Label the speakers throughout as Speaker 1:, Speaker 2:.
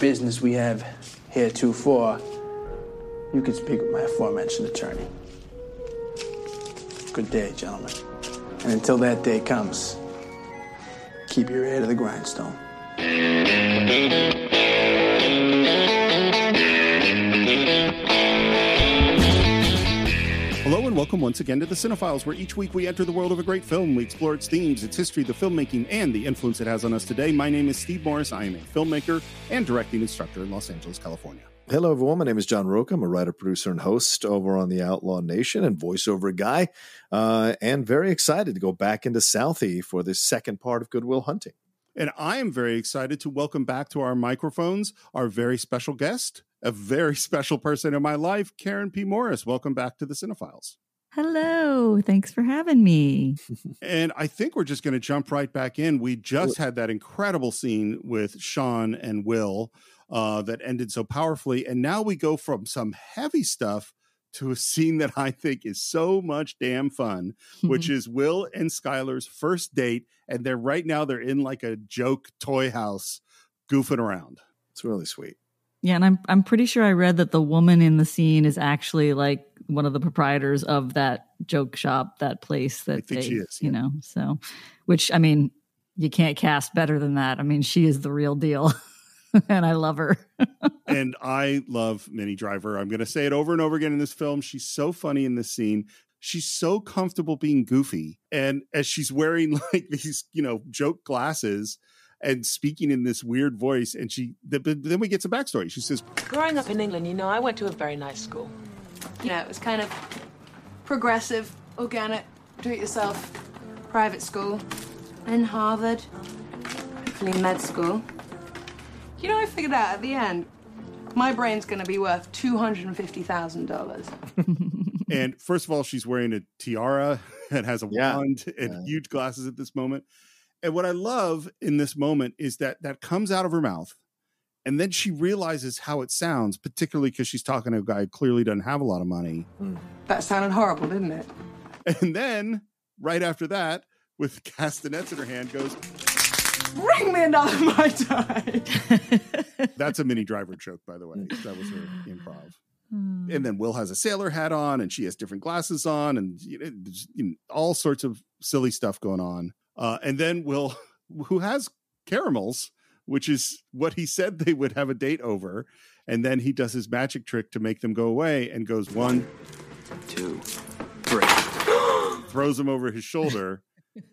Speaker 1: Business we have heretofore, you can speak with my aforementioned attorney. Good day, gentlemen. And until that day comes, keep your ear to the grindstone.
Speaker 2: Hello and welcome once again to the Cine-Files, where each week we enter the world of a great film. We explore its themes, its history, the filmmaking, and the influence it has on us today. My name is Steve Morris. I am a filmmaker and directing instructor in Los Angeles, California.
Speaker 3: Hello, everyone. My name is John Rocha. I'm a writer, producer, and host over on the Outlaw Nation and voiceover guy. Uh, and very excited to go back into Southie for the second part of Good Will Hunting.
Speaker 2: And I am very excited to welcome back to our microphones our very special guest, a very special person in my life, Karen P. Morris. Welcome back to the Cine-Files.
Speaker 4: Hello. Thanks for having me.
Speaker 2: and I think we're just going to jump right back in. We just had that incredible scene with Sean and Will uh, that ended so powerfully. And now we go from some heavy stuff to a scene that I think is so much damn fun, which is Will and Skylar's first date. And they're right now, they're in like a joke toy house goofing around.
Speaker 3: It's really sweet.
Speaker 4: Yeah, and I'm I'm pretty sure I read that the woman in the scene is actually like one of the proprietors of that joke shop, that place that they,
Speaker 2: she is,
Speaker 4: you know. So, which I mean, you can't cast better than that. I mean, she is the real deal, and I love her.
Speaker 2: and I love Minnie Driver. I'm going to say it over and over again in this film. She's so funny in this scene. She's so comfortable being goofy, and as she's wearing like these, you know, joke glasses and speaking in this weird voice, and she but then we get some backstory. She says,
Speaker 5: Growing up in England, you know, I went to a very nice school.
Speaker 6: You know, it was kind of progressive, organic, do it yourself, private school, and Harvard, hopefully med school. You know, I figured out at the end, my brain's gonna be worth $250,000.
Speaker 2: and first of all, she's wearing a tiara and has a
Speaker 3: Yeah.
Speaker 2: wand and huge glasses at this moment. And what I love in this moment is that that comes out of her mouth. And then she realizes how it sounds, particularly because she's talking to a guy who clearly doesn't have a lot of money. Hmm.
Speaker 6: that sounded horrible, didn't it?
Speaker 2: And then right after that, with castanets in her hand, goes,
Speaker 6: Bring me another Mai Tai.
Speaker 2: That's a Minnie Driver joke, by the way. Mm. That was her improv. Hmm. And then Will has a sailor hat on, and she has different glasses on, and you know, there's, you know, all sorts of silly stuff going on. Uh, and then Will, who has caramels, which is what he said they would have a date over, and then he does his magic trick to make them go away, and goes one,
Speaker 1: Two, three.
Speaker 2: throws them over his shoulder.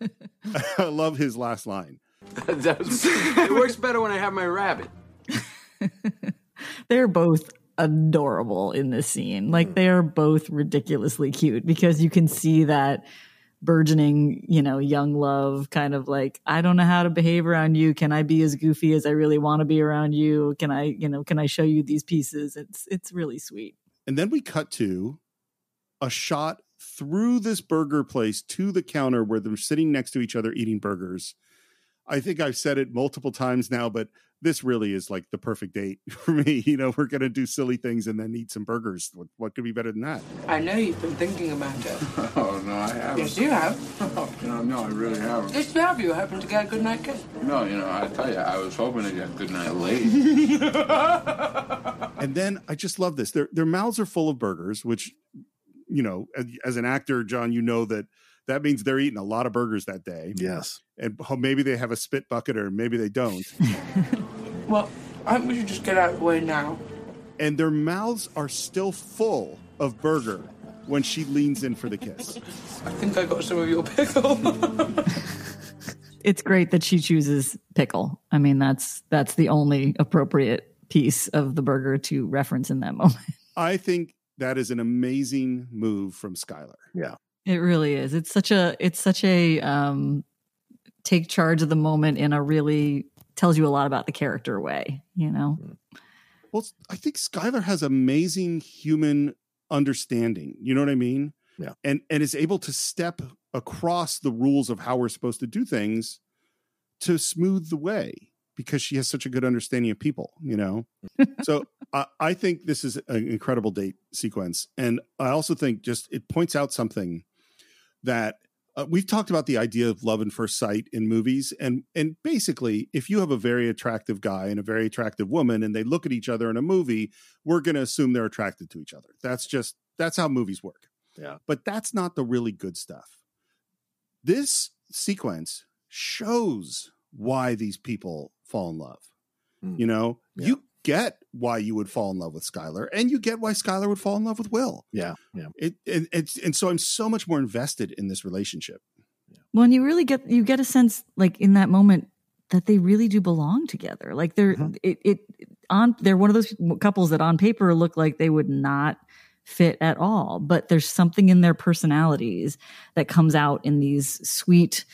Speaker 2: I love his last line.
Speaker 1: That's- it works better when I have my rabbit.
Speaker 4: They're both adorable in this scene. Like they are both ridiculously cute because you can see that burgeoning, you know, young love kind of like, I don't know how to behave around you. Can I be as goofy as I really want to be around you? Can I, you know, can I show you these pieces? It's it's really sweet.
Speaker 2: And then we cut to a shot through this burger place to the counter where they're sitting next to each other eating burgers. I think I've said it multiple times now, but this really is like the perfect date for me. You know, we're going to do silly things and then eat some burgers. What, what could be better than that?
Speaker 6: I know you've been thinking about it.
Speaker 7: Oh, no, I haven't.
Speaker 6: Yes, you have.
Speaker 7: No, no, I really haven't.
Speaker 6: Yes, you have. You hoping to get a good night kiss.
Speaker 7: No, you know, I tell you, I was hoping to get a good night late.
Speaker 2: And then I just love this. Their their mouths are full of burgers, which you know, as, as an actor, John, you know that that means they're eating a lot of burgers that day.
Speaker 3: Yes.
Speaker 2: And oh, maybe they have a spit bucket or maybe they don't.
Speaker 6: Well, I think we should just get out of the way now.
Speaker 2: and their mouths are still full of burger when she leans in for the kiss.
Speaker 1: I think I got some of your pickle.
Speaker 4: It's great that she chooses pickle. I mean, that's that's the only appropriate piece of the burger to reference in that moment.
Speaker 2: I think that is an amazing move from Skylar.
Speaker 3: Yeah.
Speaker 4: It really is. It's such a it's such a um take charge of the moment in a really tells you a lot about the character way, you know. Hmm.
Speaker 2: Well, I think Skylar has amazing human understanding. You know what I mean?
Speaker 3: Yeah.
Speaker 2: And and is able to step across the rules of how we're supposed to do things to smooth the way because she has such a good understanding of people, you know? so I, I think this is an incredible date sequence. And I also think just it points out something that uh, we've talked about the idea of love and first sight in movies and and basically if you have a very attractive guy and a very attractive woman and they look at each other in a movie we're going to assume they're attracted to each other that's just that's how movies work
Speaker 3: Yeah.
Speaker 2: but that's not the really good stuff this sequence shows why these people fall in love
Speaker 3: Mm.
Speaker 2: you know
Speaker 3: Yeah.
Speaker 2: you get why you would fall in love with skylar and you get why skylar would fall in love with will
Speaker 3: Yeah. Yeah.
Speaker 2: it and it's and so i'm so much more invested in this relationship
Speaker 4: Well, and you really get you get a sense like in that moment that they really do belong together. Like they're
Speaker 3: Mhm.
Speaker 4: it, it on they're one of those couples that on paper look like they would not fit at all, but there's something in their personalities that comes out in these sweet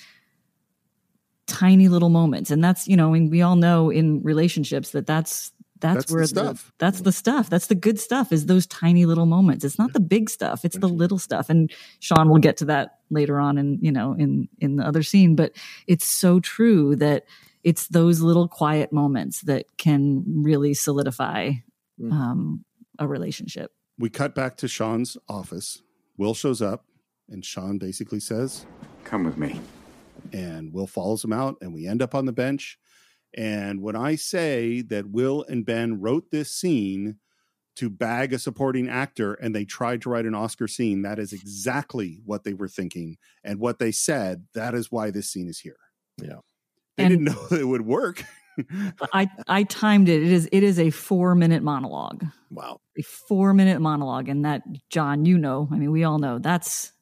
Speaker 4: tiny little moments. And that's, you know, and we all know in relationships that that's that's,
Speaker 2: That's the
Speaker 4: where
Speaker 2: stuff.
Speaker 4: that's the stuff. That's the good stuff is those tiny little moments. It's not the big stuff. It's the little stuff. And Sean will get to that later on in, you know, in in the other scene, but it's so true that it's those little quiet moments that can really solidify
Speaker 3: Mhm.
Speaker 4: um, a relationship.
Speaker 2: we cut back to sean's office will shows up and sean basically says
Speaker 7: Come with me.
Speaker 2: and will follows him out and we end up on the bench and when i say that will and ben wrote this scene to bag a supporting actor and they tried to write an oscar scene that is exactly what they were thinking and what they said that is why this scene is here
Speaker 3: Yeah.
Speaker 2: they
Speaker 4: And-
Speaker 2: didn't know that it would work
Speaker 4: I I timed it. It is it is a four minute monologue.
Speaker 3: Wow.
Speaker 4: A four minute monologue. And that John, you know, I mean, we all know that's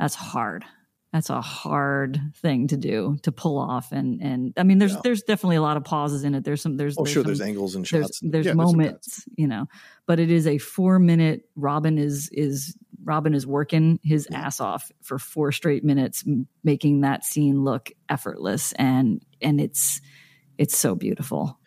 Speaker 4: that's hard. That's a hard thing to do to pull off. And and I mean there's
Speaker 3: Yeah.
Speaker 4: there's definitely a lot of pauses in it. There's some there's
Speaker 3: Oh, sure.
Speaker 4: some-
Speaker 3: There's angles and
Speaker 4: there's
Speaker 3: shots.
Speaker 4: there's
Speaker 2: there's some
Speaker 4: moments you know but it is a four minute robin is is robin is working his ass off for four straight minutes making that scene look effortless and and it's it's so beautiful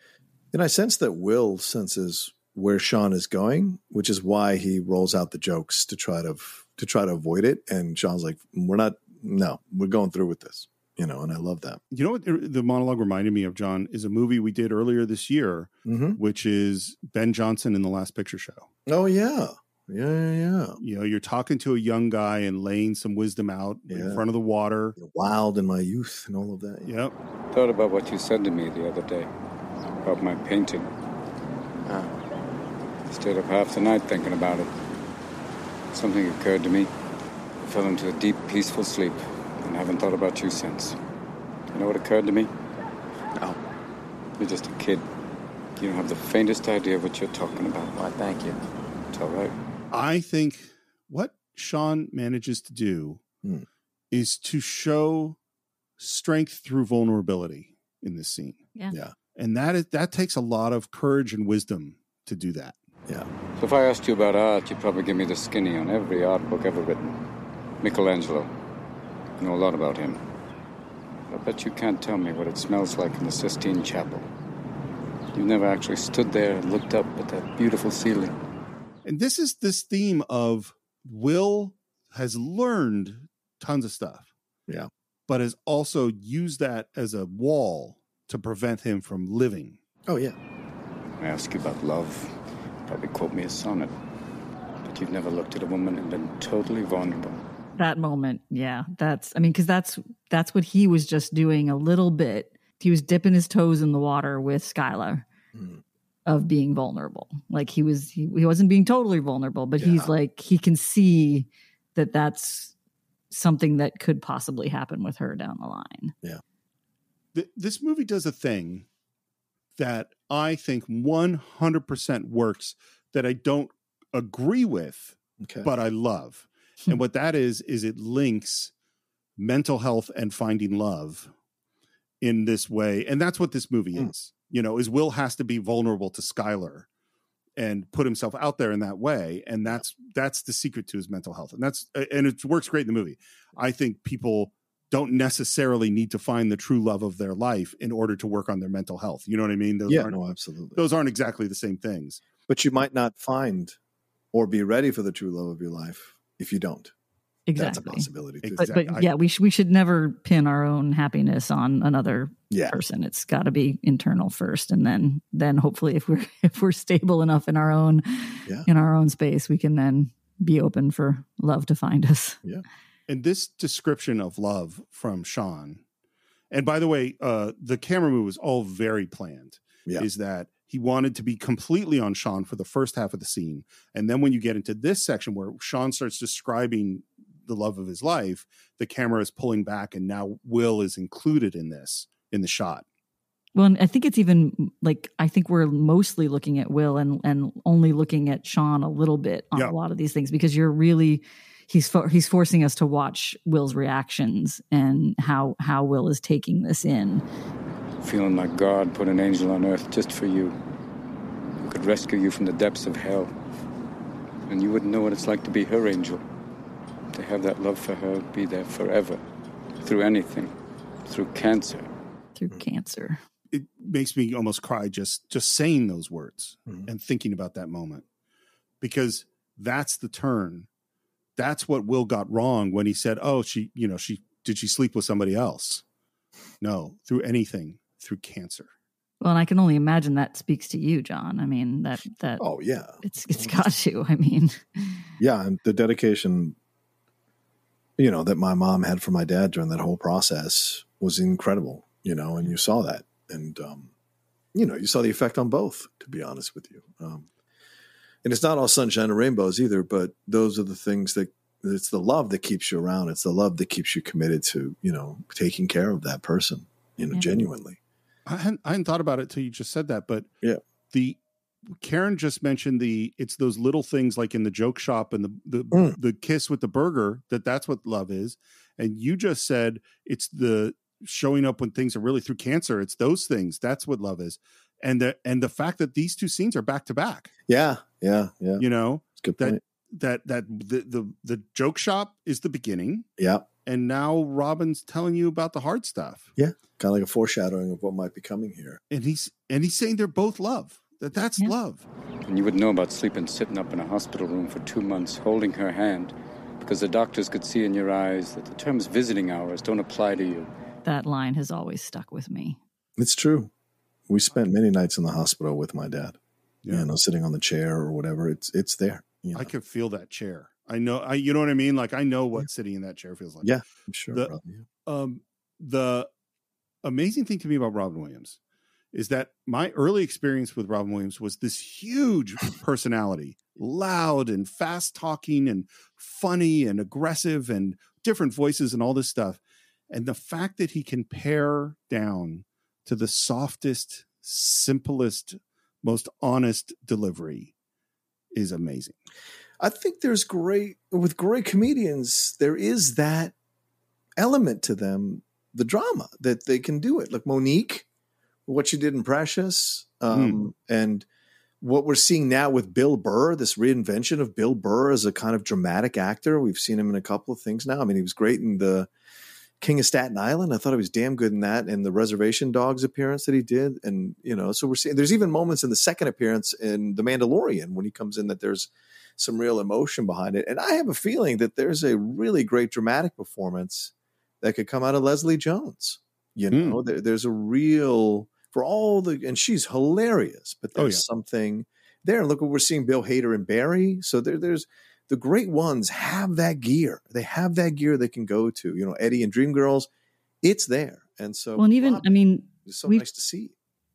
Speaker 3: And I sense that Will senses where Sean is going, which is why he rolls out the jokes to try to to try to avoid it. And Sean's like, "We're not. No, we're going through with this." You know, and I love that.
Speaker 2: you know what the monologue reminded me of john is a movie we did earlier this year
Speaker 3: Mm-hmm.
Speaker 2: which is ben johnson in the last picture show
Speaker 3: Oh yeah, yeah, yeah, yeah.
Speaker 2: you know you're talking to a young guy and laying some wisdom out in front of the water
Speaker 3: Wild in my youth and all of that. Yeah.
Speaker 2: yep
Speaker 8: Thought about what you said to me the other day about my painting.
Speaker 7: Ah.
Speaker 8: Stayed up half the night thinking about it. Something occurred to me. I fell into a deep, peaceful sleep and haven't thought about you since. You know what occurred to me?
Speaker 7: No.
Speaker 8: You're just a kid. You don't have the faintest idea what you're talking about.
Speaker 7: Why, thank you.
Speaker 8: It's all right.
Speaker 2: i think what sean manages to do
Speaker 3: Hmm.
Speaker 2: is to show strength through vulnerability in this scene
Speaker 4: yeah
Speaker 3: Yeah.
Speaker 2: and that is that takes a lot of courage and wisdom to do that
Speaker 3: Yeah.
Speaker 8: So if I asked you about art, you'd probably give me the skinny on every art book ever written. Michelangelo. I know a lot about him. I bet you can't tell me what it smells like in the Sistine Chapel. You've never actually stood there and looked up at that beautiful ceiling.
Speaker 2: and this is this theme of will has learned tons of stuff
Speaker 3: Yeah.
Speaker 2: but has also used that as a wall to prevent him from living
Speaker 3: Oh yeah.
Speaker 8: I ask you about love. Probably quote me a sonnet. But you've never looked at a woman and been totally vulnerable.
Speaker 4: That moment yeah that's i mean because that's that's what he was just doing a little bit he was dipping his toes in the water with skylar
Speaker 3: Mm.
Speaker 4: of being vulnerable like he was he, he wasn't being totally vulnerable but he's like he can see that that's something that could possibly happen with her down the line
Speaker 2: Th- this movie does a thing that I think 100% works that I don't agree with,
Speaker 3: Okay.
Speaker 2: but I love. And what that is is it links mental health and finding love in this way, and that's what this movie
Speaker 3: Hmm.
Speaker 2: is. You know, is Will has to be vulnerable to Skylar and put himself out there in that way, and that's that's the secret to his mental health, and that's and it works great in the movie. I think people don't necessarily need to find the true love of their life in order to work on their mental health. You know what I mean? Those
Speaker 3: yeah,
Speaker 2: aren't
Speaker 3: no, absolutely.
Speaker 2: those aren't exactly the same things.
Speaker 3: But you might not find or be ready for the true love of your life if you don't. Exactly. That's a
Speaker 4: Exactly.
Speaker 3: possibility too.
Speaker 4: But,
Speaker 2: Exactly.
Speaker 4: but yeah, we, sh- we should never pin our own happiness on another
Speaker 3: Yeah.
Speaker 4: person. It's got to be internal first, and then then hopefully, if we're if we're stable enough in our own
Speaker 3: Yeah.
Speaker 4: in our own space, we can then be open for love to find us. Yeah.
Speaker 2: And this description of love from Sean, and by the way, uh, the camera move was all very planned.
Speaker 3: Yeah.
Speaker 2: Is that he wanted to be completely on Sean for the first half of the scene, and then when you get into this section where Sean starts describing the love of his life, the camera is pulling back, and now Will is included in this in the shot.
Speaker 4: Well, and I think it's even like I think we're mostly looking at Will and and only looking at Sean a little bit on
Speaker 2: Yeah.
Speaker 4: a lot of these things because you're really he's he's forcing us to watch Will's reactions and how how Will is taking this in.
Speaker 8: Feeling like God put an angel on earth just for you, who could rescue you from the depths of hell. And you wouldn't know what it's like to be her angel. To have that love for her be there forever, through anything, through cancer.
Speaker 4: through cancer.
Speaker 2: it makes me almost cry just just saying those words
Speaker 3: Mhm.
Speaker 2: and thinking about that moment because that's the turn that's what will got wrong when he said oh she you know she did she sleep with somebody else no through anything through cancer
Speaker 4: Well, and I can only imagine that speaks to you, John. I mean that that
Speaker 3: Oh yeah.
Speaker 4: it's it's got you. I mean,
Speaker 3: Yeah, and the dedication you know that my mom had for my dad during that whole process was incredible, you know, and you saw that and um you know, you saw the effect on both to be honest with you. Um and it's not all sunshine and rainbows either, but those are the things that it's the love that keeps you around. It's the love that keeps you committed to, you know, taking care of that person, you know,
Speaker 4: Yeah.
Speaker 3: genuinely.
Speaker 2: I hadn't, I hadn't thought about it till you just said that but
Speaker 3: Yeah.
Speaker 2: the Karen just mentioned the it's those little things like in the joke shop and the the
Speaker 3: Mm.
Speaker 2: the kiss with the burger that that's what love is and you just said it's the showing up when things are really through cancer it's those things that's what love is and the and the fact that these two scenes are back to back
Speaker 3: Yeah, yeah, yeah.
Speaker 2: you know
Speaker 3: It's a good
Speaker 2: that that that the, the the joke shop is the beginning
Speaker 3: Yeah.
Speaker 2: And now Robin's telling you about the hard stuff Yeah,
Speaker 3: Kind of like a foreshadowing of what might be coming here.
Speaker 2: and he's and he's saying they're both love that that's
Speaker 4: Yeah.
Speaker 2: love
Speaker 8: And you would know about sleeping sitting up in a hospital room for two months holding her hand because the doctors could see in your eyes that the terms visiting hours don't apply to you.
Speaker 4: that line has always stuck with me.
Speaker 3: It's true. We spent many nights in the hospital with my dad.
Speaker 2: Yeah.
Speaker 3: You know, sitting on the chair or whatever. It's it's there. You know?
Speaker 2: I could feel that chair. I know. I you know what I mean. Like I know what sitting in that chair feels like.
Speaker 3: yeah, I'm sure.
Speaker 2: The-
Speaker 3: yeah.
Speaker 2: Um, the amazing thing to me about Robin Williams is that my early experience with Robin Williams was this huge personality, loud and fast talking and funny and aggressive and different voices and all this stuff. And the fact that he can pare down to the softest, simplest, most honest delivery is amazing.
Speaker 3: I think there's great with great comedians. There is that element to them, the drama that they can do it. Like Mo'Nique, what she did in Precious, um, and what we're seeing now with Bill Burr, this reinvention of Bill Burr as a kind of dramatic actor. We've seen him in a couple of things now. I mean, he was great in the King of Staten Island. I thought he was damn good in that, and the Reservation Dogs appearance that he did. And you know, so we're seeing there's even moments in the second appearance in The Mandalorian when he comes in that there's some real emotion behind it. And I have a feeling that there's a really great dramatic performance that could come out of Leslie Jones. You
Speaker 2: Mm.
Speaker 3: know, there, there's a real for all the and she's hilarious, but
Speaker 2: Oh,
Speaker 3: there's
Speaker 2: yeah.
Speaker 3: something there. And look what we're seeing Bill Hader and Barry. So there, there's the great ones have that gear. They have that gear they can go to. You know, Eddie and Dreamgirls, it's there. And so
Speaker 4: Well, and even I mean,
Speaker 3: it's so nice to see.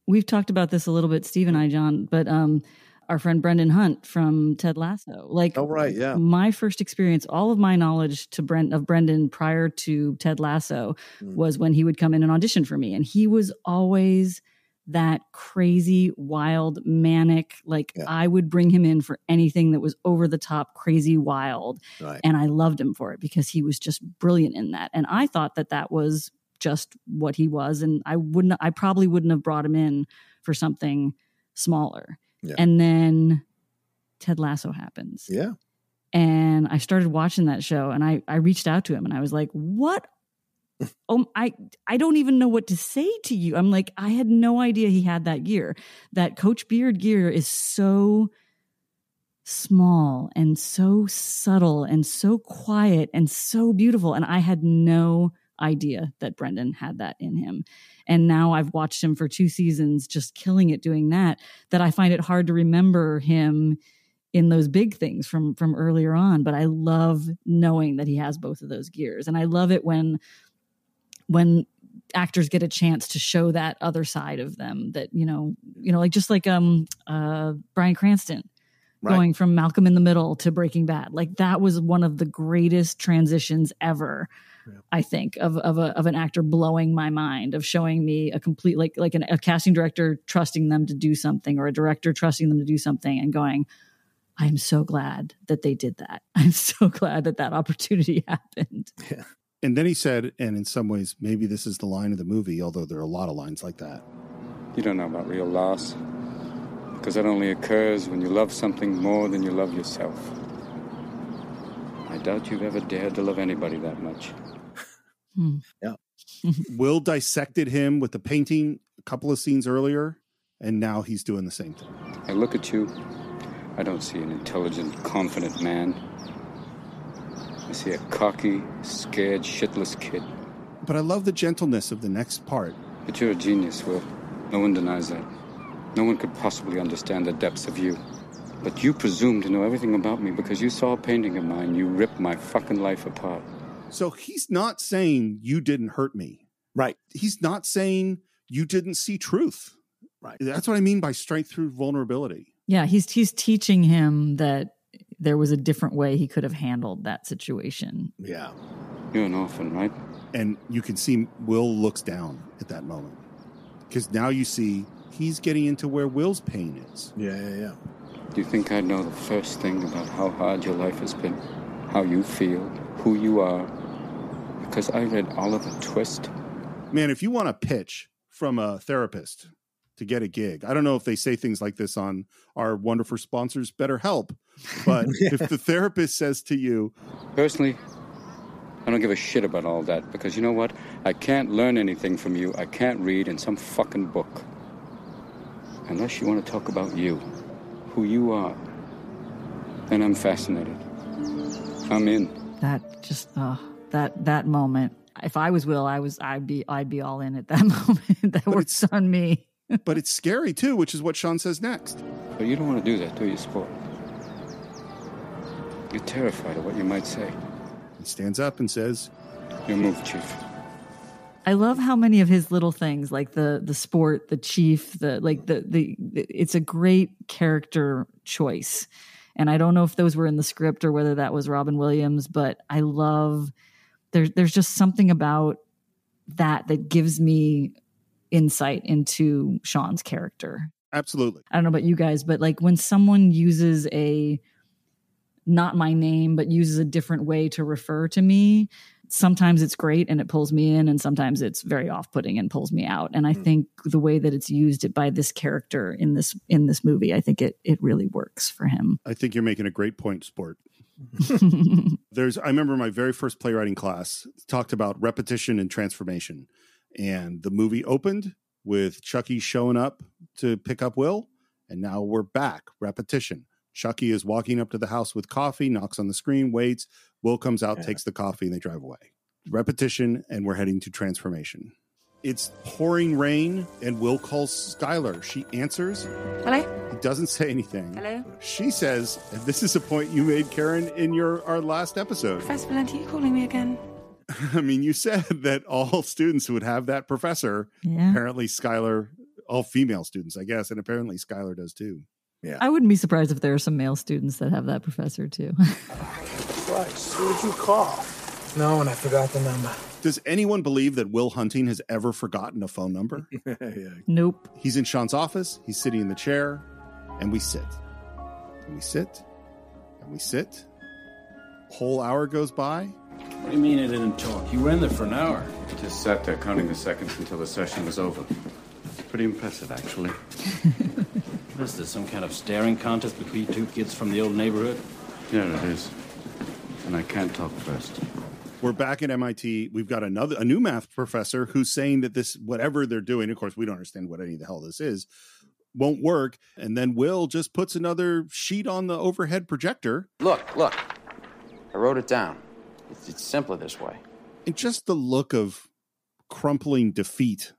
Speaker 4: we've talked about this a little bit, Steve and I, John, but um, our friend Brendan Hunt from Ted Lasso. Like,
Speaker 3: Oh, right, yeah.
Speaker 4: My first experience, all of my knowledge to Brent of Brendan prior to Ted Lasso
Speaker 3: Mm.
Speaker 4: was when he would come in and audition for me, and he was always that crazy, wild, manic. Like
Speaker 3: Yeah.
Speaker 4: I would bring him in for anything that was over the top, crazy, wild.
Speaker 3: Right.
Speaker 4: And I loved him for it because he was just brilliant in that. And I thought that that was just what he was. And I wouldn't, I probably wouldn't have brought him in for something smaller.
Speaker 3: Yeah.
Speaker 4: And then Ted Lasso happens
Speaker 3: Yeah.
Speaker 4: and I started watching that show and I I reached out to him and I was like, "What? Oh, I I don't even know what to say to you." I'm like, I had no idea he had that gear. That Coach Beard gear is so small and so subtle and so quiet and so beautiful and I had no idea that Brendan had that in him. And now I've watched him for two seasons just killing it doing that that I find it hard to remember him in those big things from from earlier on but i love knowing that he has both of those gears and i love it when when actors get a chance to show that other side of them that you know you know like just like um uh bryan cranston
Speaker 3: Right.
Speaker 4: going from malcolm in the middle to breaking bad like that was one of the greatest transitions ever I think of of a of an actor blowing my mind of showing me a complete like like an, a casting director trusting them to do something or a director trusting them to do something and going I'm so glad that they did that. I'm so glad that that opportunity happened.
Speaker 2: And then he said, and in some ways, maybe this is the line of the movie, although there are a lot of lines like that.
Speaker 8: You don't know about real loss. Because that only occurs when you love something more than you love yourself. I doubt you've ever dared to love anybody that much.
Speaker 4: Hmm.
Speaker 2: Will dissected him with the painting a couple of scenes earlier, and now he's doing the same thing.
Speaker 8: I look at you, I don't see an intelligent, confident man. I see a cocky, scared, shitless kid.
Speaker 2: But I love the gentleness of the next part.
Speaker 8: But you're a genius, Will. No one denies that. No one could possibly understand the depths of you. But you presume to know everything about me because you saw a painting of mine. You ripped my fucking life apart.
Speaker 2: So he's not saying you didn't hurt me.
Speaker 3: Right.
Speaker 2: He's not saying you didn't see truth.
Speaker 3: Right.
Speaker 2: That's what I mean by strength through vulnerability.
Speaker 4: Yeah, he's he's teaching him that there was a different way he could have handled that situation.
Speaker 3: Yeah.
Speaker 8: You're an orphan, right?
Speaker 2: And you can see Will looks down at that moment. Because now you see he's getting into where Will's pain is.
Speaker 3: Yeah, yeah, yeah.
Speaker 8: Do you think I'd know the first thing about how hard your life has been? How you feel? Who you are? Because I read Oliver Twist.
Speaker 2: Man, if you want a pitch from a therapist to get a gig, I don't know if they say things like this on our wonderful sponsors, BetterHelp, but if the therapist says to you,
Speaker 8: Personally, I don't give a shit about all that because you know what? I can't learn anything from you. I can't read in some fucking book. Unless you want to talk about you, who you are, then I'm fascinated. I'm in.
Speaker 4: That just uh, that that moment. If I was Will, I was I'd be I'd be all in at that moment. that works on me.
Speaker 2: But it's scary too, which is what Sean says next.
Speaker 8: But you don't want to do that, do you, Sport? You're terrified of what you might say.
Speaker 2: He stands up and says,
Speaker 8: Your move, Chief.
Speaker 4: I love how many of his little things, like the the sport, the chief, the like the the. It's a great character choice, and I don't know if those were in the script or whether that was Robin Williams, but I love. There's there's just something about that that gives me insight into Sean's character.
Speaker 2: Absolutely.
Speaker 4: I don't know about you guys, but like when someone uses a not my name, but uses a different way to refer to me, sometimes it's great and it pulls me in, and sometimes it's very off putting and pulls me out. And I hmm. think the way that it's used by this character in this in this movie, I think it it really works for him.
Speaker 2: I think you're making a great point, Sport. There's, I remember my very first playwriting class talked about repetition and transformation. And the movie opened with Chucky showing up to pick up Will. And now we're back, repetition. Chucky is walking up to the house with coffee, knocks on the screen, waits. Will comes out, takes the coffee, and they drive away. Repetition, and we're heading to transformation. It's pouring rain, and Will calls Skylar. She answers.
Speaker 6: Hello?
Speaker 2: He doesn't say anything.
Speaker 6: Hello?
Speaker 2: She says, and this is a point you made, Karen, in your our last episode.
Speaker 6: Professor Valenti, you calling me again?
Speaker 2: I mean, you said that all students would have that professor.
Speaker 4: Yeah.
Speaker 2: Apparently, Skylar, all female students, I guess, and apparently Skylar does too.
Speaker 3: Yeah.
Speaker 4: I wouldn't be surprised if there are some male students that have that professor too.
Speaker 1: Christ, who did you call?
Speaker 9: No, and I forgot the number.
Speaker 2: Does anyone believe that Will Hunting has ever forgotten a phone number?
Speaker 3: yeah.
Speaker 4: Nope.
Speaker 2: He's in Sean's office. He's sitting in the chair, and we sit. And we sit. And we sit. Whole hour goes by.
Speaker 9: What do you mean I didn't talk? You were in there for an hour.
Speaker 8: He just sat there counting the seconds until the session was over. It's Pretty impressive, actually.
Speaker 9: What is this, some kind of staring contest between two kids from the old neighborhood?
Speaker 8: Yeah, it is. And I can't talk first.
Speaker 2: We're back at MIT. We've got another a new math professor who's saying that this whatever they're doing, of course, we don't understand what any of the hell this is, won't work. And then Will just puts another sheet on the overhead projector.
Speaker 7: Look, look. I wrote it down. It's, it's simpler this way.
Speaker 2: And just the look of crumpling defeat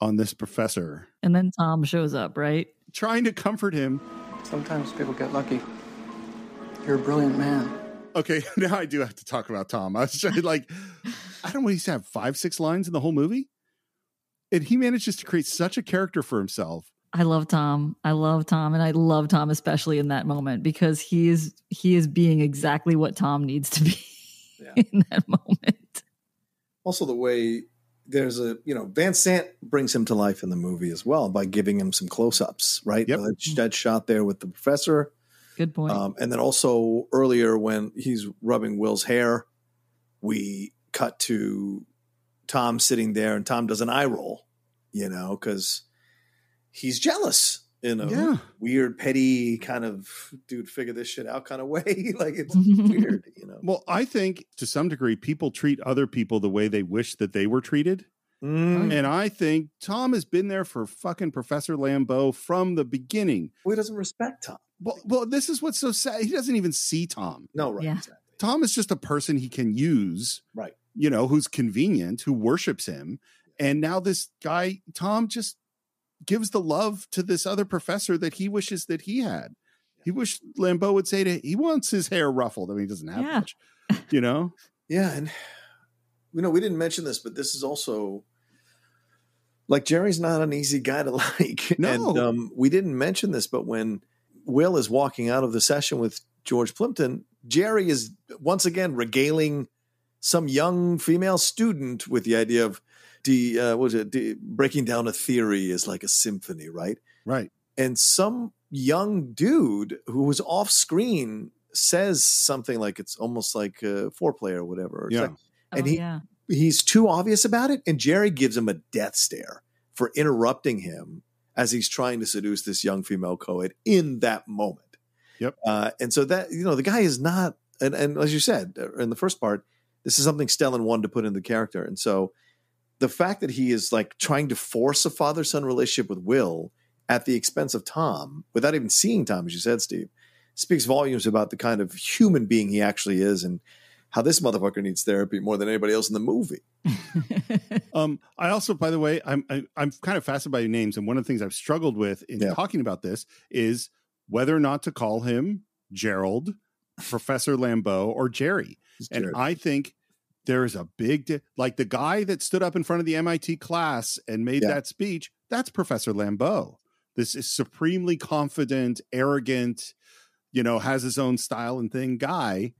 Speaker 2: on this professor,
Speaker 4: And then Tom shows up, right?
Speaker 2: trying to comfort him.
Speaker 1: Sometimes people get lucky. You're a brilliant man.
Speaker 2: Okay, now I do have to talk about Tom. I was trying like, I don't know, he's have five, six lines in the whole movie. And he manages to create such a character for himself.
Speaker 4: I love Tom. I love Tom, and I love Tom especially in that moment because he is he is being exactly what Tom needs to be in that moment.
Speaker 3: Also, the way there's a you know Van Sant brings him to life in the movie as well by giving him some close-ups, right?
Speaker 2: Yep.
Speaker 3: That, that shot there with the professor,
Speaker 4: Good point.
Speaker 3: um, and then also earlier when he's rubbing Will's hair, we cut to Tom sitting there, and Tom does an eye roll, you know, because he's jealous in a
Speaker 2: Yeah.
Speaker 3: weird, petty kind of dude, figure this shit out kind of way. like it's weird, you know.
Speaker 2: Well, I think to some degree, people treat other people the way they wish that they were treated.
Speaker 3: Mm.
Speaker 2: And I think Tom has been there for fucking Professor Lambeau from the beginning.
Speaker 3: Well, he doesn't respect Tom.
Speaker 2: Well, well, this is what's so sad. He doesn't even see Tom.
Speaker 3: No, right?
Speaker 4: Yeah.
Speaker 3: Exactly.
Speaker 2: Tom is just a person he can use,
Speaker 3: Right.
Speaker 2: you know, who's convenient, who worships him. And now this guy, Tom, just gives the love to this other professor that he wishes that he had. He wished Lambeau would say to he wants his hair ruffled. I mean, he doesn't have
Speaker 4: Yeah.
Speaker 2: much, you know.
Speaker 3: Yeah, and you know, we didn't mention this, but this is also like Jerry's not an easy guy to like.
Speaker 2: No.
Speaker 3: And um, we didn't mention this, but when Will is walking out of the session with George Plimpton, Jerry is once again regaling some young female student with the idea of de, uh, what was it de, breaking down a theory is like a symphony, right?
Speaker 2: Right.
Speaker 3: and some young dude who was off screen says something like it's almost like a foreplay or whatever.
Speaker 2: Yeah.
Speaker 3: like- and
Speaker 4: oh,
Speaker 3: he
Speaker 4: yeah.
Speaker 3: he's too obvious about it, and Jerry gives him a death stare for interrupting him as he's trying to seduce this young female co-ed in that moment.
Speaker 2: Yep.
Speaker 3: Uh, and so that you know the guy is not, and, and as you said uh, in the first part, this is something Stellan wanted to put in the character, and so the fact that he is like trying to force a father son relationship with Will at the expense of Tom, without even seeing Tom, as you said, Steve, speaks volumes about the kind of human being he actually is, and how this motherfucker needs therapy more than anybody else in the movie.
Speaker 2: Um, I also, by the way, I'm I, I'm kind of fascinated by your names, and one of the things I've struggled with in
Speaker 3: Yeah.
Speaker 2: talking about this is whether or not to call him Gerald, Professor Lambeau, or Jerry. And
Speaker 3: Jared.
Speaker 2: I think there is a big, di- like the guy that stood up in front of the MIT class and made
Speaker 3: Yeah.
Speaker 2: that speech. That's Professor Lambeau. This is supremely confident, arrogant, you know, has his own style and thing guy.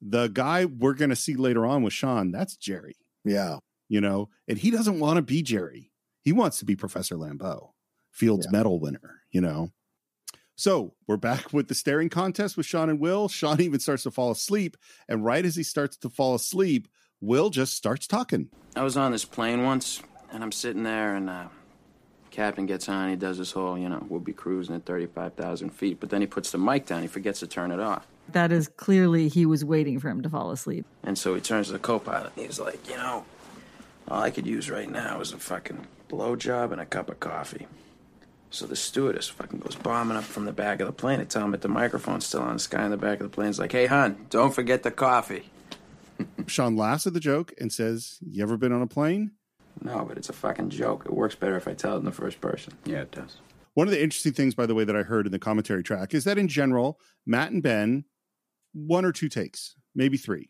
Speaker 2: The guy we're going to see later on with Sean, that's Jerry
Speaker 3: yeah,
Speaker 2: you know, and he doesn't want to be Jerry. He wants to be Professor Lambeau, Fields
Speaker 3: Yeah.
Speaker 2: Medal winner, you know. So we're back with the staring contest with Sean and Will. Sean even starts to fall asleep. And right as he starts to fall asleep, Will just starts talking.
Speaker 7: I was on this plane once, and I'm sitting there, and uh, captain gets on. He does this whole, you know, we'll be cruising at 35,000 feet. But then he puts the mic down. He forgets to turn it off.
Speaker 4: That is clearly he was waiting for him to fall asleep.
Speaker 7: And so he turns to the co-pilot, and he's like, you know, all I could use right now is a fucking blowjob and a cup of coffee. So the stewardess fucking goes bombing up from the back of the plane to tell him that the microphone's still on. This guy in the back of the plane's like, hey, hon, don't forget the coffee.
Speaker 2: Sean laughs at the joke and says, You ever been on a plane?
Speaker 7: No, but it's a fucking joke. It works better if I tell it in the first person.
Speaker 8: Yeah, it does.
Speaker 2: One of the interesting things, by the way, that I heard in the commentary track is that in general, Matt and Ben, one or two takes, maybe three.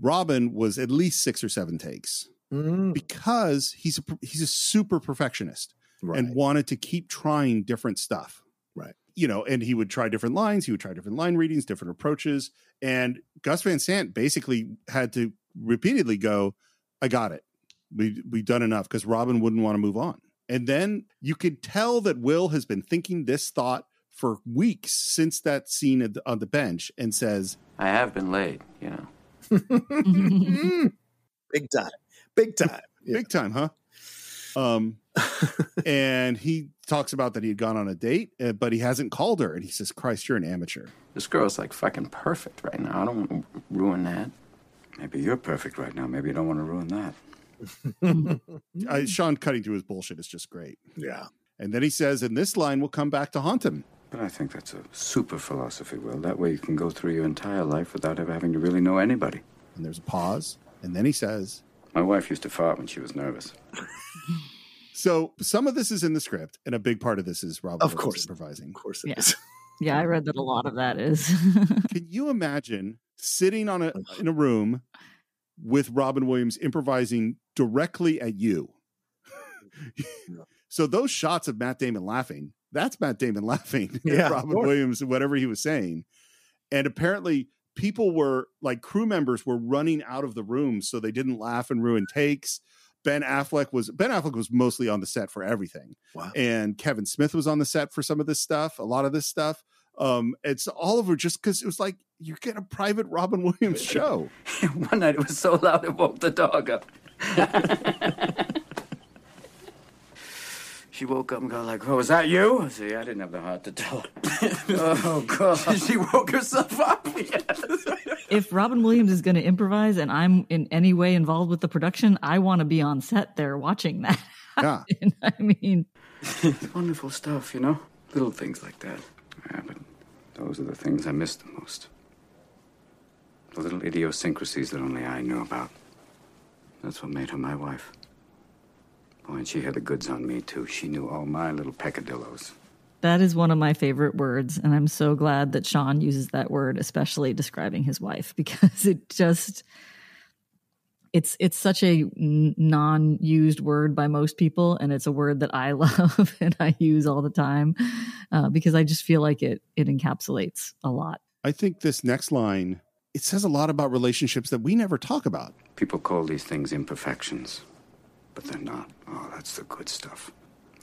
Speaker 2: Robin was at least six or seven takes
Speaker 3: Mm,
Speaker 2: because he's a he's a super perfectionist
Speaker 3: right.
Speaker 2: and wanted to keep trying different stuff.
Speaker 3: Right.
Speaker 2: You know, and he would try different lines, he would try different line readings, different approaches. And Gus Van Sant basically had to repeatedly go, "I got it. We we've done enough." Because Robin wouldn't want to move on. And then you could tell that Will has been thinking this thought for weeks since that scene at the, on the bench, and says,
Speaker 7: I have been late, you know.
Speaker 3: Big time. Big time. Yeah.
Speaker 2: "Big time, huh?" Um, and he talks about that he had gone on a date, uh, but he hasn't called her. And he says, "Christ, you're an amateur."
Speaker 7: This girl's like fucking perfect right now. I don't want to ruin that.
Speaker 8: Maybe you're perfect right now. Maybe you don't want to ruin that.
Speaker 2: Uh, Sean cutting through his bullshit is just great.
Speaker 3: Yeah.
Speaker 2: And then he says, and this line will come back to haunt him.
Speaker 8: But I think that's a super philosophy, Will. That way you can go through your entire life without ever having to really know anybody.
Speaker 2: And there's a pause. And then he says,
Speaker 8: My wife used to fart when she was nervous.
Speaker 2: So some of this is in the script, and a big part of this is Robin
Speaker 3: Of
Speaker 2: Williams
Speaker 3: course.
Speaker 2: improvising. Of
Speaker 3: course
Speaker 4: Yeah. Yeah, I read that a lot of that is.
Speaker 2: Can you imagine sitting on a in a room with Robin Williams improvising directly at you? Mm-hmm. so those shots of Matt Damon laughing, that's Matt Damon laughing
Speaker 3: Yeah, of
Speaker 2: Robin. Williams, whatever he was saying. And apparently people were like crew members were running out of the room so they didn't laugh and ruin takes. Ben Affleck was Ben Affleck was mostly on the set for everything.
Speaker 3: Wow.
Speaker 2: And Kevin Smith was on the set for some of this stuff, a lot of this stuff. Um, it's all over just because it was like you get a private Robin Williams show.
Speaker 7: One night it was so loud it woke the dog up.
Speaker 8: She woke up and got like, "Oh, was that you?" See, I didn't have the heart to tell her." oh God!
Speaker 7: she woke herself up.
Speaker 4: if Robin Williams is going to improvise and I'm in any way involved with the production, I want to be on set there watching that.
Speaker 2: Yeah.
Speaker 4: I mean,
Speaker 8: it's wonderful stuff, you know. Little things like that. Yeah, but those are the things I miss the most. The little idiosyncrasies that only I knew about. That's what made her my wife. Oh, and she had the goods on me too. She knew all my little peccadillos.
Speaker 4: that is one of my favorite words. And I'm so glad that Sean uses that word, especially describing his wife, because it just. It's it's such a non-used word by most people, and it's a word that I love and I use all the time uh, because I just feel like it it encapsulates a lot.
Speaker 2: I think this next line it says a lot about relationships that we never talk about.
Speaker 8: People call these things imperfections, but they're not. Oh, that's the good stuff.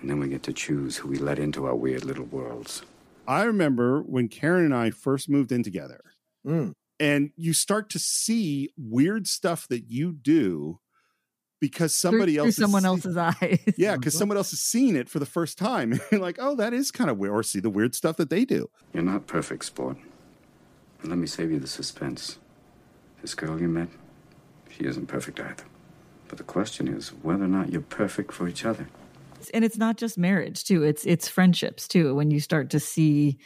Speaker 8: And then we get to choose who we let into our weird little worlds.
Speaker 2: I remember when Karen and I first moved in together,
Speaker 3: Mm.
Speaker 2: and you start to see weird stuff that you do because somebody
Speaker 4: through,
Speaker 2: else
Speaker 4: through someone
Speaker 2: see-
Speaker 4: else's eyes.
Speaker 2: Yeah, because someone else is seeing it for the first time. And you're like, oh, that is kind of weird. Or see the weird stuff that they do.
Speaker 8: You're not perfect, sport. And let me save you the suspense. This girl you met, she isn't perfect either. But the question is whether or not you're perfect for each other.
Speaker 4: and it's not just marriage too it's it's friendships too when you start to see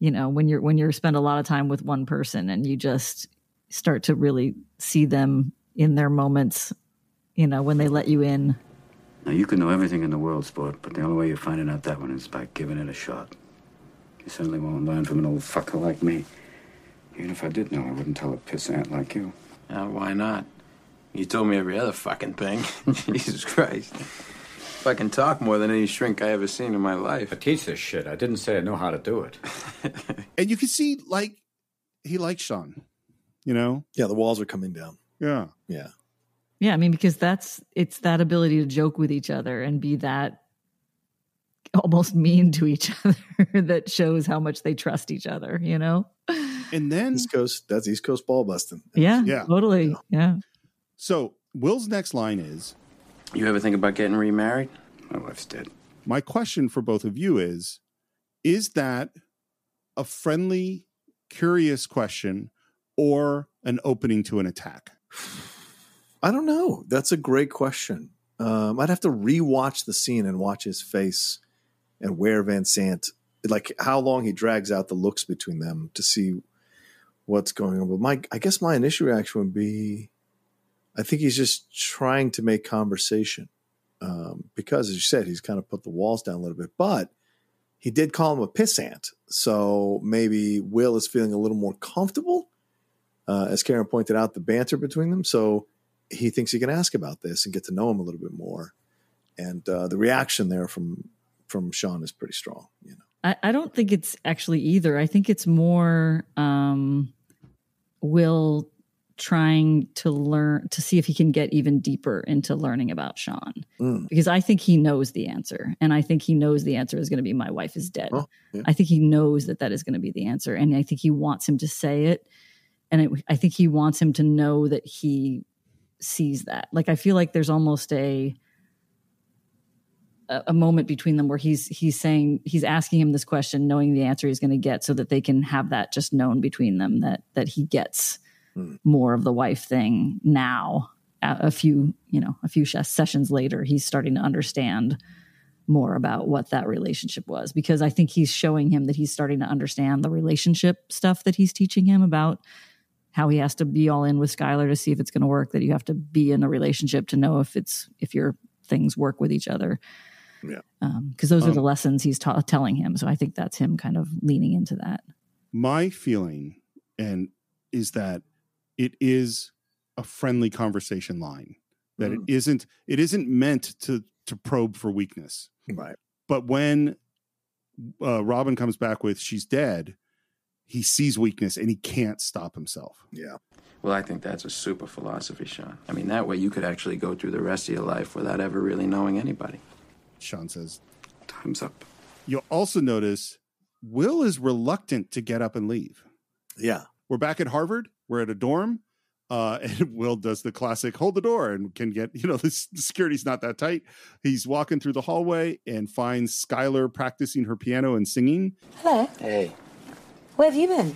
Speaker 4: you know when you're when you're spend a lot of time with one person and you just start to really see them in their moments you know when they let you in
Speaker 8: Now, you can know everything in the world, sport, but the only way you're finding out that one is by giving it a shot. You certainly won't learn from an old fucker like me. Even if I did know, I wouldn't tell a piss ant like you.
Speaker 7: Uh, why not? You told me every other fucking thing. Jesus Christ. Fucking talk more than any shrink I ever seen in my life.
Speaker 8: I teach this shit. I didn't say I know how to do it.
Speaker 2: And you can see, like, he likes Sean, you know?
Speaker 3: Yeah, the walls are coming down.
Speaker 2: Yeah.
Speaker 3: Yeah.
Speaker 4: yeah i mean because that's it's that ability to joke with each other and be that almost mean to each other that shows how much they trust each other you know
Speaker 2: And then,
Speaker 3: East Coast, that's East Coast ball busting.
Speaker 4: yeah,
Speaker 2: Yeah.
Speaker 4: totally yeah
Speaker 2: so Will's next line is
Speaker 7: You ever think about getting remarried?
Speaker 8: My wife's dead.
Speaker 2: My question for both of you is Is that a friendly, curious question or an opening to an attack?
Speaker 3: I don't know. That's a great question. Um, I'd have to rewatch the scene and watch his face and where Van Sant, like how long he drags out the looks between them to see what's going on. But my, I guess my initial reaction would be, I think he's just trying to make conversation um, because, as you said, he's kind of put the walls down a little bit. But he did call him a pissant, so maybe Will is feeling a little more comfortable. Uh, as Karen pointed out, the banter between them. So he thinks he can ask about this and get to know him a little bit more. And uh, the reaction there from from Sean is pretty strong. You know,
Speaker 4: I, I don't think it's actually either. I think it's more um, Will trying to learn to see if he can get even deeper into learning about Sean
Speaker 3: Mm.
Speaker 4: because I think he knows the answer, and I think he knows the answer is going to be my wife is dead.
Speaker 3: Oh, yeah.
Speaker 4: I think he knows that that is going to be the answer, and I think he wants him to say it, and it, I think he wants him to know that he sees that. Like I feel like there's almost a a, a moment between them where he's he's saying he's asking him this question, knowing the answer he's going to get, so that they can have that just known between them that that he gets
Speaker 3: Hmm.
Speaker 4: more of the wife thing now. A, a few you know a few sessions later, he's starting to understand more about what that relationship was because I think he's showing him that he's starting to understand the relationship stuff that he's teaching him about how he has to be all in with Skylar to see if it's going to work that you have to be in a relationship to know if it's if your things work with each other
Speaker 3: Yeah.
Speaker 4: because those are the
Speaker 2: Um,
Speaker 4: lessons he's ta- telling him so I think that's him kind of leaning into that
Speaker 2: my feeling and is that it is a friendly conversation line that
Speaker 3: Mm.
Speaker 2: it isn't it isn't meant to to probe for weakness
Speaker 3: Right.
Speaker 2: but when uh, robin comes back with she's dead he sees weakness and he can't stop himself
Speaker 3: Yeah.
Speaker 7: Well, I think that's a super philosophy, Sean. I mean, that way you could actually go through the rest of your life without ever really knowing anybody.
Speaker 2: sean says
Speaker 7: Time's up.
Speaker 2: you'll also notice will is reluctant to get up and leave
Speaker 3: Yeah.
Speaker 2: we're back at harvard we're at a dorm uh, and Will does the classic hold the door and can get, you know, the, the security's not that tight. He's walking through the hallway and finds Skylar practicing her piano and singing.
Speaker 5: Hello.
Speaker 7: Hey,
Speaker 5: Where have you been?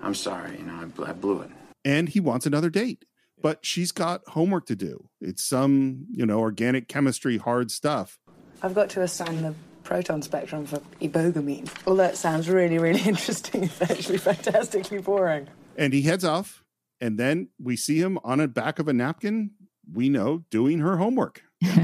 Speaker 7: I'm sorry. You know, I, bl- I blew it.
Speaker 2: and he wants another date. But she's got homework to do. It's some, you know, organic chemistry, hard stuff.
Speaker 5: I've got to assign the proton spectrum for ibogamine. Well, that sounds really, really interesting. It's actually fantastically boring.
Speaker 2: And he heads off. And then we see him on the back of a napkin, we know, doing her homework.
Speaker 5: Where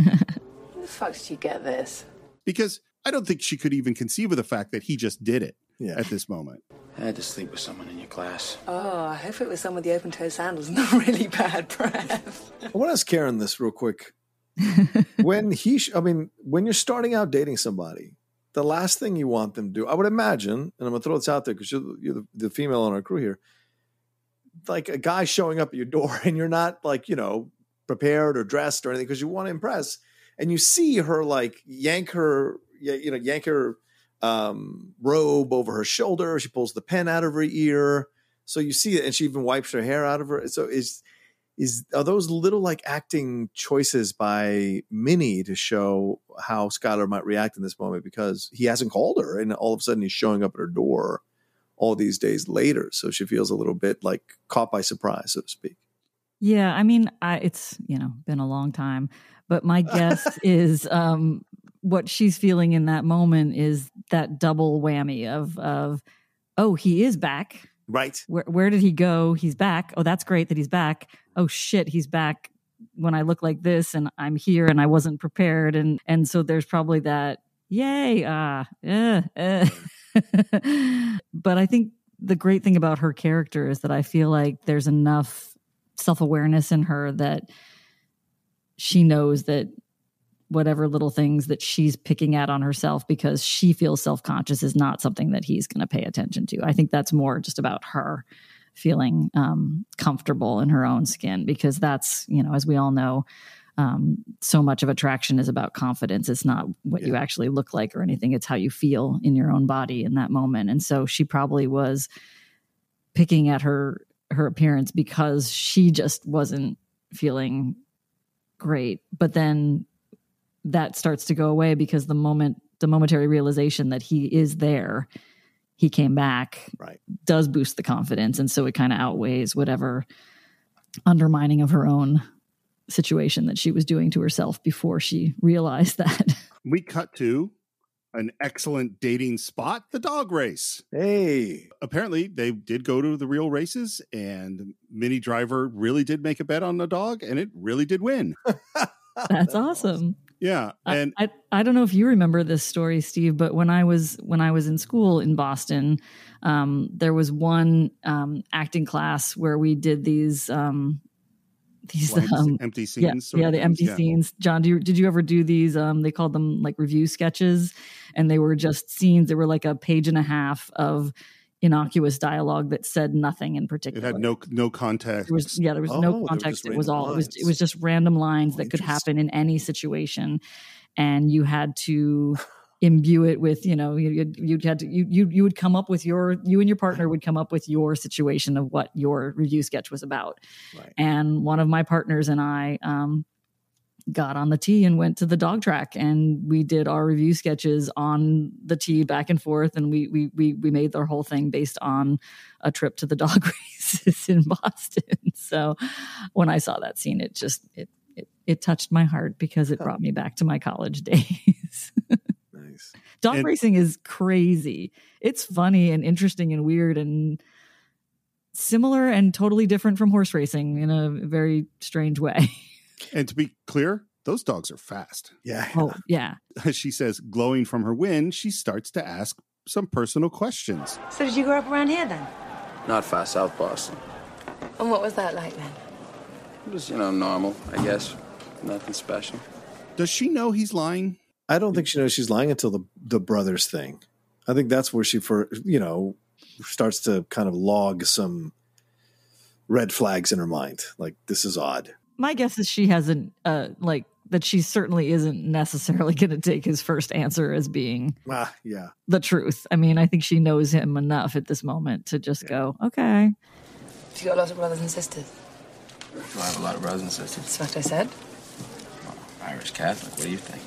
Speaker 5: the fuck did you get this?
Speaker 2: Because I don't think she could even conceive of the fact that he just did it
Speaker 3: Yeah.
Speaker 2: at this moment.
Speaker 7: I had to sleep with someone in your class.
Speaker 5: Oh, I hope it was someone with the open toe sandals and the really bad breath.
Speaker 3: I want to ask Karen this real quick. when he, sh- I mean, when you're starting out dating somebody, the last thing you want them to do, I would imagine, and I'm gonna throw this out there because you're, the- you're the, the female on our crew here, like a guy showing up at your door and you're not like you know prepared or dressed or anything because you want to impress, and you see her like yank her, you know, yank her um, robe over her shoulder. She pulls the pen out of her ear, so you see it, and she even wipes her hair out of her. So is is are those little like acting choices by Minnie to show how Skylar might react in this moment because he hasn't called her and all of a sudden he's showing up at her door all these days later. So she feels a little bit like caught by surprise, so to speak.
Speaker 4: Yeah, I mean, I, it's you know been a long time, but my guess is um, what she's feeling in that moment is that double whammy of of oh he is back.
Speaker 3: Right.
Speaker 4: Where where did he go? He's back. Oh, that's great that he's back. Oh shit, he's back when I look like this and I'm here and I wasn't prepared and and so there's probably that yay ah eh, eh. but I think the great thing about her character is that I feel like there's enough self awareness in her that she knows that whatever little things that she's picking at on herself because she feels self conscious is not something that he's going to pay attention to. I think that's more just about her feeling um, comfortable in her own skin because that's, you know, as we all know, um, so much of attraction is about confidence. It's not what you actually look like or anything. It's how you feel in your own body in that moment. And so she probably was picking at her her appearance because she just wasn't feeling great. But then that starts to go away because the moment the momentary realization that he is there, he came back,
Speaker 3: right,
Speaker 4: does boost the confidence, and so it kind of outweighs whatever undermining of her own situation that she was doing to herself before she realized that.
Speaker 2: We cut to an excellent dating spot, the dog race.
Speaker 3: Hey.
Speaker 2: Apparently, they did go to the real races, and Minnie Driver really did make a bet on the dog, and it really did win.
Speaker 4: That's awesome.
Speaker 2: Yeah,
Speaker 4: I-
Speaker 2: and
Speaker 4: I, I don't know if you remember this story, Steve, but when I was when I was in school in Boston, um, there was one um, acting class where we did these um, these
Speaker 2: Blanks,
Speaker 4: um,
Speaker 2: empty
Speaker 4: yeah,
Speaker 2: scenes
Speaker 4: yeah,
Speaker 2: of
Speaker 4: the empty
Speaker 2: yeah.
Speaker 4: scenes. John, do you, did you ever do these? Um, they called them like review sketches, and they were just scenes They were like a page and a half of innocuous dialogue that said nothing in particular.
Speaker 2: It had no no context.
Speaker 4: There was yeah, there was
Speaker 3: Oh,
Speaker 4: no context.
Speaker 3: just
Speaker 4: It was all it was it was just random lines
Speaker 3: Oh,
Speaker 4: that could happen in any situation, and you had to imbue it with you know you you'd, you'd had to you, you you would come up with your you and your partner would come up with your situation of what your review sketch was about,
Speaker 3: Right.
Speaker 4: and one of my partners and I um, got on the T and went to the dog track and we did our review sketches on the T back and forth and we we we, we made our whole thing based on a trip to the dog races in Boston. So when I saw that scene it just it it, it touched my heart because it brought me back to my college days.
Speaker 3: Nice.
Speaker 4: dog
Speaker 2: And-
Speaker 4: racing is crazy. It's funny and interesting and weird and similar and totally different from horse racing in a very strange way.
Speaker 2: And to be clear, those dogs are fast.
Speaker 3: Yeah.
Speaker 4: Oh, yeah.
Speaker 2: As she says, glowing from her win, she starts to ask some personal questions.
Speaker 6: So did you grow up around here then?
Speaker 7: Not far south Boston.
Speaker 6: And what was that like then?
Speaker 7: Just, you know, normal, I guess. Nothing special.
Speaker 2: Does she know he's lying?
Speaker 3: I don't think she knows she's lying until the the brothers thing. I think that's where she for you know starts to kind of log some red flags in her mind. Like this is odd.
Speaker 4: My guess is she hasn't, uh, like, that she certainly isn't necessarily going to take his first answer as being
Speaker 3: Ah, yeah.
Speaker 4: the truth. I mean, I think she knows him enough at this moment to just go, okay.
Speaker 5: Have you got lots of brothers and sisters?
Speaker 7: Do I have a lot of brothers and sisters?
Speaker 5: That's what I said.
Speaker 7: Irish Catholic, what do you think?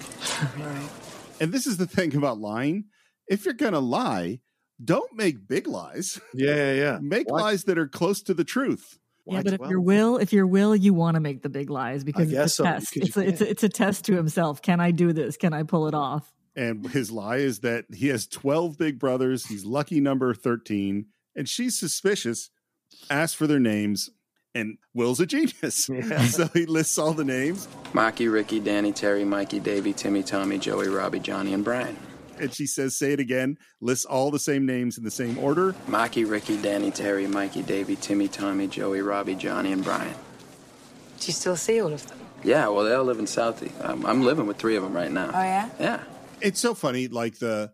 Speaker 2: And this is the thing about lying. If you're going to lie, don't make big lies.
Speaker 3: Yeah, yeah, yeah.
Speaker 2: Make
Speaker 3: Why-
Speaker 2: lies that are close to the truth.
Speaker 4: Yeah,
Speaker 3: why
Speaker 4: but if
Speaker 3: 12?
Speaker 4: your will, if your will, you want to make the big lies because
Speaker 3: guess
Speaker 4: it's a
Speaker 3: so,
Speaker 4: test. It's a, it's, a, it's a test to himself. Can I do this? Can I pull it off?
Speaker 2: And his lie is that he has 12 big brothers. He's lucky number 13. And she's suspicious, asks for their names, and Will's a genius. so he lists all the names.
Speaker 7: Marky, Ricky, Danny, Terry, Mikey, Davey, Timmy, Tommy, Joey, Robbie, Johnny, and Brian.
Speaker 2: And she says, say it again, lists all the same names in the same order.
Speaker 7: Marky, Ricky, Danny, Terry, Mikey, Davey, Timmy, Tommy, Joey, Robbie, Johnny, and Brian.
Speaker 5: Do you still see all of them?
Speaker 7: Yeah, well, they all live in Southie. I'm, I'm living with three of them right now.
Speaker 5: Oh, yeah?
Speaker 7: Yeah.
Speaker 2: It's so funny. Like the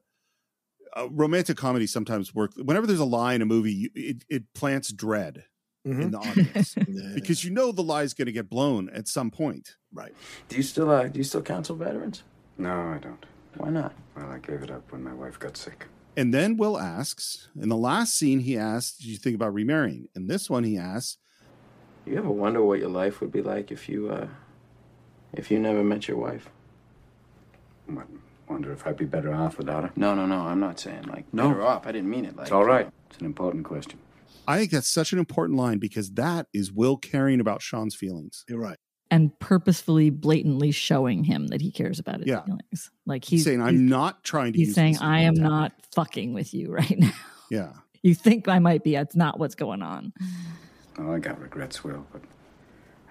Speaker 2: uh, romantic comedy sometimes work. Whenever there's a lie in a movie, you, it, it plants dread in the audience
Speaker 3: Yeah.
Speaker 2: because you know the lie is going to get blown at some point.
Speaker 3: right.
Speaker 7: Do you still uh, do you still counsel veterans?
Speaker 8: No, I don't.
Speaker 7: Why not?
Speaker 8: Well, I gave it up when my wife got sick.
Speaker 2: And then Will asks, in the last scene, he asks, Did you think about remarrying? In this one, he asks,
Speaker 7: You ever wonder what your life would be like if you uh, if you never met your wife?
Speaker 8: What, wonder if I'd be better off without her?
Speaker 7: No, no, no. I'm not saying like
Speaker 8: No.
Speaker 7: better off. I didn't mean it like.
Speaker 8: It's all right. It's an important question.
Speaker 2: I think that's such an important line because that is Will caring about Sean's feelings.
Speaker 3: You're right.
Speaker 4: And purposefully, blatantly showing him that he cares about his
Speaker 2: Yeah.
Speaker 4: feelings. Like
Speaker 2: He's,
Speaker 4: he's
Speaker 2: saying, I'm not trying to
Speaker 4: he's
Speaker 2: use
Speaker 4: saying, I am
Speaker 2: attack."
Speaker 4: not fucking with you right now.
Speaker 2: Yeah.
Speaker 4: You think I might be. That's not what's going on.
Speaker 8: Oh, I got regrets, Will, but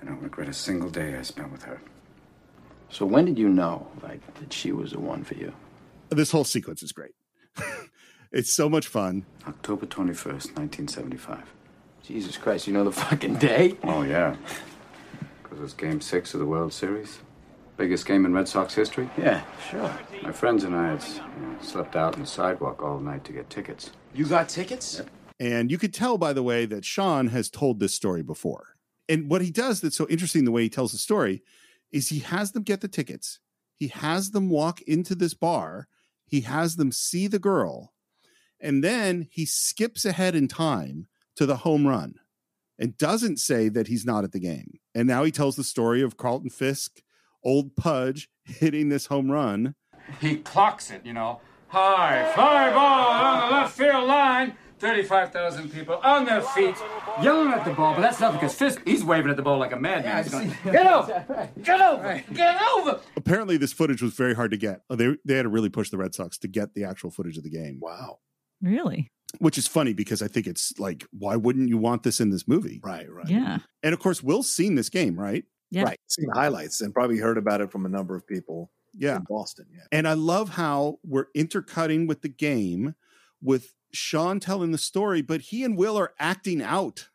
Speaker 8: I don't regret a single day I spent with her.
Speaker 7: So when did you know like that she was the one for you?
Speaker 2: This whole sequence is great. it's so much fun.
Speaker 8: October 21st, 1975.
Speaker 7: Jesus Christ, you know the fucking day?
Speaker 8: Oh, yeah. Because it was game six of the World Series. Biggest game in Red Sox history.
Speaker 7: Yeah, sure.
Speaker 8: My friends and I had you know, slept out on the sidewalk all night to get tickets.
Speaker 7: You got tickets?
Speaker 2: And you could tell, by the way, that Sean has told this story before. And what he does that's so interesting, the way he tells the story, is he has them get the tickets. He has them walk into this bar. He has them see the girl. And then he skips ahead in time to the home run and doesn't say that he's not at the game. And now he tells the story of Carlton Fisk, old Pudge, hitting this home run.
Speaker 10: He clocks it, you know. High fly ball on the left field line. 35,000 people on their feet, yelling at the ball, but that's not because Fisk, he's waving at the ball like a madman. He's going, Get over! Get over! Get over!
Speaker 2: Apparently, this footage was very hard to get. They, they had to really push the Red Sox to get the actual footage of the game.
Speaker 3: Wow.
Speaker 4: Really?
Speaker 2: which is funny because I think it's like, why wouldn't you want this in this movie?
Speaker 3: Right, right.
Speaker 4: Yeah.
Speaker 2: And of course, Will's seen this game, right?
Speaker 4: Yeah.
Speaker 3: Right. Seen highlights and probably heard about it from a number of people
Speaker 2: Yeah.
Speaker 3: in Boston. Yeah.
Speaker 2: And I love how we're intercutting with the game with Sean telling the story, but he and Will are acting out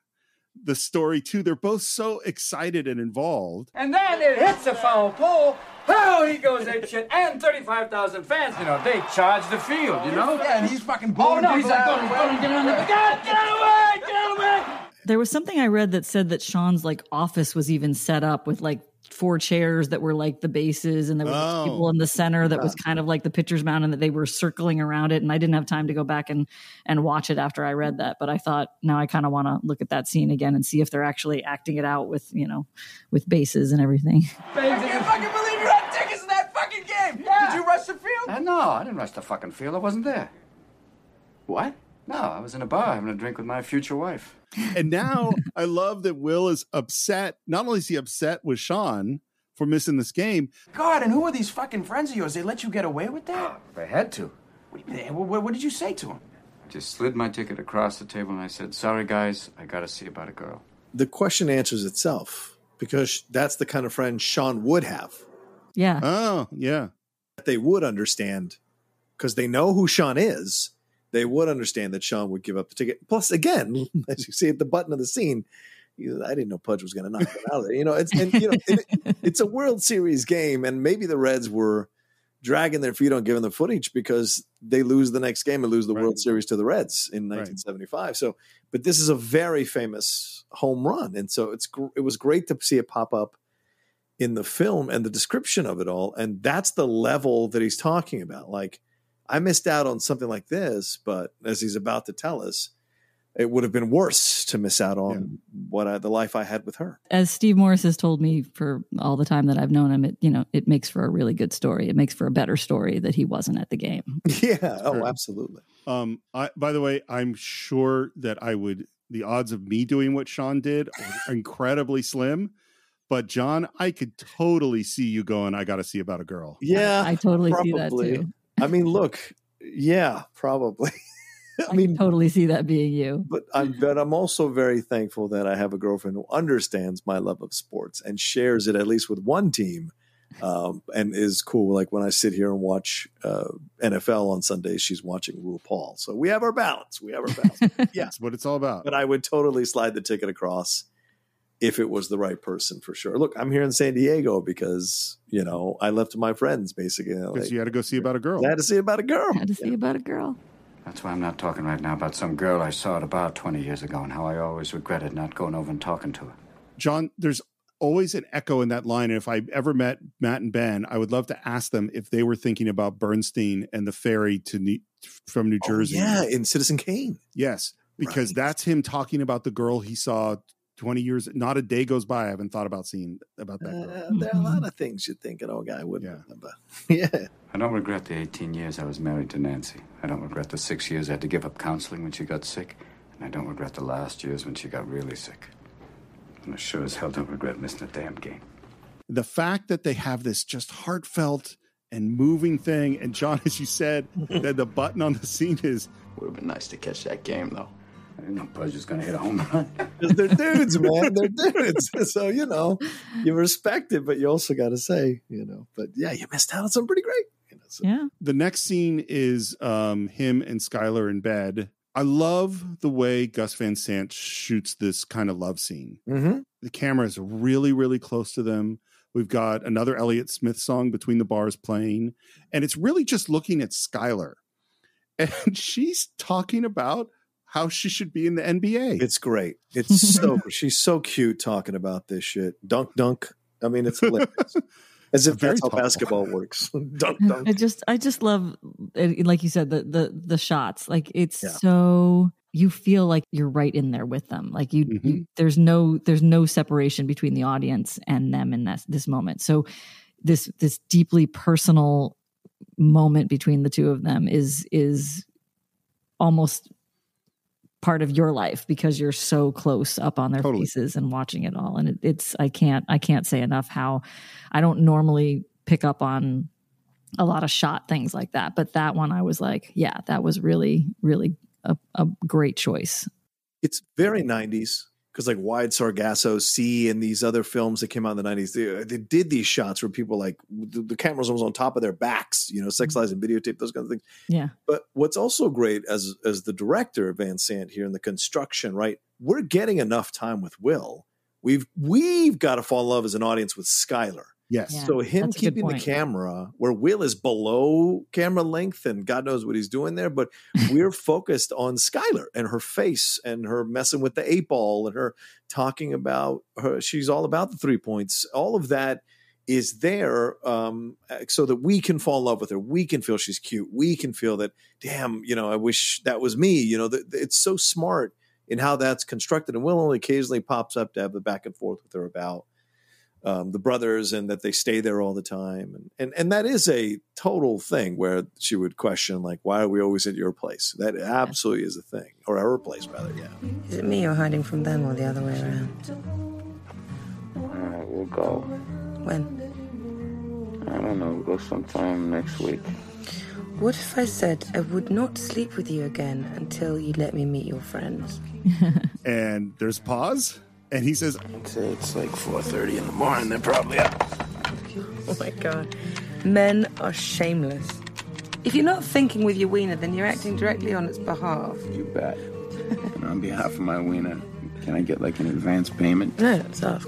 Speaker 2: the story too. They're both so excited and involved.
Speaker 10: And then it hits a foul pole. Oh, he goes ape shit. And 35,000 fans, you know, they charge the field, you know?
Speaker 7: Yeah, and he's fucking
Speaker 10: Oh, no, he's like,
Speaker 7: out.
Speaker 10: going, he's going, get on the... God, get out of the way! Get out of the way!
Speaker 4: There was something I read that said that Sean's like office was even set up with like four chairs that were like the bases and there were
Speaker 2: Oh.
Speaker 4: people in the center that was kind of like the pitcher's mound and that they were circling around it and I didn't have time to go back and and watch it after I read that but I thought now I kind of want to look at that scene again and see if they're actually acting it out with you know with bases and everything.
Speaker 7: I can't fucking believe you had tickets to that fucking game. Did you rush the field?
Speaker 9: Uh, no, I didn't rush the fucking field. I wasn't there.
Speaker 7: What?
Speaker 9: No, I was in a bar having a drink with my future wife.
Speaker 2: And now I love that Will is upset. Not only is he upset with Sean for missing this game,
Speaker 7: God, and who are these fucking friends of yours? They let you get away with that?
Speaker 9: They had to.
Speaker 7: What, do you mean? what, what did you say to him?
Speaker 9: I just slid my ticket across the table and I said, Sorry, guys, I gotta see about a girl.
Speaker 3: The question answers itself because that's the kind of friend Sean would have.
Speaker 4: Yeah.
Speaker 2: oh yeah,
Speaker 3: They would understand because they know who Sean is. They would understand that Sean would give up the ticket. Plus, again, as you see at the button of the scene, you- I didn't know Pudge was going to knock it out of there. You know, it's and, you know it, it's a World Series game, and maybe the Reds were dragging their feet on giving the footage because they lose the next game and lose the
Speaker 2: Right.
Speaker 3: World Series to the Reds in 1975. So, but this is a very famous home run, and so it's it was great to see it pop up in the film and the description of it all, and that's the level that he's talking about. Like, I missed out on something like this, but as he's about to tell us, it would have been worse to miss out on what I, the life I had with her.
Speaker 4: As Steve Morris has told me for all the time that I've known him, it you know it makes for a really good story. It makes for a better story that he wasn't at the game.
Speaker 3: Yeah. Oh, absolutely.
Speaker 2: Um, I, by the way, I'm sure that I would. The odds of me doing what Sean did are incredibly slim. But John, I could totally see you going. I got to see about a girl.
Speaker 3: Yeah,
Speaker 4: I totally see that
Speaker 3: probably.
Speaker 4: too.
Speaker 3: I mean, look, yeah, probably.
Speaker 4: I, mean, totally see that being you.
Speaker 3: But I'm, but I'm also very thankful that I have a girlfriend who understands my love of sports and shares it at least with one team, um, and is cool. Like when I sit here and watch uh, NFL on Sundays, she's watching RuPaul. So we have our balance. We have our balance. yeah,
Speaker 2: That's what it's all about.
Speaker 3: but I would totally slide the ticket across if it was the right person for sure. Look, I'm here in San Diego because you know I left my friends basically.
Speaker 2: Because
Speaker 3: Like,
Speaker 2: you had to go see about a girl.
Speaker 3: I had to see about a girl.
Speaker 4: Had to see about a girl.
Speaker 9: That's why I'm not talking right now about some girl I saw at a bar 20 years ago and how I always regretted not going over and talking to her.
Speaker 2: John, there's always an echo in that line. And if I ever met Matt and Ben, I would love to ask them if they were thinking about Bernstein and the ferry to New, from New
Speaker 3: Oh,
Speaker 2: Jersey.
Speaker 3: yeah, in Citizen Kane.
Speaker 2: Yes, because
Speaker 3: Right.
Speaker 2: that's him talking about the girl he saw 20 years. Not a day goes by I haven't thought about seeing about that girl.
Speaker 3: Uh, there are a lot of things you think an old guy would
Speaker 2: Yeah.
Speaker 3: remember. yeah.
Speaker 9: I don't regret the 18 years I was married to Nancy. I don't regret the six years I had to give up counseling when she got sick. And I don't regret the last years when she got really sick. And I sure as hell don't regret missing a damn game.
Speaker 2: The fact that they have this just heartfelt and moving thing, and John, as you said, that the button on the scene is
Speaker 7: Would have been nice to catch that game, though.
Speaker 9: I didn't know Buzz was going to hit a home run.
Speaker 3: Because they're dudes, man. They're dudes. So, you know, you respect it, but you also got to say, you know, but yeah, you missed out on something pretty great. You know, so.
Speaker 4: Yeah.
Speaker 2: the next scene is um, him and Skylar in bed. I love the way Gus Van Sant shoots this kind of love scene.
Speaker 3: Mhm.
Speaker 2: The camera is really, really close to them. We've got another Elliott Smith song between the bars playing, and it's really just looking at Skylar. And she's talking about how she should be in the NBA.
Speaker 3: It's great. It's so, she's so cute talking about this shit. Dunk, dunk. I mean, it's hilarious. As if
Speaker 2: Very
Speaker 3: that's how
Speaker 2: tall.
Speaker 3: basketball works. dunk, dunk.
Speaker 4: I just I just love like you said the the the shots. Like it's
Speaker 3: Yeah.
Speaker 4: so you feel like you're right in there with them. Like you, you
Speaker 2: Mhm.
Speaker 4: there's no there's no separation between the audience and them in this this moment. So this this deeply personal moment between the two of them is is almost part of your life because you're so close up on their
Speaker 2: Totally.
Speaker 4: faces and watching it all and it, it's i can't i can't say enough how i don't normally pick up on a lot of shot things like that but that one i was like yeah that was really really a, a great choice
Speaker 3: it's very 90s because like Wide Sargasso Sea and these other films that came out in the 90s, they, they did these shots where people like the, the cameras was on top of their backs, you know, sex, lies, mm. and videotape, those kinds of things.
Speaker 4: yeah
Speaker 3: But what's also great as as the director of Van Sant here in the construction, right? We're getting enough time with Will. We've we've got to fall in love as an audience with Skylar.
Speaker 2: Yes.
Speaker 4: Yeah,
Speaker 3: so him
Speaker 4: that's a good
Speaker 3: keeping the camera where Will is below camera length and God knows what he's doing there, but we're focused on Skylar and her face and her messing with the eight ball and her talking about her. She's all about the three points. All of that is there um, so that we can fall in love with her. We can feel she's cute. We can feel that, damn, you know, I wish that was me. You know, that it's so smart in how that's constructed. And Will only occasionally pops up to have the back and forth with her about um, the brothers and that they stay there all the time. And, and and that is a total thing where she would question like, why are we always at your place? That absolutely is a thing, or our place rather. Yeah.
Speaker 5: Is it me you're hiding from them or the other way around?
Speaker 7: All right, we'll go.
Speaker 5: When?
Speaker 7: I don't know. We'll go sometime next week.
Speaker 5: What if I said I would not sleep with you again until you let me meet your friends?
Speaker 2: And there's pause, and he says,
Speaker 7: it's like 4.30 in the morning. They're probably up.
Speaker 5: Oh my god. Men are shameless. If you're not thinking with your wiener, then you're acting directly on its behalf.
Speaker 7: You bet. and on behalf of my wiener, can I get like an advance payment?
Speaker 5: No, that's off.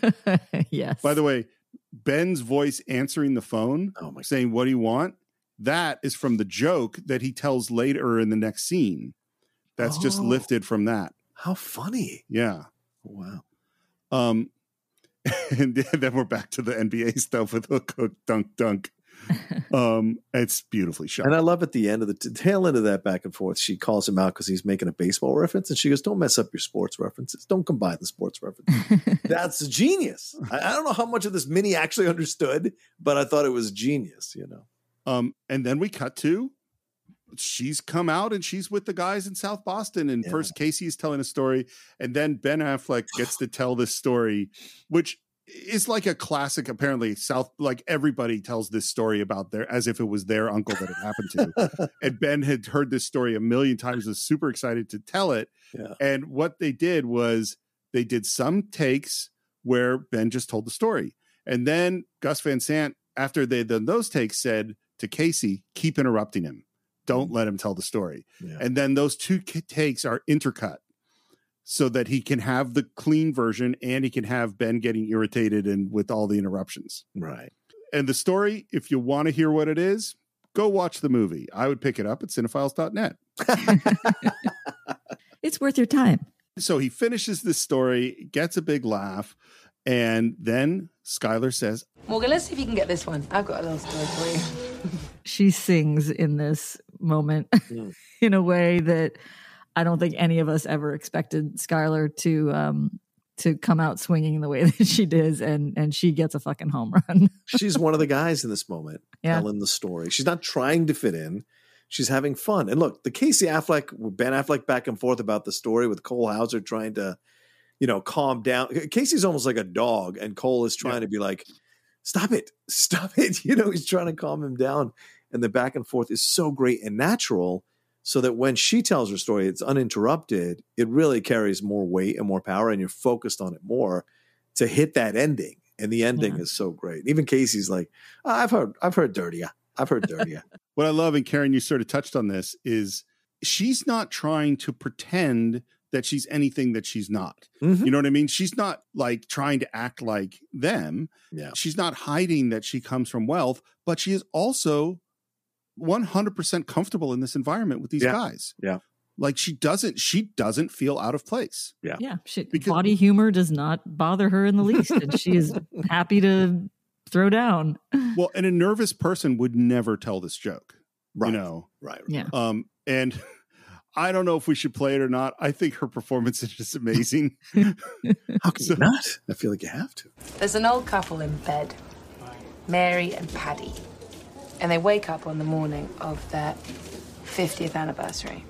Speaker 4: yes.
Speaker 2: By the way, Ben's voice answering the phone,
Speaker 3: Oh my
Speaker 2: saying, What do you want? That is from the joke that he tells later in the next scene. That's just
Speaker 3: Oh.
Speaker 2: lifted from that.
Speaker 3: How funny.
Speaker 2: Yeah.
Speaker 3: Wow.
Speaker 2: Um, and then we're back to the NBA stuff with hook, hook, dunk, dunk. Um, it's beautifully shot.
Speaker 3: And I love at the end of the t- tail end of that back and forth, she calls him out because he's making a baseball reference, and she goes, "Don't mess up your sports references. Don't combine the sports references." That's genius. I, I don't know how much of this Minnie actually understood, but I thought it was genius. You know.
Speaker 2: Um, and then we cut to she's come out and she's with the guys in South Boston. And
Speaker 3: Yeah.
Speaker 2: first Casey is telling a story, and then Ben Affleck gets to tell this story, which is like a classic. Apparently, South like everybody tells this story about their as if it was their uncle that it happened to. and Ben had heard this story a million times, was super excited to tell it.
Speaker 3: Yeah.
Speaker 2: And what they did was they did some takes where Ben just told the story. And then Gus Van Sant, after they done those takes, said to Casey, keep interrupting him. Don't let him tell the story.
Speaker 3: Yeah.
Speaker 2: And then those two takes are intercut so that he can have the clean version and he can have Ben getting irritated and with all the interruptions.
Speaker 3: Right.
Speaker 2: And the story, if you want to hear what it is, go watch the movie. I would pick it up at cine-files.net.
Speaker 4: It's worth your time.
Speaker 2: So he finishes this story, gets a big laugh, and then Skylar says,
Speaker 5: Morgan, let's see if you can get this one. I've got a little story for you.
Speaker 4: She sings in this moment
Speaker 3: Mm.
Speaker 4: in a way that I don't think any of us ever expected Skylar to um to come out swinging the way that she does, and and she gets a fucking home run.
Speaker 3: She's one of the guys in this moment
Speaker 4: Yeah.
Speaker 3: telling the story. She's not trying to fit in. She's having fun. And look, the Casey Affleck, Ben Affleck back and forth about the story with Cole Hauser trying to, you know, calm down. Casey's almost like a dog, and Cole is trying to be like, stop it, stop it. You know, he's trying to calm him down. And the back and forth is so great and natural so that when she tells her story, it's uninterrupted. It really carries more weight and more power, and you're focused on it more to hit that ending. And the ending
Speaker 4: Yeah.
Speaker 3: is so great. Even Casey's like, "Oh, I've heard, I've heard dirtier. I've heard dirtier.
Speaker 2: What I love, and Karen, you sort of touched on this, is she's not trying to pretend that she's anything that she's not.
Speaker 3: Mhm.
Speaker 2: You know what I mean? She's not like trying to act like them.
Speaker 3: Yeah.
Speaker 2: She's not hiding that she comes from wealth, but she is also 100% comfortable in this environment with these
Speaker 3: Yeah.
Speaker 2: guys.
Speaker 3: Yeah.
Speaker 2: Like she doesn't, she doesn't feel out of place.
Speaker 3: Yeah.
Speaker 4: yeah, she,
Speaker 2: Because-
Speaker 4: body humor does not bother her in the least, and she is happy to throw down.
Speaker 2: Well, and a nervous person would never tell this joke.
Speaker 3: Right.
Speaker 2: You know,
Speaker 3: Right.
Speaker 4: Yeah.
Speaker 2: Um, and I don't know if we should play it or not. I think her performance is just amazing.
Speaker 3: How can you not? I feel like you have to.
Speaker 5: There's an old couple in bed, Mary and Paddy. And they wake up on the morning of their 50th anniversary.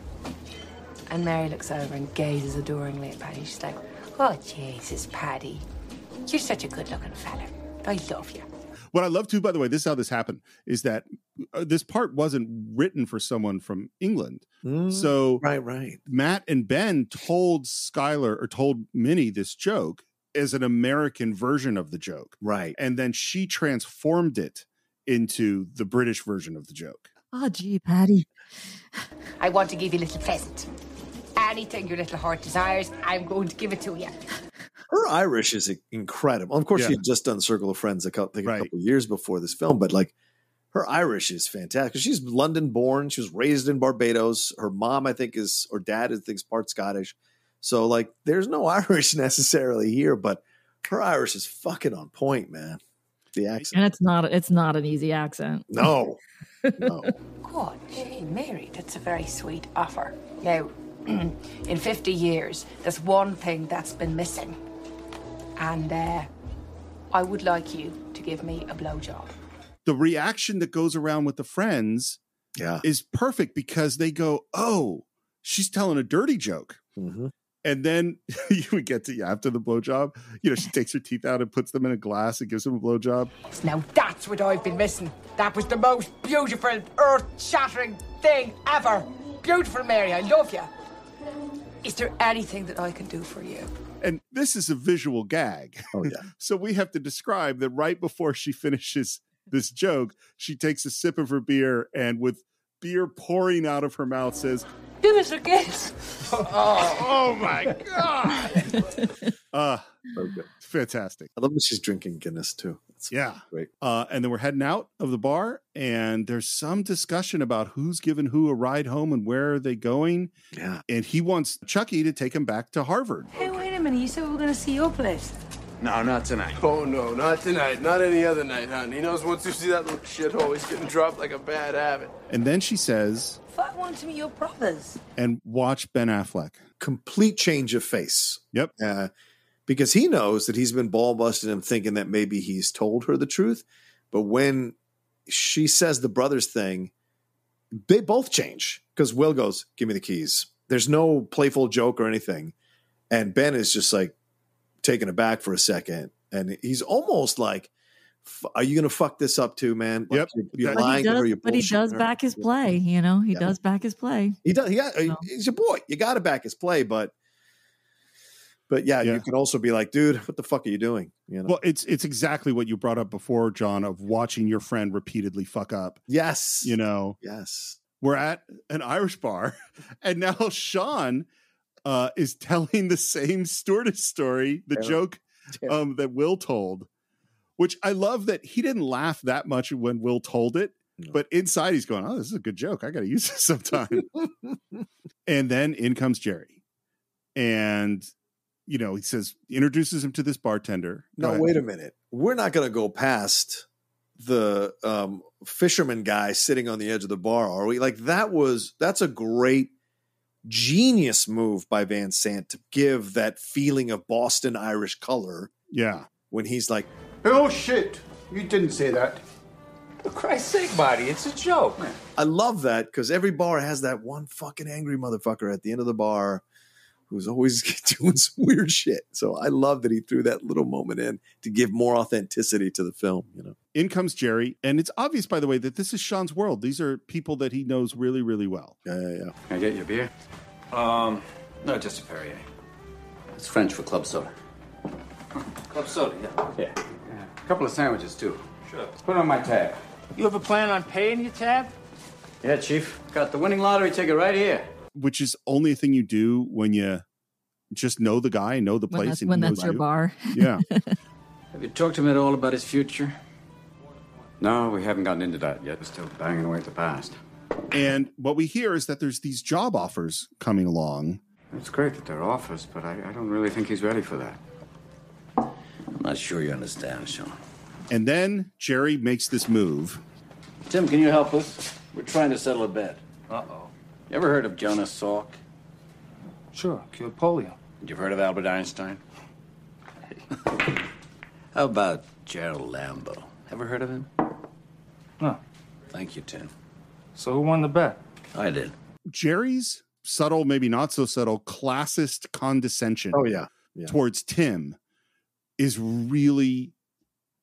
Speaker 5: And Mary looks over and gazes adoringly at Paddy. She's like, Oh, Jesus, Paddy. You're such a good looking fella. I love you.
Speaker 2: What I love too, by the way, this is how this happened: is that uh, this part wasn't written for someone from England. So
Speaker 3: Mm, right, right.
Speaker 2: Matt and Ben told Skylar or told Minnie this joke as an American version of the joke,
Speaker 3: Right.
Speaker 2: and then she transformed it into the British version of the joke.
Speaker 4: Oh, gee, Paddy.
Speaker 5: I want to give you a little present. Anything your little heart desires, I'm going to give it to you.
Speaker 3: her Irish is incredible. Of course,
Speaker 2: Yeah.
Speaker 3: she had just done Circle of Friends a couple, I think a
Speaker 2: Right.
Speaker 3: couple years before this film, but like her Irish is fantastic. She's London born. She was raised in Barbados. Her mom, I think, is or dad, I think, is part Scottish. So like, there's no Irish necessarily here, but her Irish is fucking on point, man. The accent.
Speaker 4: And it's not it's not an easy accent.
Speaker 3: No, no.
Speaker 5: God, gee, Mary, that's a very sweet offer. Now, in 50 years, there's one thing that's been missing. And uh, I would like you to give me a blowjob.
Speaker 2: the reaction that goes around with the friends
Speaker 3: Yeah.
Speaker 2: is perfect because they go, "Oh, she's telling a dirty joke,"
Speaker 3: Mm-hmm.
Speaker 2: And then you would get to yeah, after the blowjob. You know, she takes her teeth out and puts them in a glass and gives him a blowjob.
Speaker 5: Now, that's what I've been missing. That was the most beautiful, earth shattering thing ever. Beautiful, Mary, I love you. Is there anything that I can do for you?
Speaker 2: And this is a visual gag.
Speaker 3: Oh yeah.
Speaker 2: so we have to describe that right before she finishes this joke, she takes a sip of her beer and with beer pouring out of her mouth says,
Speaker 5: Give us a kiss.
Speaker 2: Oh, oh my god. uh
Speaker 3: Okay.
Speaker 2: fantastic.
Speaker 3: I love that she's drinking Guinness too. That's
Speaker 2: Yeah.
Speaker 3: great.
Speaker 2: Uh, and then we're heading out of the bar, and there's some discussion about who's giving who a ride home and where are they going.
Speaker 3: Yeah.
Speaker 2: And he wants Chucky to take him back to Harvard.
Speaker 5: Hey, wait a minute. You said we were going to see your place.
Speaker 7: No, not tonight.
Speaker 1: Oh no, not tonight. Not any other night, hon. He knows once you see that little shithole, he's getting dropped like a bad habit.
Speaker 2: And then she says,
Speaker 5: If I want to meet your brothers.
Speaker 2: and watch Ben Affleck.
Speaker 3: Complete change of face.
Speaker 2: Yep.
Speaker 3: Uh, because he knows that he's been ball busting him thinking that maybe he's told her the truth. But when she says the brothers thing, they both change because Will goes, Give me the keys. There's no playful joke or anything. And Ben is just like taken aback for a second. And he's almost like, Are you going to fuck this up too, man? Like,
Speaker 2: Yep.
Speaker 3: You're, you're
Speaker 2: But
Speaker 4: But he
Speaker 3: lying
Speaker 4: does,
Speaker 3: You're
Speaker 4: but he does back his play, you know. He
Speaker 3: Yeah.
Speaker 4: does back his play.
Speaker 3: He does. He got.
Speaker 4: No.
Speaker 3: He's your boy. You got to back his play, but, but yeah,
Speaker 2: Yeah.
Speaker 3: you can also be like, dude, what the fuck are you doing? You know.
Speaker 2: Well, it's it's exactly what you brought up before, John, of watching your friend repeatedly fuck up.
Speaker 3: yes.
Speaker 2: You know,
Speaker 3: Yes.
Speaker 2: we're at an Irish bar, and now Sean uh, is telling the same stewardess story, the
Speaker 3: Yeah.
Speaker 2: joke um, that Will told, which I love that he didn't laugh that much when Will told it,
Speaker 3: No.
Speaker 2: but inside he's going, "Oh, this is a good joke. I got to use this sometime." and then in comes Jerry, and you know he says introduces him to this bartender.
Speaker 3: No, wait a minute. We're not going to go past the um, fisherman guy sitting on the edge of the bar, are we? Like that was that's a great genius move by Van Sant to give that feeling of Boston Irish color
Speaker 2: Yeah,
Speaker 3: when he's like,
Speaker 11: Oh shit! You didn't say that.
Speaker 7: For Christ's sake, Marty, it's a joke.
Speaker 3: I love that because every bar has that one fucking angry motherfucker at the end of the bar who's always doing some weird shit. So I love that he threw that little moment in to give more authenticity to the film. You know,
Speaker 2: in comes Jerry, and it's obvious, by the way, that this is Sean's world. These are people that he knows really, really well.
Speaker 3: yeah, yeah, yeah.
Speaker 9: Can I get you a beer?
Speaker 7: Um, no, just a Perrier.
Speaker 12: It's French for club soda.
Speaker 7: Club soda, yeah.
Speaker 9: Yeah. A couple of sandwiches, too.
Speaker 7: Sure.
Speaker 9: Put it on my tab.
Speaker 11: You have a plan on paying your tab?
Speaker 9: Yeah, Chief. Got the winning lottery ticket right here.
Speaker 2: Which is only a thing you do when you just know the guy, and know the
Speaker 4: When
Speaker 2: place,
Speaker 4: that's,
Speaker 2: and
Speaker 4: when that's your
Speaker 2: you.
Speaker 4: bar.
Speaker 2: Yeah,
Speaker 7: Have you talked to him at all about his future?
Speaker 9: No, we haven't gotten into that yet. We're still banging away at the past.
Speaker 2: and what we hear is that there's these job offers coming along.
Speaker 9: It's great that they're offers, but I, I don't really think he's ready for that.
Speaker 12: I'm not sure you understand, Sean.
Speaker 2: And then Jerry makes this move.
Speaker 12: Tim, can you help us? We're trying to settle a bet.
Speaker 11: Uh-oh.
Speaker 12: You ever heard of Jonas Salk?
Speaker 11: Sure, cured polio.
Speaker 12: And You've heard of Albert Einstein? How about Gerald Lambeau? Ever heard of him?
Speaker 11: No.
Speaker 12: Thank you, Tim.
Speaker 11: So who won the bet?
Speaker 12: I did.
Speaker 2: Jerry's subtle, maybe not so subtle, classist condescension
Speaker 3: Oh yeah, yeah.
Speaker 2: towards Tim is really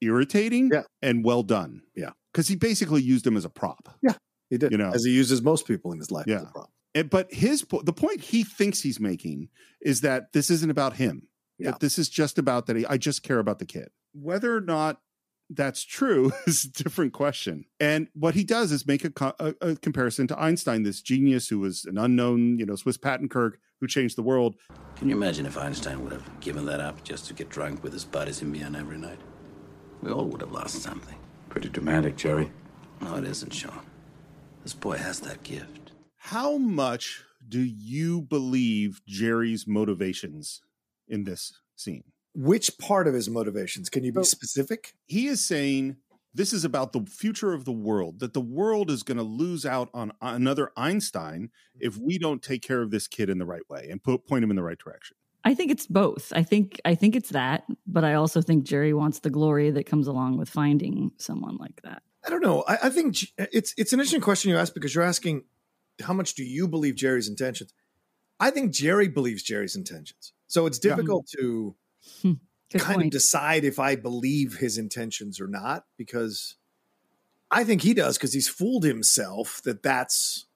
Speaker 2: irritating
Speaker 3: Yeah.
Speaker 2: and well done.
Speaker 3: Yeah.
Speaker 2: Because he basically used him as a prop.
Speaker 3: He did,
Speaker 2: You know.
Speaker 3: as he uses most people in his life. as
Speaker 2: Yeah.
Speaker 3: a prop.
Speaker 2: And, but his po- the point he thinks he's making is that this isn't about him.
Speaker 3: Yeah.
Speaker 2: That this is just about that he, I just care about the kid. Whether or not that's true is a different question. And what he does is make a, co- a, a comparison to Einstein, this genius who was an unknown, you know, Swiss patent clerk who changed the world.
Speaker 12: Can you imagine if Einstein would have given that up just to get drunk with his buddies in Vienna every night? We all would have lost something.
Speaker 9: Pretty dramatic, Jerry.
Speaker 12: No, it isn't, Sean. This boy has that gift.
Speaker 2: How much do you believe Jerry's motivations in this scene?
Speaker 3: Which part of his motivations? Can you be oh. specific?
Speaker 2: He is saying this is about the future of the world, that the world is going to lose out on another Einstein if we don't take care of this kid in the right way and put, point him in the right direction.
Speaker 4: I think it's both. I think I think it's that, but I also think Jerry wants the glory that comes along with finding someone like that.
Speaker 3: I don't know. I, I think it's it's an interesting question you ask because you're asking how much do you believe Jerry's intentions? I think Jerry believes Jerry's intentions. So it's difficult to kind
Speaker 4: point.
Speaker 3: of decide if I believe his intentions or not because I think he does because he's fooled himself that that's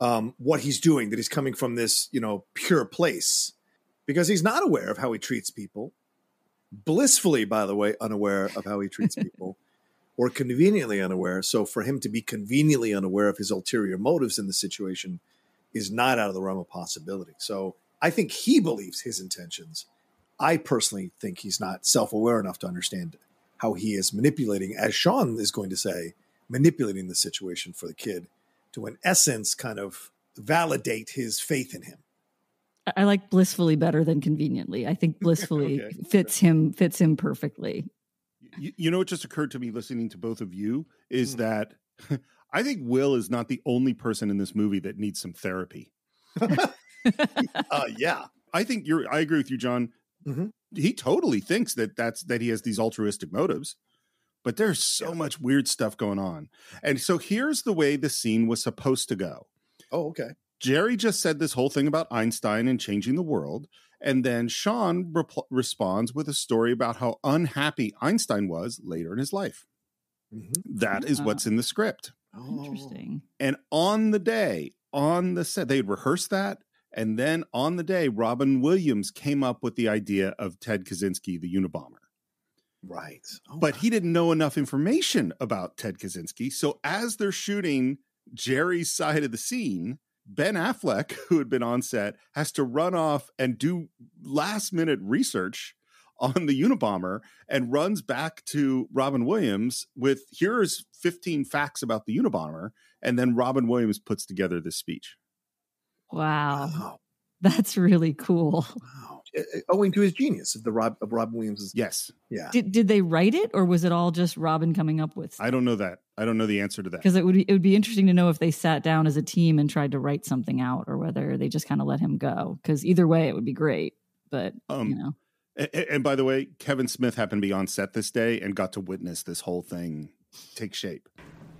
Speaker 3: um, what he's doing, that he's coming from this, you know, pure place because he's not aware of how he treats people. Blissfully, by the way, unaware of how he treats people or conveniently unaware. So for him to be conveniently unaware of his ulterior motives in the situation is not out of the realm of possibility. So I think he believes his intentions. I personally think he's not self aware enough to understand how he is manipulating, as Sean is going to say, manipulating the situation for the kid to, in essence, kind of validate his faith in him.
Speaker 4: I- like blissfully better than conveniently. I think blissfully
Speaker 2: Okay.
Speaker 4: fits him fits him perfectly.
Speaker 2: You, you know what just occurred to me listening to both of you is that I think Will is not the only person in this movie that needs some therapy.
Speaker 3: uh, yeah,
Speaker 2: I think you're. I agree with you, John.
Speaker 3: Mhm.
Speaker 2: He totally thinks that that's that he has these altruistic motives, but there's so much weird stuff going on. And so here's the way the scene was supposed to go.
Speaker 3: Oh, okay.
Speaker 2: Jerry just said this whole thing about Einstein and changing the world. And then Sean repl- responds with a story about how unhappy Einstein was later in his life. Mm-hmm. That is what's in the script.
Speaker 4: Interesting.
Speaker 2: And on the day, on the set, they had rehearsed that. And then on the day, Robin Williams came up with the idea of Ted Kaczynski, the Unabomber.
Speaker 3: Right.
Speaker 2: Oh, but he didn't know enough information about Ted Kaczynski. So as they're shooting Jerry's side of the scene, Ben Affleck, who had been on set, has to run off and do last minute research on the Unabomber and runs back to Robin Williams with here's 15 facts about the Unabomber. And then Robin Williams puts together this speech.
Speaker 4: Wow. That's really cool.
Speaker 3: Wow. Owing to his genius of the Rob of Robin Williams.
Speaker 2: Yes.
Speaker 3: Yeah.
Speaker 4: Did did they write it or was it all just Robin coming up with
Speaker 2: I don't know that. I don't know the answer to that.
Speaker 4: because it would be, it would be interesting to know if they sat down as a team and tried to write something out or whether they just kind of let him go because either way it would be great but
Speaker 2: Um,
Speaker 4: you know
Speaker 2: A- a- And by the way, Kevin Smith happened to be on set this day and got to witness this whole thing take shape.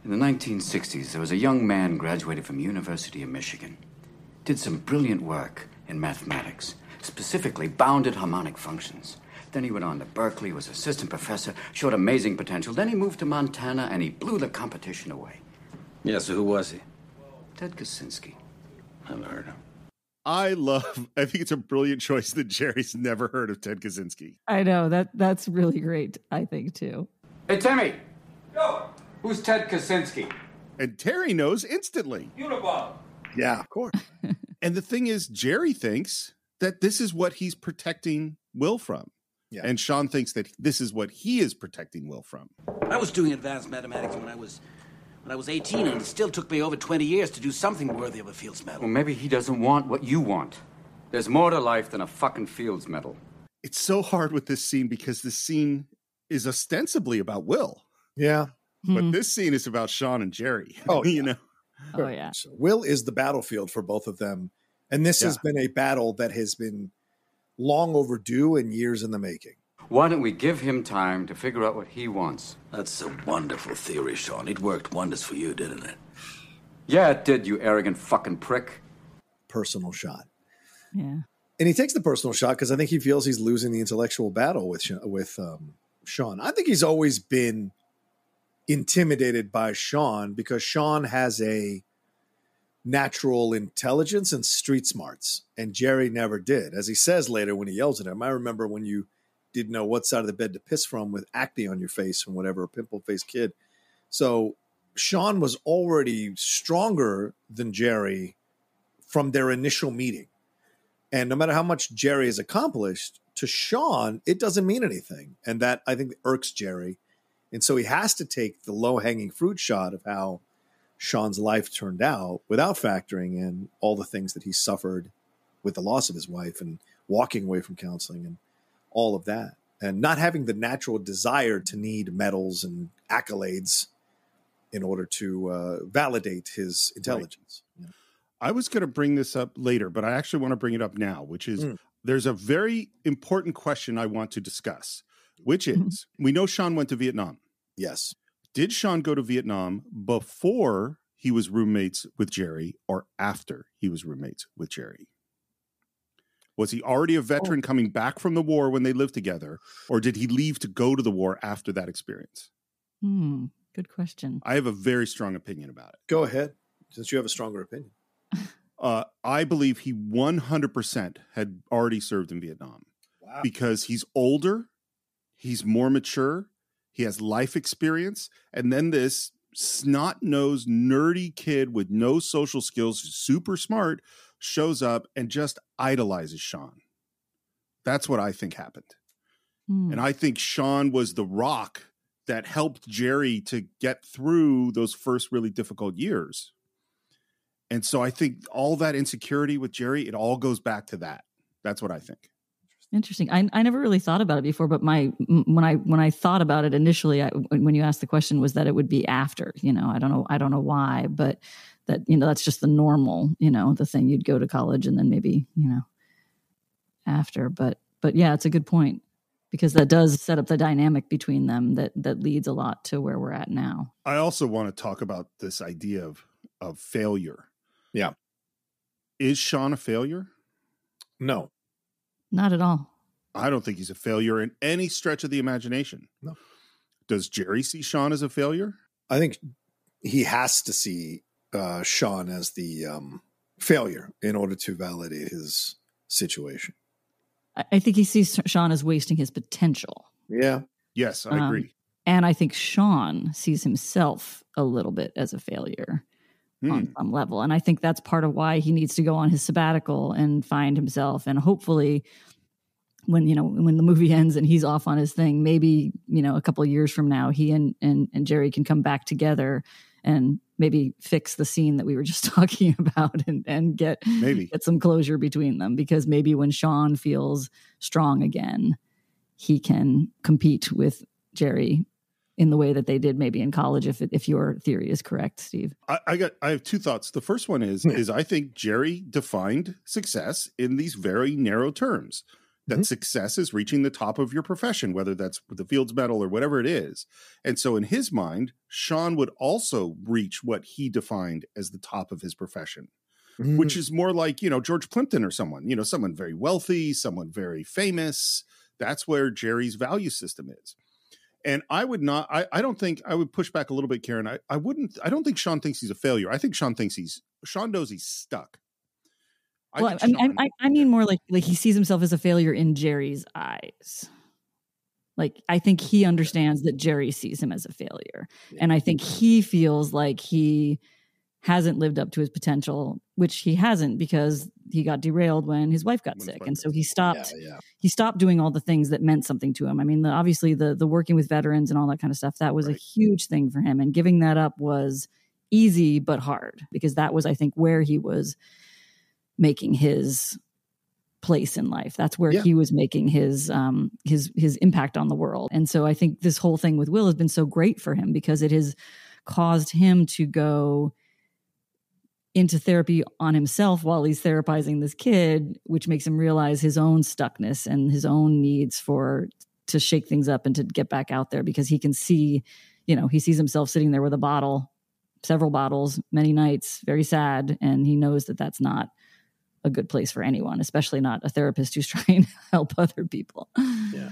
Speaker 9: In the 1960s, there was a young man graduated from University of Michigan. Did some brilliant work in mathematics, specifically bounded harmonic functions. Then he went on to Berkeley, was assistant professor, showed amazing potential. Then he moved to Montana and he blew the competition away.
Speaker 12: Yeah, so who was he?
Speaker 9: Ted Kaczynski.
Speaker 12: Never heard of him.
Speaker 2: I love, I think it's a brilliant choice that Jerry's never heard of Ted Kaczynski.
Speaker 4: I know that that's really great I think too
Speaker 10: Hey, Timmy. Yo, who's Ted Kaczynski?
Speaker 2: And Terry knows instantly.
Speaker 10: Unibomb.
Speaker 3: Yeah, of course.
Speaker 2: And the thing is, Jerry thinks that this is what he's protecting Will from.
Speaker 3: Yeah.
Speaker 2: And Sean thinks that this is what he is protecting Will from.
Speaker 12: I was doing advanced mathematics when I was when I was 18, and it still took me over 20 years to do something worthy of a Fields Medal.
Speaker 9: Well, maybe he doesn't want what you want. There's more to life than a fucking Fields medal.
Speaker 2: It's so hard with this scene because this scene is ostensibly about Will,
Speaker 3: Yeah.
Speaker 2: but hmm. this scene is about Sean and Jerry.
Speaker 3: Oh,
Speaker 2: you know.
Speaker 4: Oh yeah
Speaker 3: So Will is the battlefield for both of them. And this has been a battle that has been long overdue and years in the making.
Speaker 9: Why don't we give him time to figure out what he wants?
Speaker 12: That's a wonderful theory, Sean. It worked wonders for you, didn't it?
Speaker 9: Yeah, it did, you arrogant fucking prick.
Speaker 3: Personal shot.
Speaker 4: yeah
Speaker 3: And he takes the personal shot because I think he feels he's losing the intellectual battle with with um, Sean. I think he's always been intimidated by Sean because Sean has a natural intelligence and street smarts, and Jerry never did. As he says later when he yells at him, I remember when you didn't know what side of the bed to piss from with acne on your face and whatever, a pimple faced kid. So Sean was already stronger than Jerry from their initial meeting. And no matter how much Jerry has accomplished, to Sean, it doesn't mean anything. And that I think irks Jerry. And so he has to take the low hanging fruit shot of how Sean's life turned out without factoring in all the things that he suffered with the loss of his wife and walking away from counseling and all of that. And not having the natural desire to need medals and accolades in order to uh, validate his intelligence. Yeah.
Speaker 2: I was going to bring this up later, but I actually want to bring it up now, which is
Speaker 3: Mm.
Speaker 2: there's a very important question I want to discuss, which is we know Sean went to Vietnam.
Speaker 3: Yes.
Speaker 2: Did Sean go to Vietnam before he was roommates with Jerry or after he was roommates with Jerry? Was he already a veteran coming back from the war when they lived together, or did he leave to go to the war after that experience?
Speaker 4: Hmm. Good question.
Speaker 2: I have a very strong opinion about it.
Speaker 3: Go ahead, since you have a stronger opinion.
Speaker 2: Uh, I believe he 100% had already served in Vietnam
Speaker 3: Wow.
Speaker 2: because he's older, he's more mature, he has life experience, and then this snot nosed, nerdy kid with no social skills, super smart, shows up and just idolizes Sean. That's what I think happened.
Speaker 4: Hmm.
Speaker 2: And I think Sean was the rock that helped Jerry to get through those first really difficult years. And so I think all that insecurity with Jerry, it all goes back to that. That's what I think.
Speaker 4: Interesting. I, I never really thought about it before, but my when I when I thought about it initially, I, when you asked the question, was that it would be after. You know, I don't know. I don't know why, but that you know that's just the normal. You know, the thing you'd go to college and then maybe you know after. But but yeah, it's a good point because that does set up the dynamic between them that that leads a lot to where we're at now.
Speaker 2: I also want to talk about this idea of of failure.
Speaker 3: Yeah.
Speaker 2: Is Sean a failure?
Speaker 3: No.
Speaker 4: Not at all.
Speaker 2: I don't think he's a failure in any stretch of the imagination.
Speaker 3: No.
Speaker 2: Does Jerry see Sean as a failure?
Speaker 3: I think he has to see uh, Sean as the um, failure in order to validate his situation.
Speaker 4: I, I think he sees Sean as wasting his potential.
Speaker 3: Yeah.
Speaker 2: Yes, I
Speaker 4: Um,
Speaker 2: agree.
Speaker 4: And I think Sean sees himself a little bit as a failure on
Speaker 2: Hmm.
Speaker 4: some level. And I think that's part of why he needs to go on his sabbatical and find himself. And hopefully, when you know when the movie ends and he's off on his thing, maybe you know a couple of years from now, he and and, and Jerry can come back together and maybe fix the scene that we were just talking about and and get
Speaker 2: Maybe.
Speaker 4: get some closure between them because maybe when Sean feels strong again, he can compete with Jerry in the way that they did maybe in college if if your theory is correct steve
Speaker 2: I, I got I have two thoughts. The first one is hmm. is I think Jerry defined success in these very narrow terms. That mm-hmm. success is reaching the top of your profession, whether that's with the Fields Medal or whatever it is. And so in his mind, Sean would also reach what he defined as the top of his profession. Which mm. is more like, you know, George Plimpton or someone, you know, someone very wealthy, someone very famous. That's where Jerry's value system is. And I would not, I, I don't think, I would push back a little bit, Karen. I, I wouldn't, I don't think Sean thinks he's a failure. I think Sean thinks he's, Sean knows he's stuck. I
Speaker 4: well, I, mean,
Speaker 2: Sean-
Speaker 4: I, I, I mean more like like he sees himself as a failure in jerry's eyes like i think he understands that jerry sees him as a failure and i think he feels like he hasn't lived up to his potential which he hasn't because he got derailed when his wife got sick and so he stopped
Speaker 3: yeah.
Speaker 4: he stopped doing all the things that meant something to him. I mean, the, obviously the the working with veterans and all that kind of stuff that was a huge thing for him, and giving that up was easy but hard because that was, I think, where he was making his place in life. That's where
Speaker 13: Yeah.
Speaker 4: he was making his um his his impact on the world. And so I think this whole thing with Will has been so great for him because it has caused him to go into therapy on himself while he's therapizing this kid, which makes him realize his own stuckness and his own needs for to shake things up and to get back out there because he can see, you know, he sees himself sitting there with a bottle, several bottles, many nights, very sad, and he knows that that's not a good place for anyone, especially not a therapist who's trying to help other people.
Speaker 3: Yeah.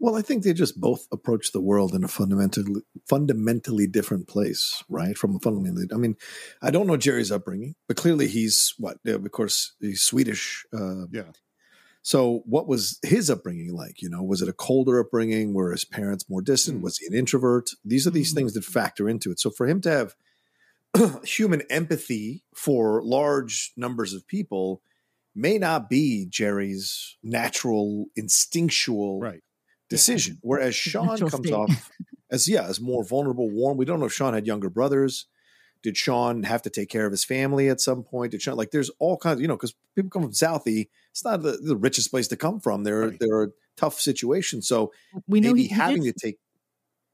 Speaker 3: Well, I think they just both approach the world in a fundamentally fundamentally different place, right? From a fundamentally, I mean, I don't know Jerry's upbringing, but clearly he's what? Of course, he's Swedish. Uh,
Speaker 2: yeah.
Speaker 3: So, what was his upbringing like? You know, was it a colder upbringing? Were his parents more distant? Was he an introvert? These are these things that factor into it. So, for him to have human empathy for large numbers of people may not be Jerry's natural, instinctual
Speaker 2: right.
Speaker 3: Decision. Whereas Sean comes
Speaker 4: state.
Speaker 3: off as yeah, as more vulnerable, warm. We don't know if Sean had younger brothers. Did Sean have to take care of his family at some point? Did Sean like there's all kinds, you know, because people come from Southie, it's not the, the richest place to come from. They're they're a tough situation. So
Speaker 4: We know
Speaker 3: maybe having
Speaker 4: did-
Speaker 3: to take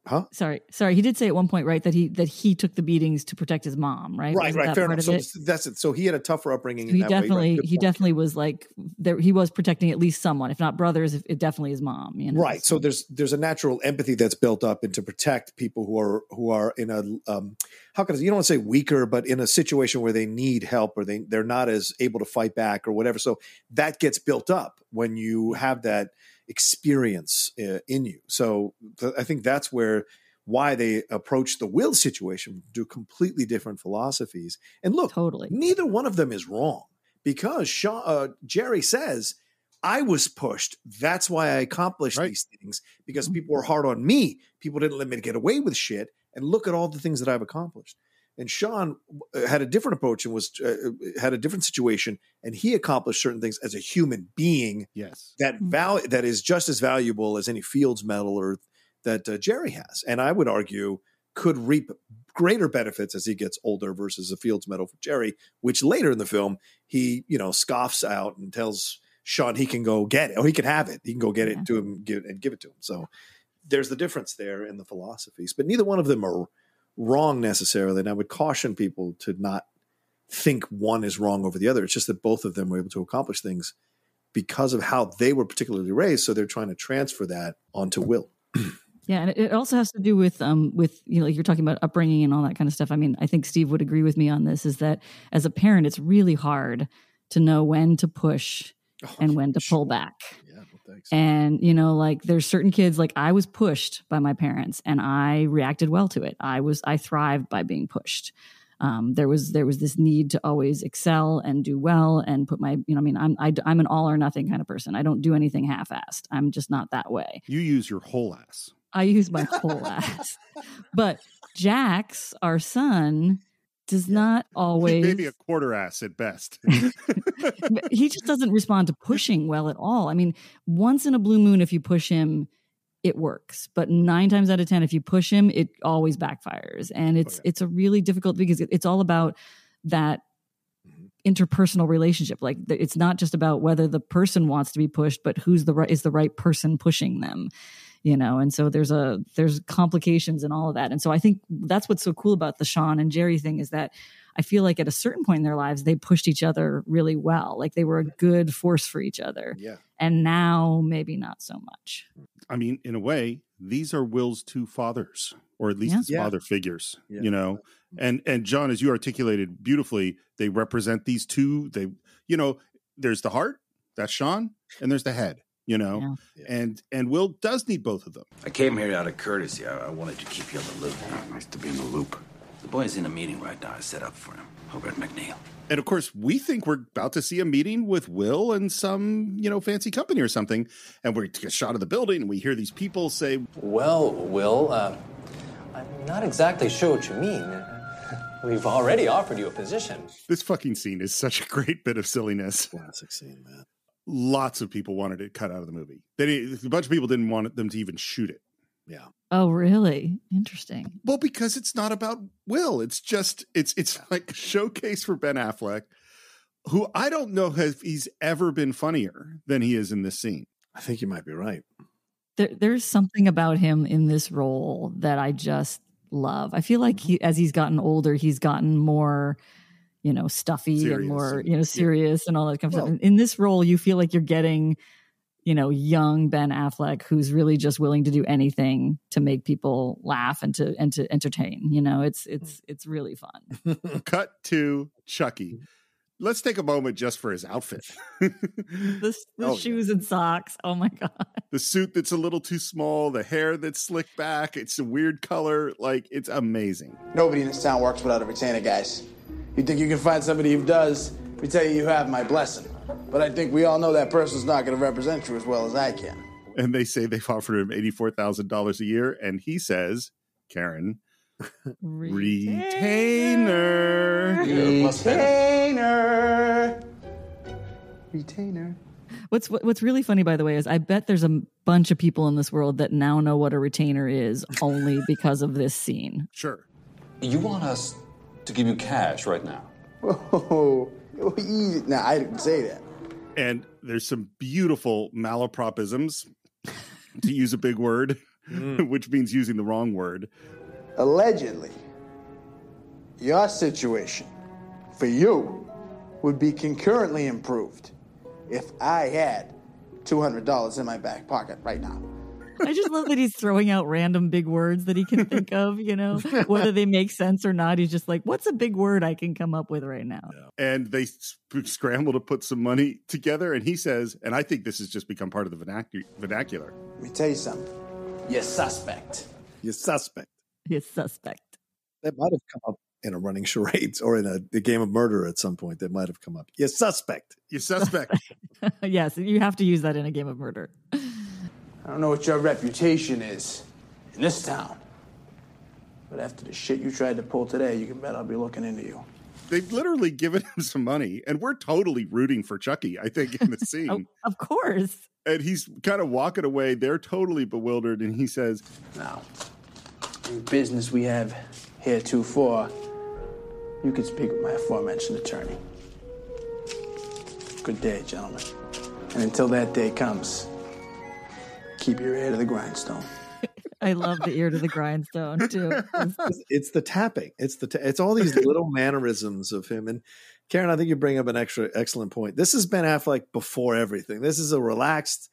Speaker 3: huh?
Speaker 4: Sorry, sorry. He did say at one point, right, that he that he took the beatings to protect his mom, right?
Speaker 3: Right,
Speaker 4: Wasn't
Speaker 3: right, fair enough. So
Speaker 4: it?
Speaker 3: that's it. So he had a tougher upbringing.
Speaker 4: So
Speaker 3: in
Speaker 4: he
Speaker 3: that way, right?
Speaker 4: definitely he
Speaker 3: point.
Speaker 4: definitely was like there he was protecting at least someone if not brothers if it definitely his mom you know
Speaker 3: right so there's there's a natural empathy that's built up and to protect people who are who are in a um how can I, you don't want to say weaker but in a situation where they need help or they they're not as able to fight back or whatever so that gets built up when you have that experience uh, in you so th- i think that's where why they approach the will situation do completely different philosophies and look
Speaker 4: totally
Speaker 3: neither one of them is wrong because Sean, uh, jerry says I was pushed. That's why I accomplished these things because
Speaker 4: Mm-hmm.
Speaker 3: people were hard on me. People didn't let me get away with shit. And look at all the things that I've accomplished. And Sean uh, had a different approach and was uh, had a different situation, and he accomplished certain things as a human being.
Speaker 2: Yes,
Speaker 3: that val- that is just as valuable as any Fields Medal or that uh, Jerry has, and I would argue could reap greater benefits as he gets older versus a Fields Medal for Jerry, which later in the film he you know scoffs out and tells Sean he can go get it or he can have it. He can go get it to him give, and give it to him. So there's the difference there in the philosophies, but neither one of them are wrong necessarily. And I would caution people to not think one is wrong over the other. It's just that both of them were able to accomplish things because of how they were particularly raised. So they're trying to transfer that onto Will.
Speaker 4: Yeah, and it also has to do with um with you know like you're talking about upbringing and all that kind of stuff. I mean, I think Steve would agree with me on this. Is that as a parent, it's really hard to know when to push and when to pull back. And you know, like there's certain kids like I was pushed by my parents, and I reacted well to it. I was I thrived by being pushed. Um, there was there was this need to always excel and do well and put my you know I mean I'm I, I'm an all or nothing kind of person. I don't do anything half-assed. I'm just not that way.
Speaker 2: You use your whole ass.
Speaker 4: I use my whole ass. But Jax, our son, does not always.
Speaker 2: Maybe a quarter ass at best.
Speaker 4: he just doesn't respond to pushing well at all. I mean, once in a blue moon, if you push him, it works. But nine times out of ten, if you push him, it always backfires, and oh, it's it's a really difficult because it's all about that mm-hmm. interpersonal relationship. Like it's not just about whether the person wants to be pushed, but who's the right is the right person pushing them. You know, and so there's a there's complications and all of that. And so I think that's what's so cool about the Sean and Jerry thing is that I feel like at a certain point in their lives they pushed each other really well. Like they were a good force for each other.
Speaker 3: Yeah.
Speaker 4: And now maybe not so much.
Speaker 2: I mean, in a way, these are Will's two fathers, or at least
Speaker 4: Yeah.
Speaker 2: his
Speaker 4: Yeah.
Speaker 2: father figures.
Speaker 3: Yeah.
Speaker 2: You know, and and John, as you articulated beautifully, they represent these two. They, you know, there's the heart, that's Sean, and there's the head. You know, and and Will does need both of them.
Speaker 12: I came here out of courtesy. I, I wanted to keep you on the loop. Nice to be in the loop. The boy's in a meeting right now. I set up for him over at McNeil.
Speaker 2: And of course, we think we're about to see a meeting with Will and some, you know, fancy company or something. And we take a shot of the building and we hear these people say,
Speaker 13: Well, Will, uh, I'm not exactly sure what you mean. We've already offered you a position.
Speaker 2: This fucking scene is such a great bit of silliness.
Speaker 3: Classic scene, man.
Speaker 2: Lots of people wanted it cut out of the movie. They didn't, a bunch of people didn't want them to even shoot it.
Speaker 3: Yeah.
Speaker 4: Oh, really? Interesting.
Speaker 2: Well, because it's not about Will. It's just it's it's like a showcase for Ben Affleck, who I don't know if he's ever been funnier than he is in this scene.
Speaker 3: I think you might be right.
Speaker 4: There, there's something about him in this role that I just love. I feel like he, as he's gotten older, he's gotten more, you know, stuffy
Speaker 2: Serious
Speaker 4: and more, you know, serious and all that kind of stuff. In- In this role, you feel like you're getting, you know, young Ben Affleck who's really just willing to do anything to make people laugh and to and to entertain. You know, it's it's mm. it's really fun.
Speaker 2: Cut to Chucky. Mm. Let's take a moment just for his outfit.
Speaker 4: The, the
Speaker 2: Oh, yeah.
Speaker 4: shoes and socks. Oh my god.
Speaker 2: the suit that's a little too small, the hair that's slicked back, it's a weird color. Like, it's amazing.
Speaker 1: Nobody in this town works without a retainer, guys. You think you can find somebody who does? We tell you you have my blessing. But I think we all know that person's not going to represent you as well as I can.
Speaker 2: And they say they've offered him $84,000 a year. And he says, Karen, retainer.
Speaker 1: Retainer. Retainer.
Speaker 4: What's what's really funny, by the way, is I bet there's a bunch of people in this world that now know what a retainer is only because of this scene.
Speaker 2: Sure.
Speaker 14: You want us to give you cash right now?
Speaker 1: Whoa, oh, whoa, easy. Now, I didn't say that.
Speaker 2: And there's some beautiful malapropisms, to use a big word, mm. which means using the wrong word.
Speaker 1: Allegedly, your situation for you would be concurrently improved if I had $200 in my back pocket right now.
Speaker 4: I just love that he's throwing out random big words that he can think of, you know, whether they make sense or not. He's just like, what's a big word I can come up with right now?
Speaker 2: And they sp- scramble to put some money together. And he says, and I think this has just become part of the vernac- vernacular.
Speaker 1: Let me tell you something. You're suspect.
Speaker 3: You're suspect.
Speaker 4: He's suspect.
Speaker 3: That might have come up in a running charades or in a, a game of murder at some point. That might have come up. You're suspect.
Speaker 2: You're suspect.
Speaker 4: yes, you have to use that in a game of murder.
Speaker 1: I don't know what your reputation is in this town, but after the shit you tried to pull today, you can bet I'll be looking into you.
Speaker 2: They've literally given him some money, and we're totally rooting for Chucky, I think, in the scene.
Speaker 4: Oh, of course.
Speaker 2: And he's kind of walking away. They're totally bewildered. And he says,
Speaker 1: Now, in business we have heretofore, you can speak with my aforementioned attorney. Good day, gentlemen. And until that day comes, keep your ear to the grindstone.
Speaker 4: I love the ear to the grindstone too.
Speaker 3: It's, it's the tapping. It's the ta- it's all these little mannerisms of him. And Karen, I think you bring up an extra excellent point. This is Ben Affleck before everything. This is a relaxed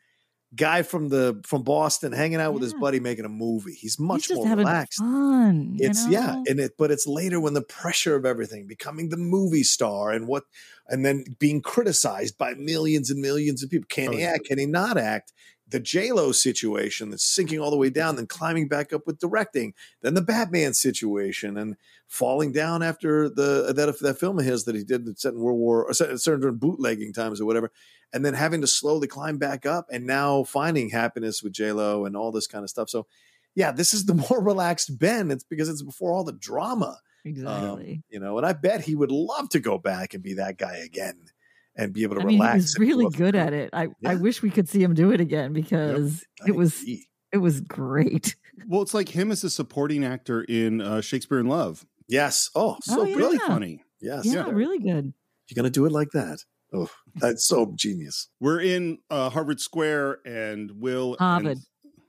Speaker 3: guy from the from Boston hanging out with his buddy making a movie. He's much
Speaker 4: He's just
Speaker 3: more relaxed.
Speaker 4: fun. you
Speaker 3: It's yeah,
Speaker 4: know?
Speaker 3: and it but it's later when the pressure of everything, becoming the movie star and what and then being criticized by millions and millions of people. Can
Speaker 2: Oh,
Speaker 3: he
Speaker 2: yeah.
Speaker 3: act? Can he not act? The J Lo situation that's sinking all the way down, then climbing back up with directing, then the Batman situation, and falling down after the that that film of his that he did that set in World War or set, set during bootlegging times or whatever, and then having to slowly climb back up, and now finding happiness with J Lo and all this kind of stuff. So, yeah, this is the more relaxed Ben. It's because it's before all the drama.
Speaker 4: Exactly.
Speaker 3: Um, you know, and I bet he would love to go back and be that guy again and be able to
Speaker 4: I mean,
Speaker 3: relax.
Speaker 4: he was really good at it. I, I wish we could see him do it again because it was it was great.
Speaker 2: Well, it's like him as a supporting actor in uh, Shakespeare in Love.
Speaker 3: Yes. Oh,
Speaker 4: so Oh,
Speaker 2: really funny.
Speaker 3: Yes.
Speaker 4: Yeah, really good.
Speaker 3: You're gonna do it like that. Oh, that's so genius.
Speaker 2: We're in uh, Harvard Square, and Will
Speaker 4: Harvard.
Speaker 2: and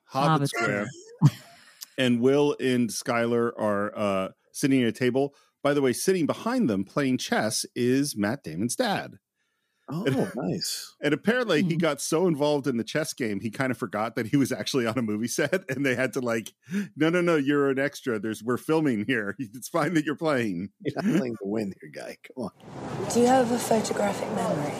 Speaker 2: Harvard,
Speaker 4: Harvard
Speaker 2: Square, and Will and Skylar are uh, sitting at a table. By the way, sitting behind them playing chess is Matt Damon's dad.
Speaker 3: Oh, nice.
Speaker 2: And apparently,
Speaker 4: Hmm.
Speaker 2: he got so involved in the chess game, he kind of forgot that he was actually on a movie set, and they had to like, no, no, no, you're an extra. There's we're filming here. It's fine that you're playing.
Speaker 3: You're not playing to win here, guy. Come on.
Speaker 5: Do you have a photographic memory?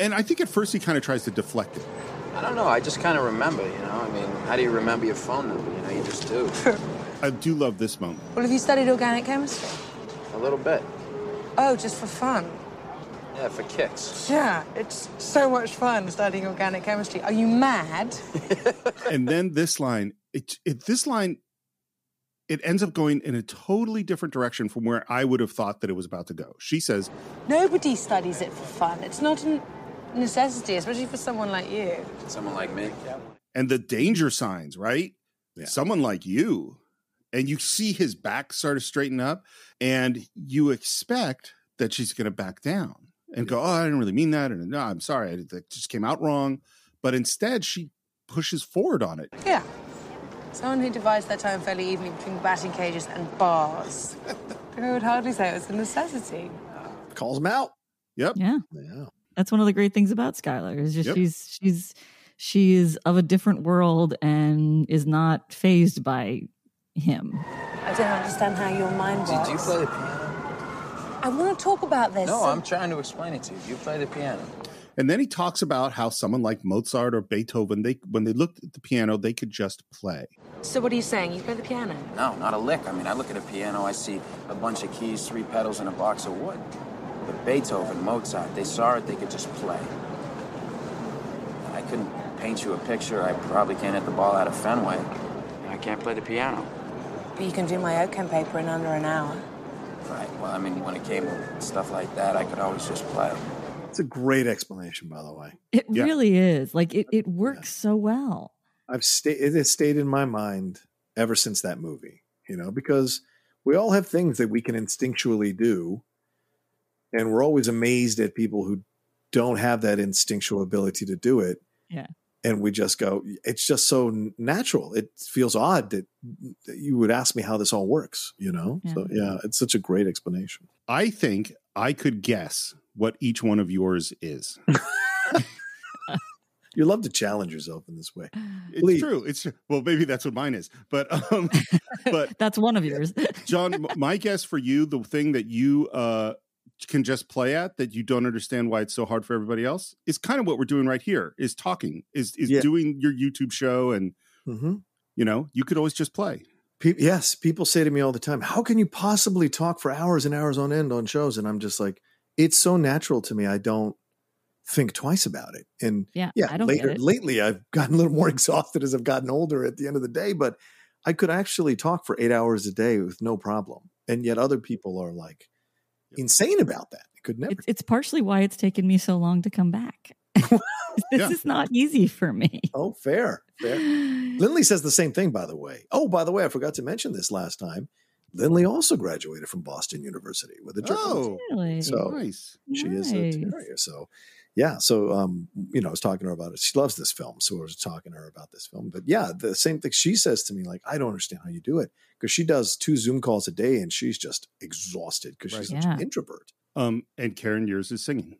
Speaker 2: And I think at first he kind of tries to deflect it.
Speaker 7: I don't know. I just kind of remember, you know. I mean, how do you remember your phone number? You know, you just do.
Speaker 2: I do love this moment.
Speaker 5: Well, have you studied organic chemistry?
Speaker 7: A little bit.
Speaker 5: Oh, just for fun.
Speaker 7: Yeah, for kicks.
Speaker 5: Yeah, it's so much fun studying organic chemistry. Are you mad?
Speaker 2: and then this line, it, it this line, it ends up going in a totally different direction from where I would have thought that it was about to go. She says,
Speaker 5: Nobody studies it for fun. It's not a necessity, especially for someone like you.
Speaker 7: Someone like me.
Speaker 2: and the danger signs, right? Someone like you. And you see his back sort of straighten up, and you expect that she's going to back down and go, Oh, I didn't really mean that. And no, I'm sorry. I, that just came out wrong. But instead, she pushes forward on it.
Speaker 5: Yeah. Someone who divides their time fairly evenly between batting cages and bars. I would hardly say it was a necessity.
Speaker 3: Calls him out.
Speaker 2: Yep.
Speaker 4: Yeah.
Speaker 3: Yeah.
Speaker 4: That's one of the great things about Skylar is just
Speaker 2: Yep.
Speaker 4: she's she's she is of a different world and is not phased by him.
Speaker 5: I don't understand how your mind works.
Speaker 7: Did you play the piano?
Speaker 5: I want to talk about this.
Speaker 7: No, I'm trying to explain it to you. You play the piano.
Speaker 2: And then he talks about how someone like Mozart or Beethoven, they when they looked at the piano, they could just play.
Speaker 5: So what are you saying? You play the piano?
Speaker 7: No, not a lick. I mean, I look at a piano, I see a bunch of keys, three pedals, and a box of wood. But Beethoven, Mozart, they saw it, they could just play. I couldn't paint you a picture. I probably can't hit the ball out of Fenway. I can't play the piano.
Speaker 5: But you can do my OChem paper in under an hour.
Speaker 7: Right. Well, I mean, when it came to stuff like that, I could always just play.
Speaker 3: It's a great explanation, by the way.
Speaker 4: It
Speaker 3: Yeah.
Speaker 4: really is. Like it, it works so well.
Speaker 3: I've stayed. It has stayed in my mind ever since that movie. You know, because we all have things that we can instinctually do, and we're always amazed at people who don't have that instinctual ability to do it.
Speaker 4: Yeah.
Speaker 3: And we just go, it's just so natural. It feels odd that, that you would ask me how this all works, you know? So, yeah, it's such a great explanation.
Speaker 2: I think I could guess what each one of yours is.
Speaker 3: You love to challenge yourself in this way.
Speaker 2: It's
Speaker 3: Please.
Speaker 2: true. It's true. Well, maybe that's what mine is. But um but
Speaker 4: That's one of yours.
Speaker 2: John, my guess for you, the thing that you uh can just play at that you don't understand why it's so hard for everybody else is kind of what we're doing right here is talking is is
Speaker 3: Yeah.
Speaker 2: doing your youtube show and
Speaker 3: Mhm.
Speaker 2: you know you could always just play
Speaker 3: Pe- yes, people say to me all the time, "How can you possibly talk for hours and hours on end on shows?" And I'm just like, "It's so natural to me. I don't think twice about it." And
Speaker 4: Yeah,
Speaker 3: yeah,
Speaker 4: I don't get
Speaker 3: later
Speaker 4: it.
Speaker 3: lately I've gotten a little more exhausted as I've gotten older at the end of the day, but I could actually talk for 8 hours a day with no problem. And yet other people are like insane about that. I could never.
Speaker 4: It's, it's partially why it's taken me so long to come back. this
Speaker 3: Yeah.
Speaker 4: is not easy for me.
Speaker 3: Oh, fair, fair. Lindley says the same thing, by the way. Oh, by the way, I forgot to mention this last time. Lindley also graduated from Boston University with a journalism.
Speaker 2: oh
Speaker 4: Really?
Speaker 3: So
Speaker 2: nice
Speaker 3: she is a
Speaker 4: Nice.
Speaker 3: terrier. So yeah, so um, you know, I was talking to her about it. She loves this film, so I was talking to her about this film. But yeah, the same thing she says to me, like, I don't understand how you do it because she does two Zoom calls a day and she's just exhausted because she's such
Speaker 4: Yeah.
Speaker 3: an introvert.
Speaker 2: um and karen yours is singing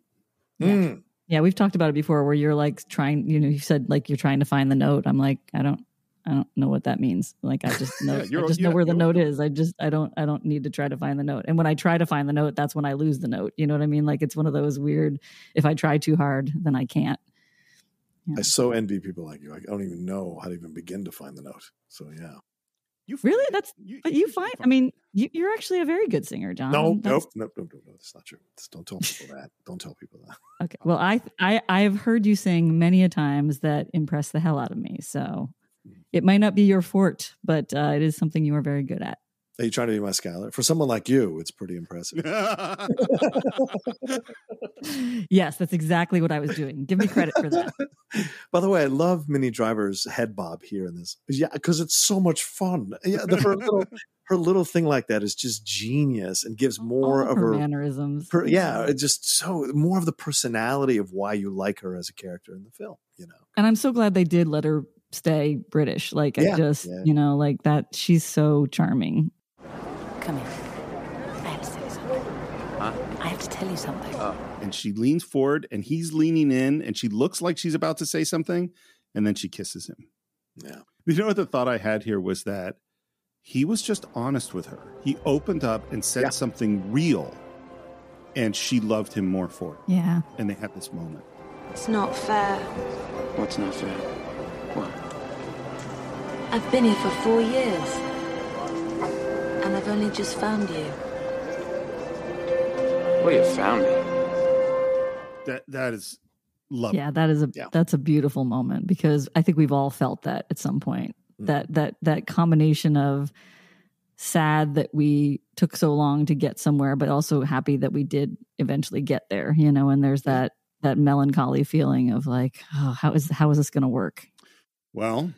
Speaker 3: Mm.
Speaker 4: Yeah, we've talked about it before where you're like trying, you know, you said like you're trying to find the note. I'm like, I don't I don't know what that means. Like I just know
Speaker 2: Yeah,
Speaker 4: I just know
Speaker 2: yeah,
Speaker 4: where the note is. I just I don't I don't need to try to find the note. And when I try to find the note, that's when I lose the note. You know what I mean? Like it's one of those weird if I try too hard, then I can't.
Speaker 3: I so envy people like you. I don't even know how to even begin to find the note. So yeah.
Speaker 2: you
Speaker 4: Really? That's but you find I mean, you, you're actually a very good singer, John.
Speaker 3: No, nope, nope, nope, nope, no. That's not true. Don't tell people that. Don't tell people that.
Speaker 4: Okay. Well, I I I've heard you sing many a times that impress the hell out of me. So it might not be your fort, but uh, it is something you are very good at.
Speaker 3: Are you trying to be my scholar? For someone like you, it's pretty impressive.
Speaker 4: Yes, that's exactly what I was doing. Give me credit for that.
Speaker 3: By the way, I love Minnie Driver's head bob here in this. Yeah, because it's so much fun. Yeah, the, her little her little thing like that is just genius and gives more
Speaker 4: All
Speaker 3: of
Speaker 4: her
Speaker 3: her
Speaker 4: mannerisms.
Speaker 3: per- yeah, it's just so more of the personality of why you like her as a character in the film. You know,
Speaker 4: And I'm so glad they did let her stay British. Like
Speaker 3: Yeah,
Speaker 4: I just,
Speaker 3: yeah.
Speaker 4: you know, like that. She's so charming.
Speaker 5: Come here. I have to tell you something.
Speaker 7: Huh?
Speaker 5: I have to tell you something.
Speaker 2: Oh, and she leans forward and he's leaning in and she looks like she's about to say something and then she kisses him
Speaker 3: yeah.
Speaker 2: you know what the thought i had here was that he was just honest with her he opened up and said
Speaker 3: Yeah.
Speaker 2: something real and she loved him more for it
Speaker 4: Yeah.
Speaker 2: and they had this moment
Speaker 6: It's not fair.
Speaker 7: What's not fair? What?
Speaker 6: I've been here for four years. And I've only just found you.
Speaker 7: Well, you found me.
Speaker 2: that that is lovely
Speaker 4: Yeah, that is a
Speaker 3: Yeah.
Speaker 4: that's a beautiful moment because I think we've all felt that at some point.
Speaker 3: Mm.
Speaker 4: That that that combination of sad that we took so long to get somewhere, but also happy that we did eventually get there. You know, and there's that that melancholy feeling of like, oh, how is how is this going to work?
Speaker 2: Well,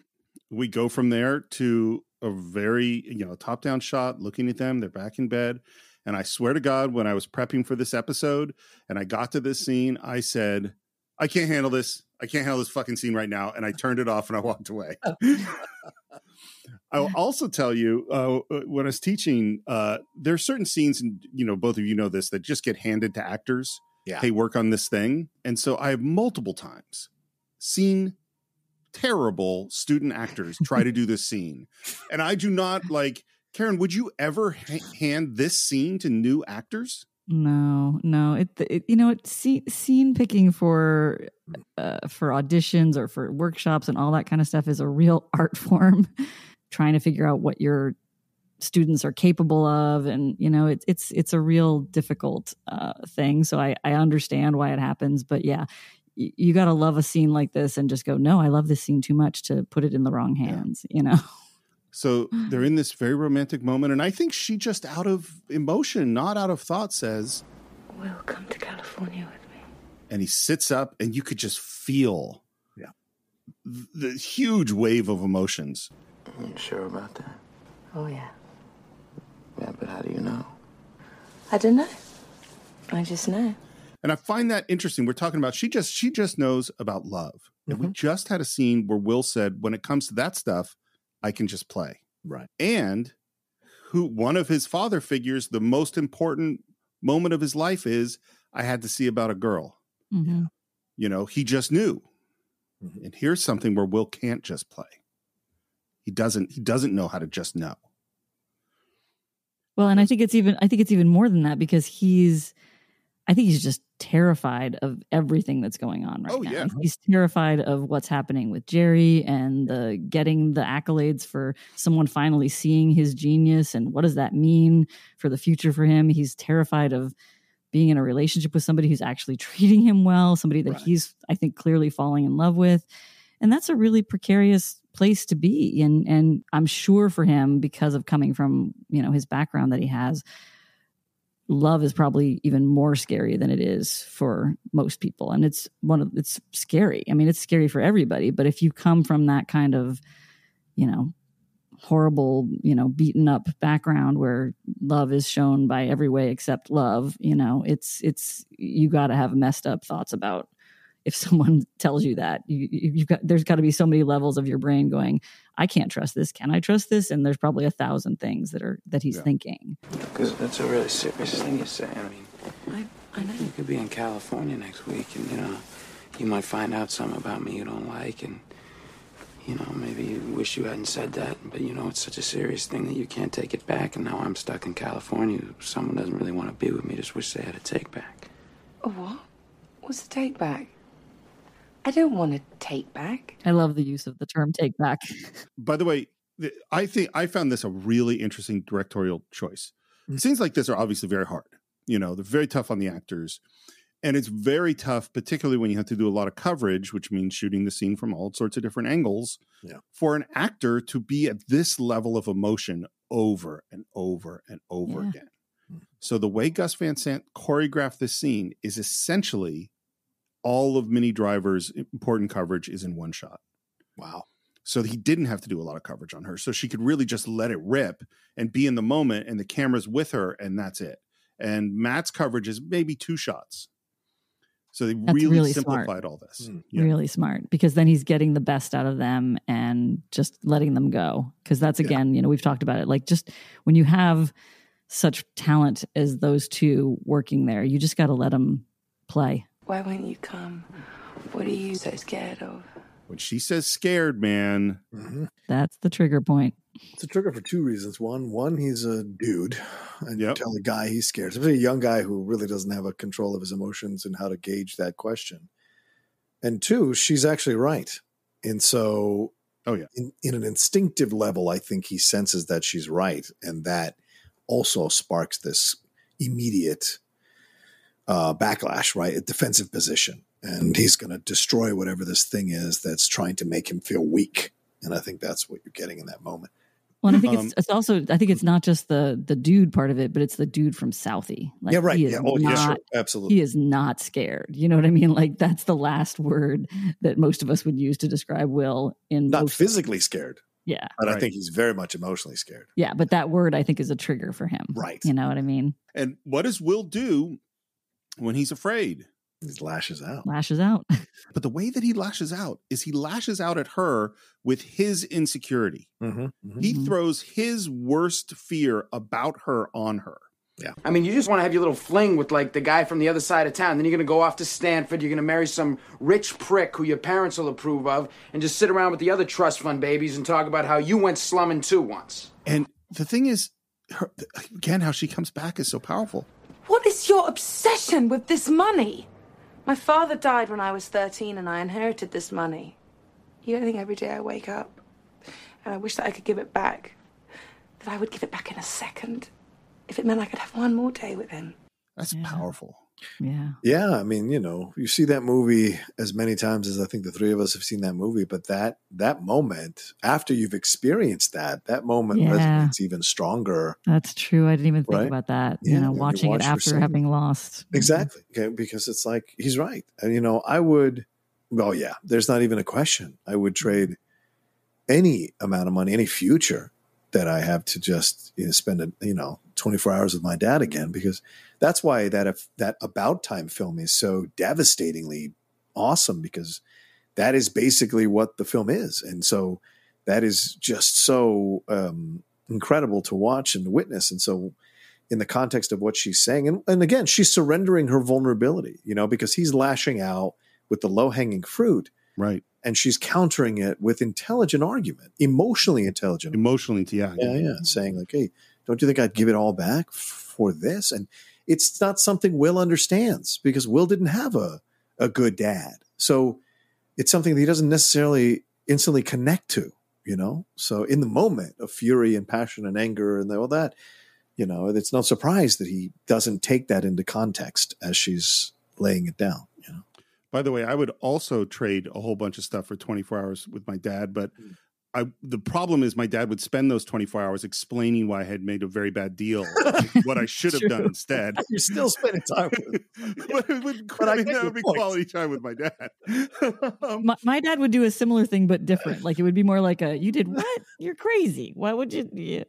Speaker 2: we go from there to a very, you know, top down shot looking at them. They're back in bed. And I swear to God, when I was prepping for this episode and I got to this scene, I said, I can't handle this. I can't handle this fucking scene right now. And I turned it off and I walked away. I'll also tell you uh, when I was teaching, uh, there are certain scenes, and you know, both of you know this, that just get handed to actors.
Speaker 3: Yeah.
Speaker 2: Hey, work on this thing. And so I have multiple times seen terrible student actors try to do this scene. And I do not like, Karen, would you ever ha- hand this scene to new actors?
Speaker 4: No, no. It, it you know, it scene, scene picking for uh, for auditions or for workshops and all that kind of stuff is a real art form. Trying to figure out what your students are capable of, and you know, it's it's it's a real difficult uh, thing. So I I understand why it happens, but yeah, y- you got to love a scene like this and just go, no, I love this scene too much to put it in the wrong hands, you know?
Speaker 2: So they're in this very romantic moment, and I think she just out of emotion, not out of thought, says,
Speaker 5: Will come to California with me.
Speaker 2: and he sits up, and you could just feel
Speaker 3: Yeah.
Speaker 2: the huge wave of emotions.
Speaker 7: You sure about that?
Speaker 5: Oh, yeah.
Speaker 7: Yeah, but how do you know?
Speaker 5: I don't know. I just know.
Speaker 2: And I find that interesting. We're talking about she just she just knows about love. And we just had a scene where Will said, when it comes to that stuff, I can just play.
Speaker 3: Right.
Speaker 2: And who one of his father figures, the most important moment of his life is I had to see about a girl.
Speaker 4: Mhm.
Speaker 2: You know, he just knew. And here's something where Will can't just play. He doesn't he doesn't know how to just know.
Speaker 4: Well, and I think it's even I think it's even more than that because he's I think he's just terrified of everything that's going on right
Speaker 2: Oh,
Speaker 4: now.
Speaker 2: yeah.
Speaker 4: He's terrified of what's happening with Jerry and the getting the accolades for someone finally seeing his genius and what does that mean for the future for him? He's terrified of being in a relationship with somebody who's actually treating him well, somebody that he's I think clearly falling in love with. And that's a really precarious place to be and and I'm sure for him because of coming from, you know, his background that he has love is probably even more scary than it is for most people. And it's one of it's scary. I mean it's scary for everybody but if you come from that kind of you know horrible you know beaten up background where love is shown by every way except love you know it's it's you got to have messed up thoughts about if someone tells you that you, you- you've got there's got to be so many levels of your brain going i can't trust this can i trust this and there's probably a thousand things that are that he's thinking
Speaker 7: Because that's a really serious thing you're saying. I mean, I, I know you could be in California next week, and you know, you might find out something about me you don't like, and you know, maybe you wish you hadn't said that. But you know, it's such a serious thing that you can't take it back, and now I'm stuck in California. Someone doesn't really want to be with me. Just wish they had a take back.
Speaker 5: A what? What's the take back? I don't want to take back.
Speaker 4: i love the use of the term take back
Speaker 2: By the way, I think I found this a really interesting directorial choice.
Speaker 3: Mm.
Speaker 2: Scenes like this are obviously very hard. You know, they're very tough on the actors. And it's very tough, particularly when you have to do a lot of coverage, which means shooting the scene from all sorts of different angles,
Speaker 3: Yeah.
Speaker 2: for an actor to be at this level of emotion over and over and over
Speaker 4: Yeah.
Speaker 2: again. So the way Gus Van Sant choreographed this scene is essentially all of Minnie Driver's important coverage is in one shot.
Speaker 3: Wow.
Speaker 2: So he didn't have to do a lot of coverage on her. So she could really just let it rip and be in the moment and the camera's with her and that's it. And Matt's coverage is maybe two shots. So they
Speaker 4: That's
Speaker 2: really,
Speaker 4: really smart.
Speaker 2: simplified all this.
Speaker 3: Mm.
Speaker 2: Yeah.
Speaker 4: really smart because then he's getting the best out of them and just letting them go because that's
Speaker 3: Yeah.
Speaker 4: again you know we've talked about it like just when you have such talent as those two working there you just got to let them play
Speaker 5: Why wouldn't you come? What are you so scared of?
Speaker 2: When she says scared, man,
Speaker 3: Mhm.
Speaker 4: that's the trigger point
Speaker 3: It's a trigger for two reasons. One, one, he's a dude, and you tell a guy he's scared, especially a young guy who really doesn't have a control of his emotions and how to gauge that question. And two, she's actually right, and so
Speaker 2: Oh yeah.
Speaker 3: in, in an instinctive level, I think he senses that she's right, and that also sparks this immediate uh, backlash, right? A defensive position, and he's going to destroy whatever this thing is that's trying to make him feel weak. And I think that's what you're getting in that moment.
Speaker 4: well i think
Speaker 2: Um,
Speaker 4: it's, it's also i think it's not just the the dude part of it but it's the dude from southie like
Speaker 3: yeah, right.
Speaker 4: he is
Speaker 3: Yeah. Oh, yeah, sure. Absolutely.
Speaker 4: he is not scared you know what i mean like that's the last word that most of us would use to describe will in
Speaker 3: Not
Speaker 4: most
Speaker 3: physically scared,
Speaker 4: yeah
Speaker 3: but I think he's very much emotionally scared.
Speaker 4: Yeah, but that word I think is a trigger for him.
Speaker 3: Right.
Speaker 4: You know what I mean?
Speaker 2: And what does Will do when he's afraid?
Speaker 3: He lashes out.
Speaker 4: Lashes out.
Speaker 2: But the way that he lashes out is he lashes out at her with his insecurity.
Speaker 3: Mm-hmm.
Speaker 2: He
Speaker 4: Mhm.
Speaker 2: throws his worst fear about her on her. Yeah.
Speaker 7: I mean, you just want to have your little fling with like the guy from the other side of town. Then you're gonna go off to Stanford. You're gonna marry some rich prick who your parents will approve of, and just sit around with the other trust fund babies and talk about how you went slumming too once.
Speaker 2: And the thing is, her, again, how she comes back is so powerful.
Speaker 5: What is your obsession with this money? My father died when I was 13 and I inherited this money. You don't think every day I wake up and I wish that I could give it back, that I would give it back in a second if it meant I could have one more day with him?
Speaker 2: That's
Speaker 4: Yeah.
Speaker 2: powerful.
Speaker 4: Yeah.
Speaker 3: Yeah, I mean, you know, you see that movie as many times as I think the three of us have seen that movie, but that that moment after you've experienced that, that moment
Speaker 4: Yeah.
Speaker 3: resonates even stronger.
Speaker 4: That's true. I didn't even think
Speaker 3: Right?
Speaker 4: about that.
Speaker 3: Yeah,
Speaker 4: you know,
Speaker 3: you
Speaker 4: watching
Speaker 3: watch
Speaker 4: it after having lost. Mm-hmm.
Speaker 3: Exactly. Okay, because it's like he's right. And you know, I would well, yeah, there's not even a question. I would trade any amount of money, any future that I have to just you know, spend a, you know 24 hours with my dad again because that's why that if that about time film is so devastatingly awesome because that is basically what the film is. And so that is just so um, incredible to watch and to witness. And so in the context of what she's saying and, and again she's surrendering her vulnerability you know because he's lashing out with the low hanging fruit.
Speaker 2: Right.
Speaker 3: And she's countering it with intelligent argument emotionally intelligent.
Speaker 2: Emotionally yeah.
Speaker 3: Yeah yeah saying like hey don't you think i'd give it all back for this? And it's not something will understands because will didn't have a, a good dad. So it's something that he doesn't necessarily instantly connect to you know? So in the moment of fury and passion and anger and all that you know it's no surprise that he doesn't take that into context as she's laying it down you know?
Speaker 2: By the way, I would also trade a whole bunch of stuff for 24 hours with my dad, but hmm. I the problem is my dad would spend those 24 hours explaining why I had made a very bad deal, what I should have done instead.
Speaker 3: You're still spending time with
Speaker 2: but it would,
Speaker 3: But I
Speaker 2: I mean, that would be
Speaker 3: point.
Speaker 2: quality time with my dad.
Speaker 4: My, my dad would do a similar thing, but different. Like it would be more like a, you did what? You're crazy. Why would you? Yeah.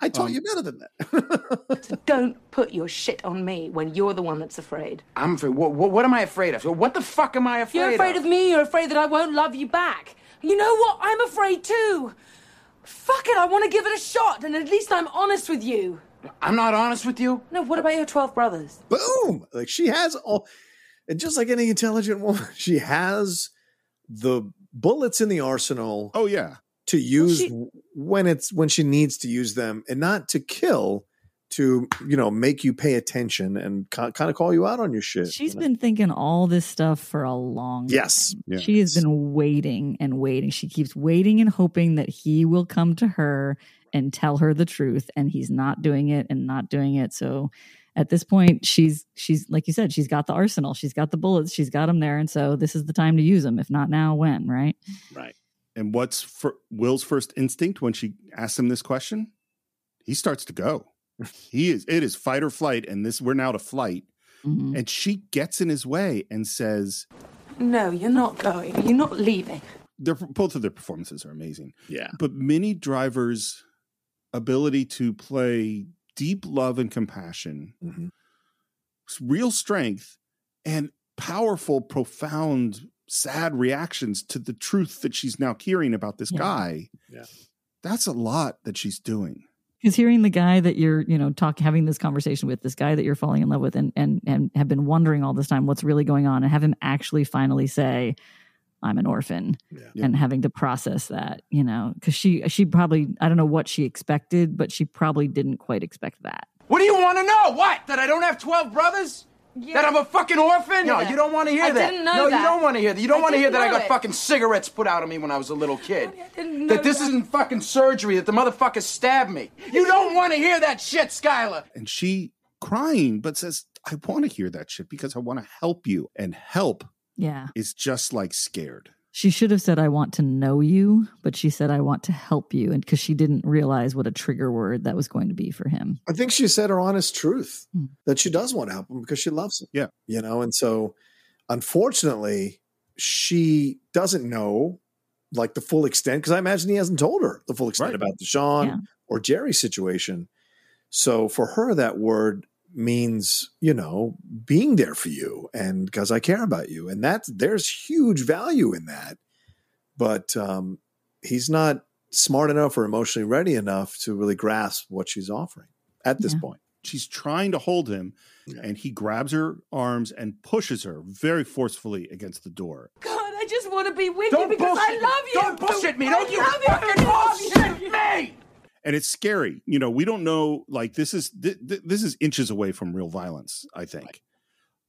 Speaker 3: I
Speaker 2: Um,
Speaker 3: taught you better than that.
Speaker 5: So don't put your shit on me when you're the one that's afraid.
Speaker 7: I'm afraid. What, what, what am I afraid of? What the fuck am I afraid of?
Speaker 5: You're afraid
Speaker 7: of?
Speaker 5: of me. You're afraid that I won't love you back. You know what? I'm afraid too. Fuck it. I want to give it a shot, and at least I'm honest with you.
Speaker 7: I'm not honest with you.
Speaker 5: No. What about your twelve brothers?
Speaker 3: boom like she has all and just like any intelligent woman she has the bullets in the arsenal
Speaker 2: oh yeah
Speaker 3: to use when it's when she needs to use them and not to kill to you know make you pay attention and kind of call you out on your shit
Speaker 4: She's
Speaker 3: you know?
Speaker 4: been thinking all this stuff for a long
Speaker 3: Yes.
Speaker 4: time.
Speaker 3: Yeah.
Speaker 4: She has been waiting and waiting. She keeps waiting and hoping that he will come to her and tell her the truth and he's not doing it and not doing it. So at this point she's she's like you said she's got the arsenal. She's got the bullets. She's got them there and so this is the time to use them. If not now, when, right?
Speaker 3: right
Speaker 2: And what's for Will's first instinct when she asks him this question? He starts to go. He is it is fight or flight, and this we're now to flight.
Speaker 4: Mm-hmm.
Speaker 2: And she gets in his way and says,
Speaker 5: No, you're not going. You're not leaving.
Speaker 2: "Their both of their performances are amazing."
Speaker 3: Yeah,
Speaker 2: but Minnie Driver's ability to play deep love and compassion,
Speaker 3: Mm-hmm.
Speaker 2: real strength, and powerful, profound, sad reactions to the truth that she's now hearing about this
Speaker 4: Yeah.
Speaker 2: guy.
Speaker 3: Yeah.
Speaker 2: That's a lot that she's doing.
Speaker 4: Because hearing the guy that you're, you know, talk having this conversation with, this guy that you're falling in love with, and and and have been wondering all this time what's really going on, and have him actually finally say, "I'm an orphan," and having to process that, you know, because she she probably I don't know what she expected, but she probably didn't quite expect that.
Speaker 7: What do you want to know? What? That I don't have 12 brothers? That I'm a fucking orphan? No,
Speaker 5: Yeah.
Speaker 7: you don't want to hear
Speaker 5: I
Speaker 7: that.
Speaker 5: didn't know
Speaker 7: no,
Speaker 5: that.
Speaker 7: you don't want to hear that. You don't
Speaker 5: I
Speaker 7: want to hear that I got
Speaker 5: it.
Speaker 7: fucking cigarettes put out of me when I was a little kid.
Speaker 5: didn't know
Speaker 7: That this
Speaker 5: that.
Speaker 7: isn't fucking surgery, that the motherfucker stabbed me. You don't want to hear that shit, Skylar.
Speaker 2: And she crying, but says, I want to hear that shit because I want to help you. And help
Speaker 4: Yeah,
Speaker 2: is just like scared.
Speaker 4: She should have said, "I want to know you," but she said, "I want to help you," and because she didn't realize what a trigger word that was going to be for him.
Speaker 3: I think she said her honest truth hmm. that she does want to help him because she loves him.
Speaker 2: Yeah.
Speaker 3: You know, and so unfortunately, she doesn't know like the full extent because I imagine he hasn't told her the full extent about the Sean
Speaker 4: Yeah.
Speaker 3: or Jerry situation. So for her, that word means, you know, being there for you and because I care about you. And that's there's huge value in that. But um, he's not smart enough or emotionally ready enough to really grasp what she's offering at this
Speaker 2: Yeah.
Speaker 3: point.
Speaker 2: She's trying to hold him, and he grabs her arms and pushes her very forcefully against the door.
Speaker 5: God, I just want to be with
Speaker 7: Don't
Speaker 5: you because
Speaker 7: bullshit
Speaker 5: I love you.
Speaker 7: Don't bullshit me. Don't you
Speaker 5: love
Speaker 7: fucking
Speaker 5: I love you.
Speaker 7: bullshit me.
Speaker 2: And it's scary you know we don't know like this is th- th- this is inches away from real violence i think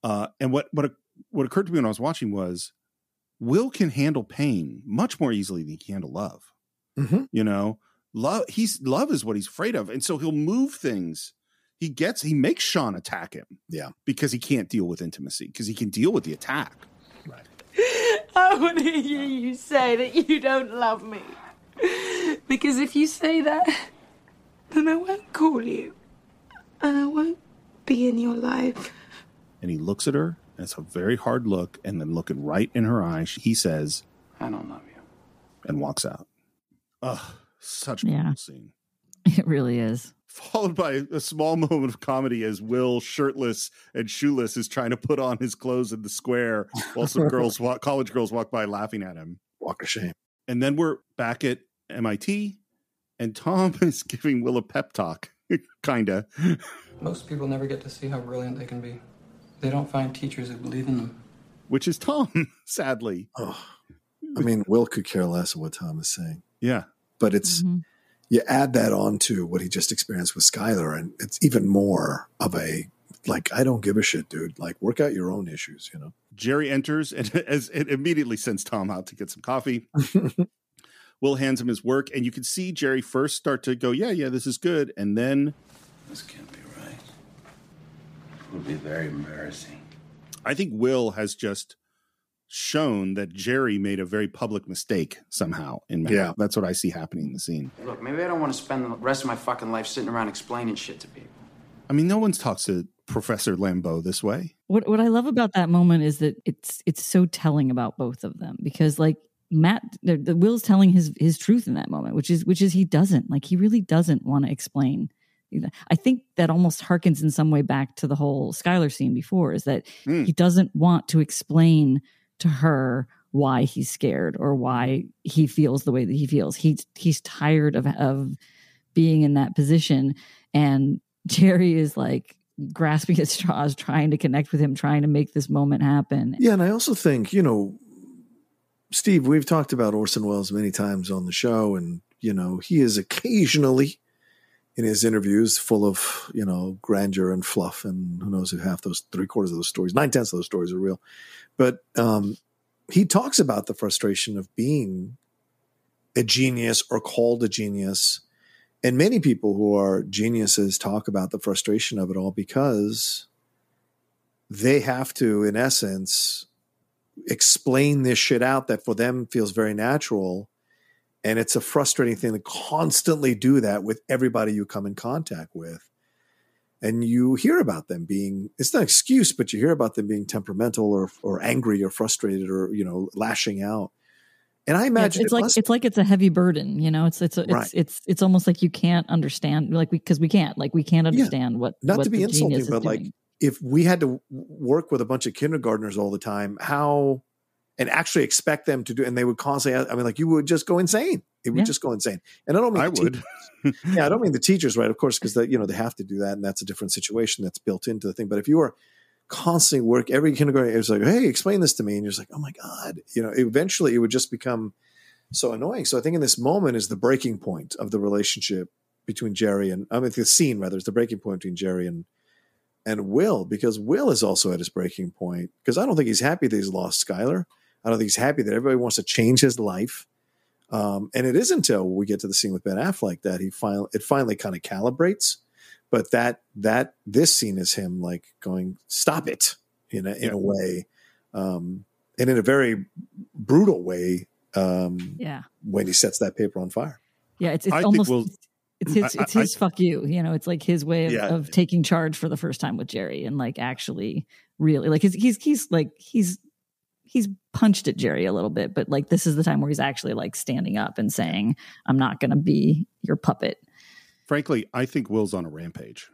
Speaker 2: uh and what what what occurred to me when i was watching was will can handle pain much more easily than he can handle love
Speaker 3: Mhm.
Speaker 2: you know love he's love is what he's afraid of and so he'll move things he gets he makes Sean attack him.
Speaker 3: Yeah.
Speaker 2: Because he can't deal with intimacy, because he can deal with the attack.
Speaker 6: I want to hear you say that you don't love me. Because if you say that, then I won't call you. And I won't be in your life.
Speaker 2: And he looks at her, and it's a very hard look, and then looking right in her eyes, he says,
Speaker 7: I don't love you.
Speaker 2: and walks out. Ugh, such a
Speaker 4: Yeah.
Speaker 2: brutal scene.
Speaker 4: It really is.
Speaker 2: Followed by a small moment of comedy as Will, shirtless and shoeless, is trying to put on his clothes in the square while some girls, walk, college girls, walk by laughing at him.
Speaker 3: Walk of shame.
Speaker 2: And then we're back at MIT, and Tom is giving Will a pep talk, kinda.
Speaker 15: Most people never get to see how brilliant they can be. They don't find teachers who believe in them.
Speaker 2: Which is Tom, sadly.
Speaker 3: Oh, I mean, Will could care less of what Tom is saying.
Speaker 2: Yeah.
Speaker 3: But it's mm-hmm. you add that on to what he just experienced with Skylar, and it's even more of a like, I don't give a shit, dude. Like, work out your own issues, you know.
Speaker 2: Jerry enters and as it immediately sends Tom out to get some coffee. Will hands him his work, and you can see Jerry first start to go, "Yeah, yeah, this is good," and then
Speaker 12: This can't be right. It would be very embarrassing.
Speaker 2: I think Will has just shown that Jerry made a very public mistake somehow. In Matt.
Speaker 3: Yeah.
Speaker 2: that's what I see happening in the scene.
Speaker 7: Look, maybe I don't want to spend the rest of my fucking life sitting around explaining shit to people.
Speaker 2: I mean, no one's talks to Professor Lambeau this way.
Speaker 4: What what I love about that moment is that it's it's so telling about both of them because like Matt the, the Will's telling his his truth in that moment, which is which is he doesn't like he really doesn't want to explain. I think that almost harkens in some way back to the whole Skylar scene before is that hmm. he doesn't want to explain to her why he's scared or why he feels the way that he feels. He's he's tired of of being in that position and Jerry is like grasping at straws trying to connect with him trying to make this moment happen.
Speaker 3: Yeah, and I also think, you know, Steve, we've talked about Orson Welles many times on the show, and, you know, he is occasionally in his interviews full of, you know, grandeur and fluff, and who knows if half those three quarters of those stories, nine tenths of those stories are real. But um, he talks about the frustration of being a genius or called a genius. And many people who are geniuses talk about the frustration of it all because they have to, in essence, explain this shit out that for them feels very natural. And it's a frustrating thing to constantly do that with everybody you come in contact with. And you hear about them being, it's not an excuse, but you hear about them being temperamental or, or angry or frustrated or, you know, lashing out. And I
Speaker 4: Yeah, it's,
Speaker 3: imagine
Speaker 4: it's
Speaker 3: it
Speaker 4: like
Speaker 3: must-
Speaker 4: it's like it's a heavy burden, you know. It's it's it's
Speaker 3: Right.
Speaker 4: it's it's almost like you can't understand, like we because we, can't, like we can't understand what
Speaker 3: not
Speaker 4: what
Speaker 3: to be insulting, but like
Speaker 4: doing.
Speaker 3: If we had to work with a bunch of kindergartners all the time, how and actually expect them to do, and they would constantly, I mean, like you would just go insane. It would
Speaker 2: Yeah.
Speaker 3: just go insane. And I don't mean
Speaker 2: I
Speaker 3: the
Speaker 2: would.
Speaker 3: teachers- yeah, I don't mean the teachers, right? Of course, because they, you know, they have to do that, and that's a different situation that's built into the thing. But if you are constantly work every kindergarten, it's like, hey, explain this to me, and you're just like, oh my god, you know, eventually it would just become so annoying. So I think in this moment is the breaking point of the relationship between Jerry and I mean the scene rather is the breaking point between Jerry and and Will because Will is also at his breaking point because I don't think he's happy that he's lost Skylar. I don't think he's happy that everybody wants to change his life. Um, and it isn't until we get to the scene with Ben Affleck that he finally it finally kind of calibrates. But that that this scene is him like going, stop it in a in a way. Um, and in a very brutal way, um,
Speaker 4: Yeah.
Speaker 3: when he sets that paper on fire.
Speaker 4: Yeah, it's it's
Speaker 2: I think
Speaker 4: almost
Speaker 2: we'll-
Speaker 4: it's his
Speaker 2: I-
Speaker 4: it's
Speaker 2: I-
Speaker 4: his fuck you. You know, it's like his way of,
Speaker 3: Yeah.
Speaker 4: of taking charge for the first time with Jerry and like actually really like he's he's he's like he's he's punched at Jerry a little bit, but like this is the time where he's actually like standing up and saying, "I'm not going to be your puppet."
Speaker 2: Frankly, I think Will's on a rampage.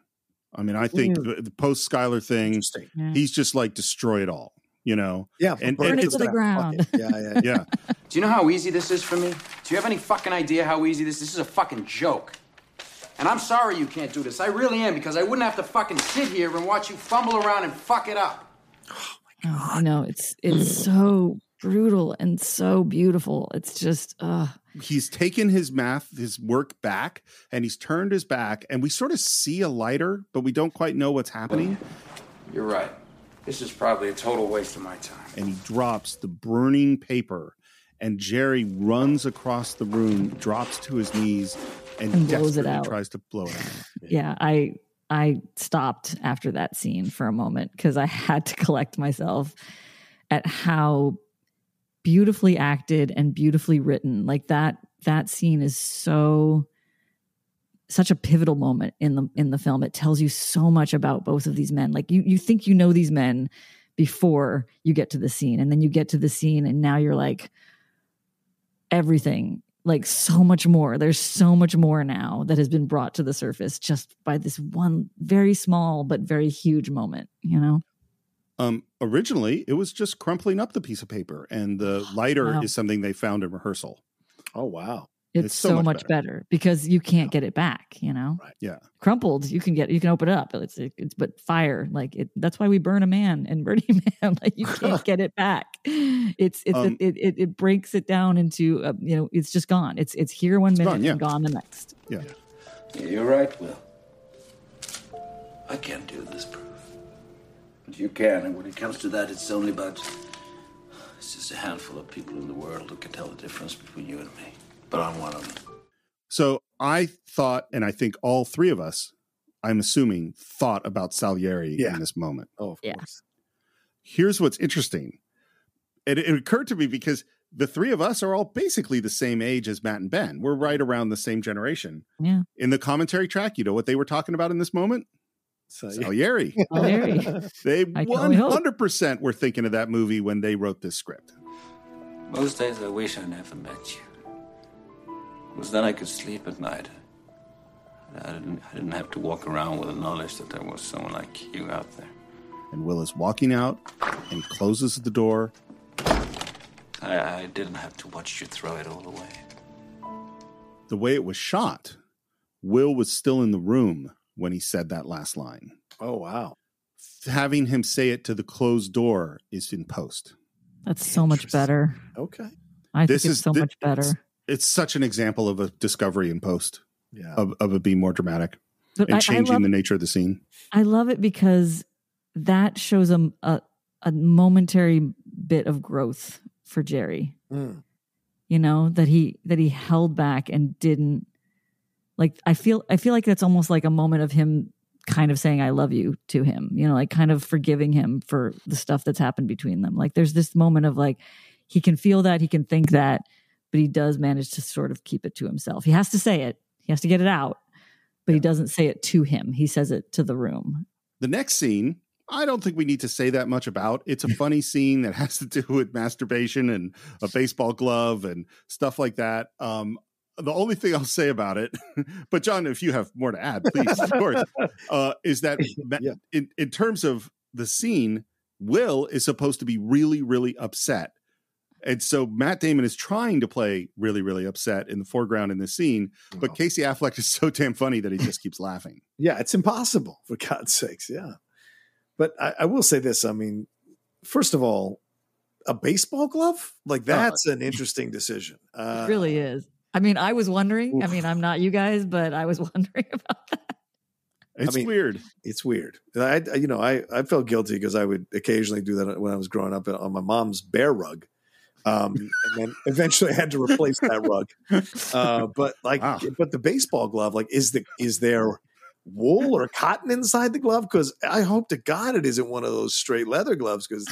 Speaker 2: I mean, I think the, the post Skylar thing,
Speaker 4: Yeah.
Speaker 2: he's just like destroy it all, you know?
Speaker 3: Yeah,
Speaker 2: and,
Speaker 4: burn
Speaker 2: and
Speaker 4: it
Speaker 2: it's
Speaker 4: to the ground.
Speaker 3: Yeah, yeah,
Speaker 2: yeah.
Speaker 7: Do you know how easy this is for me? Do you have any fucking idea how easy this is? This is a fucking joke. And I'm sorry you can't do this. I really am, because I wouldn't have to fucking sit here and watch you fumble around and fuck it up.
Speaker 4: Oh, I know it's it's so brutal and so beautiful. It's just uh
Speaker 2: he's taken his math, his work back, and he's turned his back, and we sort of see a lighter, but we don't quite know what's happening.
Speaker 7: You're right. This is probably a total waste of my time.
Speaker 2: And he drops the burning paper, and Jerry runs across the room, drops to his knees, and,
Speaker 4: And blows it out.
Speaker 2: tries to blow it out.
Speaker 4: yeah, I I stopped after that scene for a moment because I had to collect myself at how beautifully acted and beautifully written. Like that that scene is so such a pivotal moment in the in the film. It tells you so much about both of these men. Like you you think you know these men before you get to the scene and then you get to the scene and now you're like everything like so much more there's so much more now that has been brought to the surface just by this one very small but very huge moment you know
Speaker 2: Um, originally, it was just crumpling up the piece of paper, and the lighter
Speaker 4: Wow.
Speaker 2: is something they found in rehearsal.
Speaker 3: Oh wow!
Speaker 4: It's, so, much, better. because you can't get it back you know
Speaker 2: Yeah.
Speaker 4: crumpled you can get you can open it up it's, it's but fire like it that's why we burn a man in burning man like you can't get it back it's it's
Speaker 2: Um,
Speaker 4: it, it it breaks it down into uh, you know it's just gone it's it's here one minute
Speaker 2: gone, yeah.
Speaker 4: and gone the next
Speaker 2: Yeah.
Speaker 12: Yeah, you're right, Will. I can't do this proof. But you can, and when it comes to that, it's only about. It's just a handful of people in the world who can tell the difference between you and me. But I'm one of them.
Speaker 2: So I thought, and I think all three of us, I'm assuming, thought about Salieri
Speaker 3: Yeah.
Speaker 2: in this moment.
Speaker 3: Oh, of
Speaker 4: Yeah.
Speaker 3: course.
Speaker 2: Here's what's interesting. It, it occurred to me because the three of us are all basically the same age as Matt and Ben. We're right around the same generation.
Speaker 4: yeah
Speaker 2: In the commentary track, you know what they were talking about in this moment?
Speaker 3: So,
Speaker 2: Salieri.
Speaker 4: Salieri.
Speaker 2: they
Speaker 4: I can only hope.
Speaker 2: 100% were thinking of that movie when they wrote this script.
Speaker 12: Most days I wish I never met you. Because then I could sleep at night. I didn't, I didn't have to walk around with the knowledge that there was someone like you out there.
Speaker 2: And Will is walking out and closes the door.
Speaker 12: I, I didn't have to watch you throw it all away.
Speaker 2: The way it was shot, Will was still in the room when he said that last line.
Speaker 3: Oh wow!
Speaker 2: Having him say it to the closed door is in post.
Speaker 4: that's so much better
Speaker 3: Okay.
Speaker 4: i
Speaker 2: This
Speaker 4: think it's
Speaker 2: is
Speaker 4: so
Speaker 2: thi-
Speaker 4: much better
Speaker 2: It's, it's such an example of a discovery in post
Speaker 3: Yeah.
Speaker 2: of, of it being more dramatic
Speaker 4: But
Speaker 2: and
Speaker 4: I- I
Speaker 2: changing
Speaker 4: love-
Speaker 2: the nature of the scene.
Speaker 4: I love it because that shows a, a a momentary bit of growth for Jerry.
Speaker 3: Mm.
Speaker 4: You know that he that he held back and didn't like. I feel I feel like that's almost like a moment of him kind of saying I love you to him. You know, like kind of forgiving him for the stuff that's happened between them. Like there's this moment of like he can feel that he can think that, but he does manage to sort of keep it to himself. He has to say it. He has to get it out. But he doesn't say it to him. He says it to the room.
Speaker 2: The next scene, I don't think we need to say that much about. It's a funny scene that has to do with masturbation and a baseball glove and stuff like that. Um, the only thing I'll say about it, but John, if you have more to add, please, of course, uh, is that
Speaker 3: Yeah.
Speaker 2: in, in terms of the scene, Will is supposed to be really, really upset. And so Matt Damon is trying to play really, really upset in the foreground in this scene, but
Speaker 3: Wow.
Speaker 2: Casey Affleck is so damn funny that he just keeps laughing.
Speaker 3: Yeah, it's impossible for God's sakes. Yeah, but I, I will say this. I mean, first of all, a baseball glove like that's an interesting decision. Uh,
Speaker 4: It really is. I mean, I was wondering. I mean, I'm not you guys, but I was wondering about that.
Speaker 2: It's
Speaker 3: mean,
Speaker 2: weird.
Speaker 3: It's weird. I, I- you know, I, I felt guilty because I would occasionally do that when I was growing up on my mom's bear rug. Um, and then eventually I had to replace that rug. Uh, but like,
Speaker 2: Wow.
Speaker 3: but the baseball glove, like, is the, is there wool or cotton inside the glove? Cause I hope to God it isn't one of those straight leather gloves because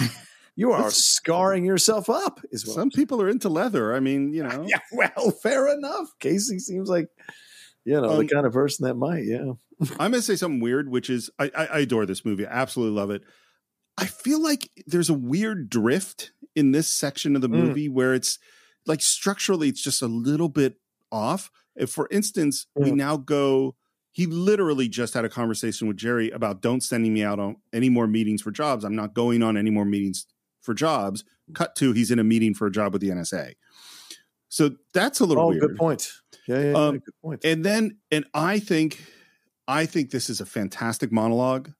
Speaker 3: you are scarring yourself up is what
Speaker 2: Some people are into leather. I mean, you know.
Speaker 3: yeah, well, fair enough. Casey seems like, you know,
Speaker 2: Um,
Speaker 3: the kind of person that might, yeah.
Speaker 2: I'm going to say something weird, which is I, I, I adore this movie. I absolutely love it. I feel like there's a weird drift in this section of the
Speaker 3: Mm.
Speaker 2: movie where it's like structurally, it's just a little bit off. If, for instance, we
Speaker 3: Mm.
Speaker 2: now go, he literally just had a conversation with Jerry about don't sending me out on any more meetings for jobs. I'm not going on any more meetings for jobs. Cut to he's in a meeting for a job with the NSA. So that's a little
Speaker 3: Oh,
Speaker 2: weird.
Speaker 3: good point. Yeah, yeah, yeah,
Speaker 2: Um,
Speaker 3: good point.
Speaker 2: And then, and I think, I think this is a fantastic monologue.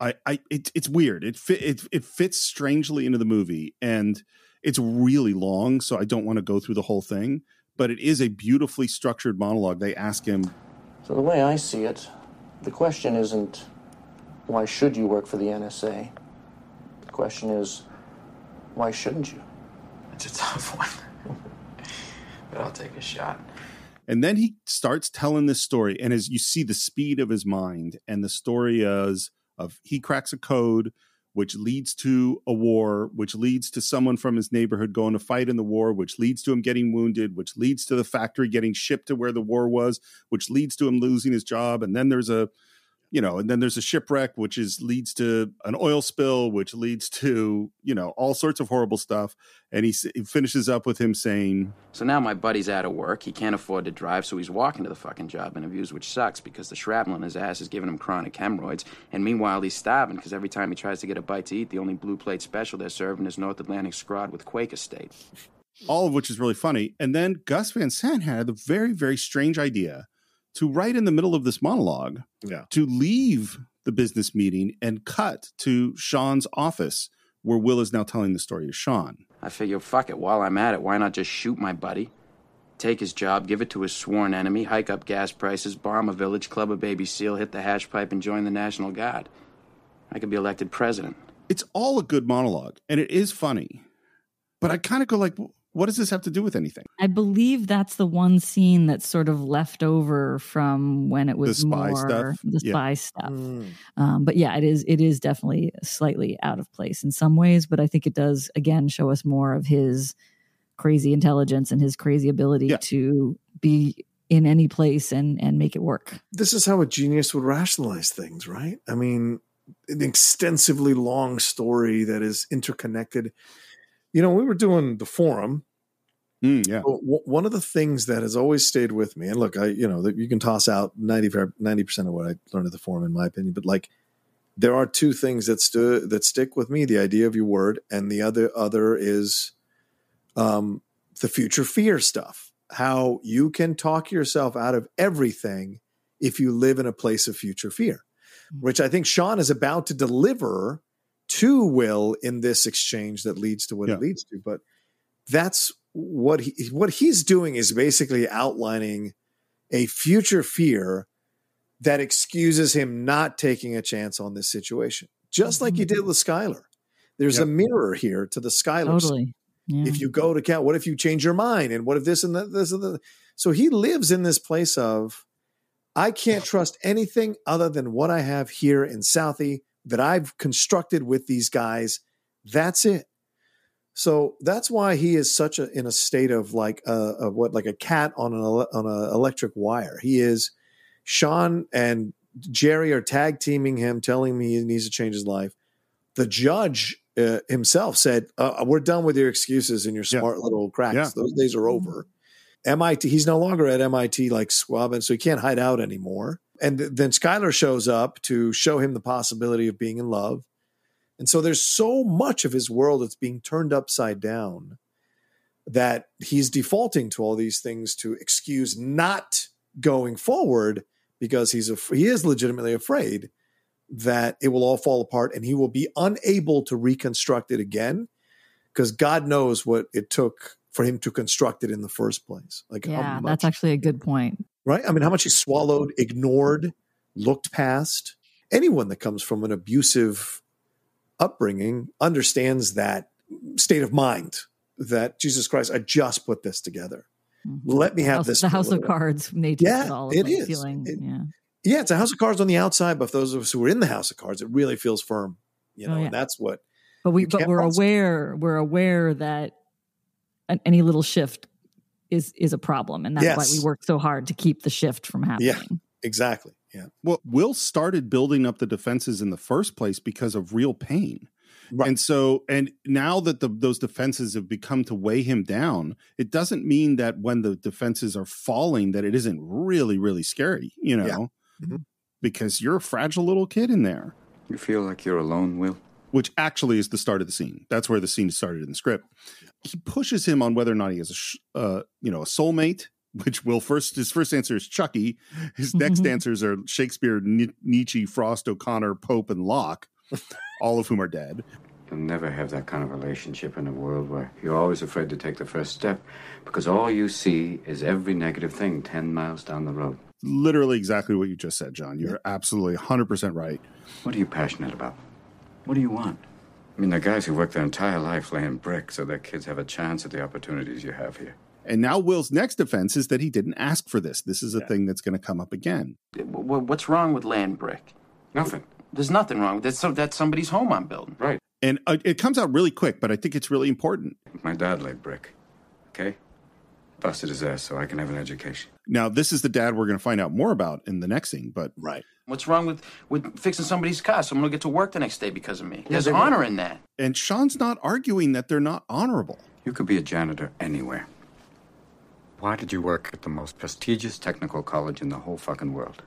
Speaker 2: I, I, it, it's weird. It fit, it, it fits strangely into the movie, and it's really long, so I don't want to go through the whole thing. But it is a beautifully structured monologue. They ask him,
Speaker 16: So the way I see it, the question isn't why should you work for the NSA? The question is why shouldn't you?
Speaker 7: It's a tough one. but I'll take a shot.
Speaker 2: And then he starts telling this story, and as you see the speed of his mind, and the story is of he cracks a code, which leads to a war, which leads to someone from his neighborhood going to fight in the war, which leads to him getting wounded, which leads to the factory getting shipped to where the war was, which leads to him losing his job, and then there's a you know, and then there's a shipwreck, which is leads to an oil spill, which leads to you know all sorts of horrible stuff. And he, he finishes up with him saying,
Speaker 7: So now my buddy's out of work. He can't afford to drive, so he's walking to the fucking job interviews, which sucks because the shrapnel in his ass is giving him chronic hemorrhoids. And meanwhile, he's starving because every time he tries to get a bite to eat, the only blue plate special they're serving is North Atlantic scrod with Quaker State.
Speaker 2: all of which is really funny. And then Gus Van Sant had a very, very strange idea to right in the middle of this monologue
Speaker 3: Yeah.
Speaker 2: to leave the business meeting and cut to Sean's office where Will is now telling the story to Sean.
Speaker 7: I figure, fuck it, while I'm at it, why not just shoot my buddy? Take his job, give it to his sworn enemy, hike up gas prices, bomb a village, club a baby seal, hit the hash pipe, and join the National Guard. I could be elected president.
Speaker 2: It's all a good monologue and it is funny. But I kind of go like, what does this have to do with anything?
Speaker 4: I believe that's the one scene that's sort of left over from when it was
Speaker 2: spy
Speaker 4: more
Speaker 2: stuff?
Speaker 4: the
Speaker 2: Yeah.
Speaker 4: spy stuff. Um, but yeah, it is it is definitely slightly out of place in some ways, but I think it does again show us more of his crazy intelligence and his crazy ability to be in any place and and make it work.
Speaker 3: This is how a genius would rationalize things, right? I mean, an extensively long story that is interconnected. You know, we were doing the forum.
Speaker 2: Mm, yeah.
Speaker 3: w- one of the things that has always stayed with me, and look, I, you know, that you can toss out 90 percent of what I learned at the forum, in my opinion, but like, there are two things that stu- that stick with me: the idea of your word, and the other other is um, the future fear stuff. How you can talk yourself out of everything if you live in a place of future fear, which I think Sean is about to deliver to Will in this exchange that leads to what it leads to. But that's what he what he's doing is basically outlining a future fear that excuses him not taking a chance on this situation, just like you did mm-hmm. with Skylar. There's a mirror here to the Skylar.
Speaker 4: Totally. Yeah.
Speaker 3: If you go to count, what if you change your mind? And what if this and that, this and that? So he lives in this place of, I can't trust anything other than what I have here in Southie that I've constructed with these guys. That's it. So that's why he is such a in a state of like a, of what like a cat on an on an electric wire. He is Sean and Jerry are tag teaming him, telling him he needs to change his life. The judge uh, himself said, uh, "We're done with your excuses and your smart little cracks.
Speaker 2: Yeah.
Speaker 3: Those days are over." MIT, he's no longer at MIT like squabbing, so he can't hide out anymore. And th- then Skylar shows up to show him the possibility of being in love. And so there's so much of his world that's being turned upside down that he's defaulting to all these things to excuse not going forward because he's af- he is legitimately afraid that it will all fall apart and he will be unable to reconstruct it again because God knows what it took for him to construct it in the first place. Like
Speaker 4: Yeah,
Speaker 3: much
Speaker 4: that's actually a good point.
Speaker 3: Right? I mean, how much he swallowed, ignored, looked past. Anyone that comes from an abusive upbringing understands that state of mind that Jesus Christ, I just put this together. Mm-hmm. Let me have
Speaker 4: House-
Speaker 3: this.
Speaker 4: the House of
Speaker 3: little while."
Speaker 4: Cards nature
Speaker 3: Yeah,
Speaker 4: it all.
Speaker 3: it is.
Speaker 4: Feeling,
Speaker 3: It-
Speaker 4: yeah.
Speaker 3: Yeah, it's a house of cards on the outside, but for those of us who are in the house of cards, it really feels firm. You
Speaker 4: Oh,
Speaker 3: know,
Speaker 4: yeah.
Speaker 3: and that's what.
Speaker 4: But we, but we're aware we're aware that any little shift is is a problem, and that's why we work so hard to keep the shift from happening.
Speaker 3: Yeah, exactly. Yeah.
Speaker 2: Well, Will started building up the defenses in the first place because of real pain. Right. And so, and now that the, those defenses have become to weigh him down, it doesn't mean that when the defenses are falling, that it isn't really, really scary, you know,
Speaker 3: Mm-hmm.
Speaker 2: because you're a fragile little kid in there.
Speaker 8: You feel like you're alone, Will?
Speaker 2: Which actually is the start of the scene. That's where the scene started in the script. He pushes him on whether or not he has a, sh- uh, you know, a soulmate. Which Will first his first answer is Chucky. His next answers are Shakespeare, Ni- Nietzsche, Frost, O'Connor, Pope, and Locke, all of whom are dead.
Speaker 8: You'll never have that kind of relationship in a world where you're always afraid to take the first step because all you see is every negative thing 10 miles down the road.
Speaker 2: Literally exactly what you just said, John. You're absolutely 100% right.
Speaker 8: What are you passionate about? What do you want? I mean, the guys who work their entire life laying bricks so their kids have a chance at the opportunities you have here.
Speaker 2: And now Will's next defense is that he didn't ask for this. This is a thing that's going to come up again.
Speaker 7: What's wrong with laying brick?
Speaker 9: Nothing.
Speaker 7: There's nothing wrong. That's so that's somebody's home I'm building.
Speaker 9: Right.
Speaker 2: And uh, it comes out really quick, but I think it's really important.
Speaker 9: My dad laid brick. Okay? Busted his ass so I can have an education.
Speaker 2: Now, this is the dad we're going to find out more about in the next scene, but
Speaker 3: right.
Speaker 7: What's wrong with with fixing somebody's car? Someone will get to work the next day because of me.
Speaker 9: Yeah,
Speaker 7: There's
Speaker 9: they will.
Speaker 7: honor in that.
Speaker 2: And Sean's not arguing that they're not honorable.
Speaker 9: You could be a janitor anywhere. Why did you work at the most prestigious technical college in the whole fucking world?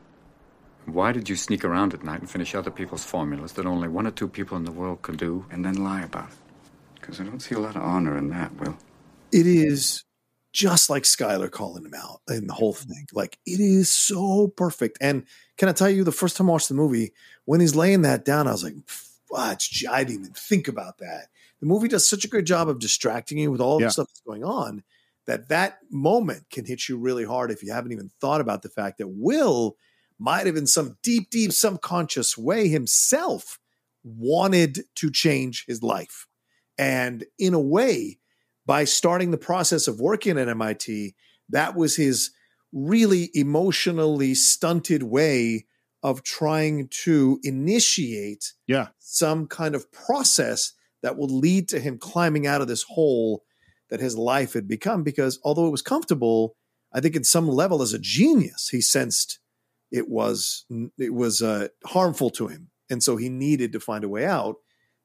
Speaker 9: Why did you sneak around at night and finish other people's formulas that only one or two people in the world could do and then lie about it? Because I don't see a lot of honor in that, Will.
Speaker 3: It is just like Skylar calling him out in the whole thing. Like it is so perfect. And can I tell you, the first time I watched the movie, when he's laying that down, I was like, "Fudge, I didn't even think about that." The movie does such a good job of distracting you with all
Speaker 2: Yeah.
Speaker 3: the stuff that's going on that that moment can hit you really hard if you haven't even thought about the fact that Will might have in some deep, deep subconscious way himself wanted to change his life. And in a way, by starting the process of working at MIT, that was his really emotionally stunted way of trying to initiate
Speaker 2: yeah.
Speaker 3: some kind of process that will lead to him climbing out of this hole that his life had become. Because although it was comfortable, I think in some level, as a genius, he sensed it was it was uh, harmful to him, and so he needed to find a way out.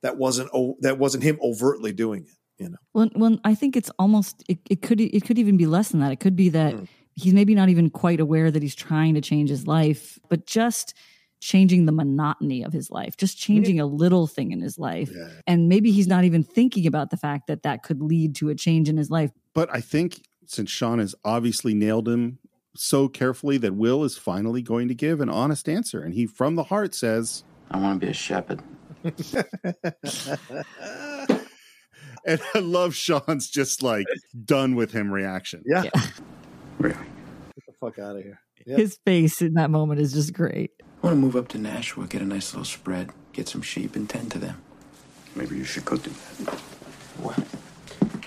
Speaker 3: That wasn't o- that wasn't him overtly doing it. You know.
Speaker 4: Well, well, I think it's almost it, it could it could even be less than that. It could be that he's maybe not even quite aware that he's trying to change his life, but just changing the monotony of his life, just changing a little thing in his life, and maybe he's not even thinking about the fact that that could lead to a change in his life.
Speaker 2: But I think since Sean has obviously nailed him so carefully that Will is finally going to give an honest answer. And he, from the heart, says,
Speaker 7: I want to be a shepherd.
Speaker 2: and I love Sean's just like done with him reaction.
Speaker 3: Yeah.
Speaker 9: Really?
Speaker 3: Get the fuck out of here.
Speaker 4: His face in that moment is just great.
Speaker 7: I want to move up to Nashua, get a nice little spread, get some sheep, and tend to them.
Speaker 9: Maybe you should go do that. What?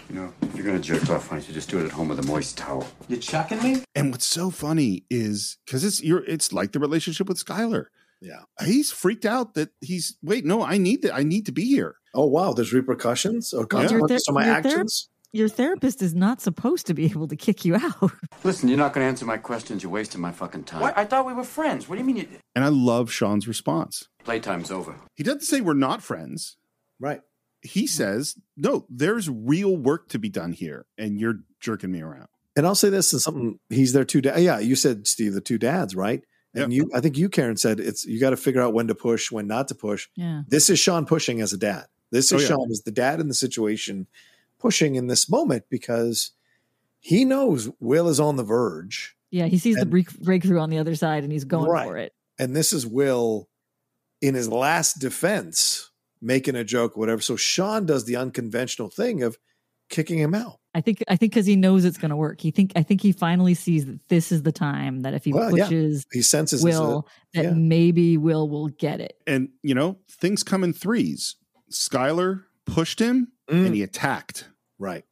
Speaker 9: You know, if you're gonna jerk off, why don't you just do it at home with a moist towel?
Speaker 7: You're chucking me?
Speaker 2: And what's so funny is because it's you're it's like the relationship with Skylar.
Speaker 3: Yeah.
Speaker 2: He's freaked out that he's wait, no, I need that I need to be here.
Speaker 3: Oh wow, there's repercussions or
Speaker 4: Your
Speaker 3: consequences
Speaker 4: ther-
Speaker 3: to my
Speaker 4: your
Speaker 3: actions.
Speaker 4: Your therapist is not supposed to be able to kick you out.
Speaker 9: Listen, you're not gonna answer my questions. You're wasting my fucking time.
Speaker 7: What? I thought we were friends. What do you mean you.
Speaker 2: And I love Sean's response.
Speaker 9: Playtime's over.
Speaker 2: He doesn't say we're not friends.
Speaker 3: Right.
Speaker 2: He says, no, there's real work to be done here, and you're jerking me around.
Speaker 3: And I'll say this is something he's their two dads. Yeah, you said Steve, the two dads, right? And you I think you, Karen, said it's you got to figure out when to push, when not to push.
Speaker 4: Yeah.
Speaker 3: This is Sean pushing as a dad. This
Speaker 2: Oh,
Speaker 3: is
Speaker 2: yeah.
Speaker 3: Sean as the dad in the situation pushing in this moment because he knows Will is on the verge.
Speaker 4: Yeah, he sees the break- breakthrough on the other side and he's going
Speaker 3: Right.
Speaker 4: for it.
Speaker 3: And this is Will in his last defense making a joke, whatever. So Sean does the unconventional thing of kicking him out.
Speaker 4: I think I think because he knows it's going to work. He think I think he finally sees that this is the time that if he
Speaker 3: Well, yeah.
Speaker 4: pushes
Speaker 3: He senses this,
Speaker 4: Will, that
Speaker 3: yeah.
Speaker 4: maybe Will will get it.
Speaker 2: And you know, things come in threes. Skylar pushed him and he attacked.
Speaker 3: Mm. Right.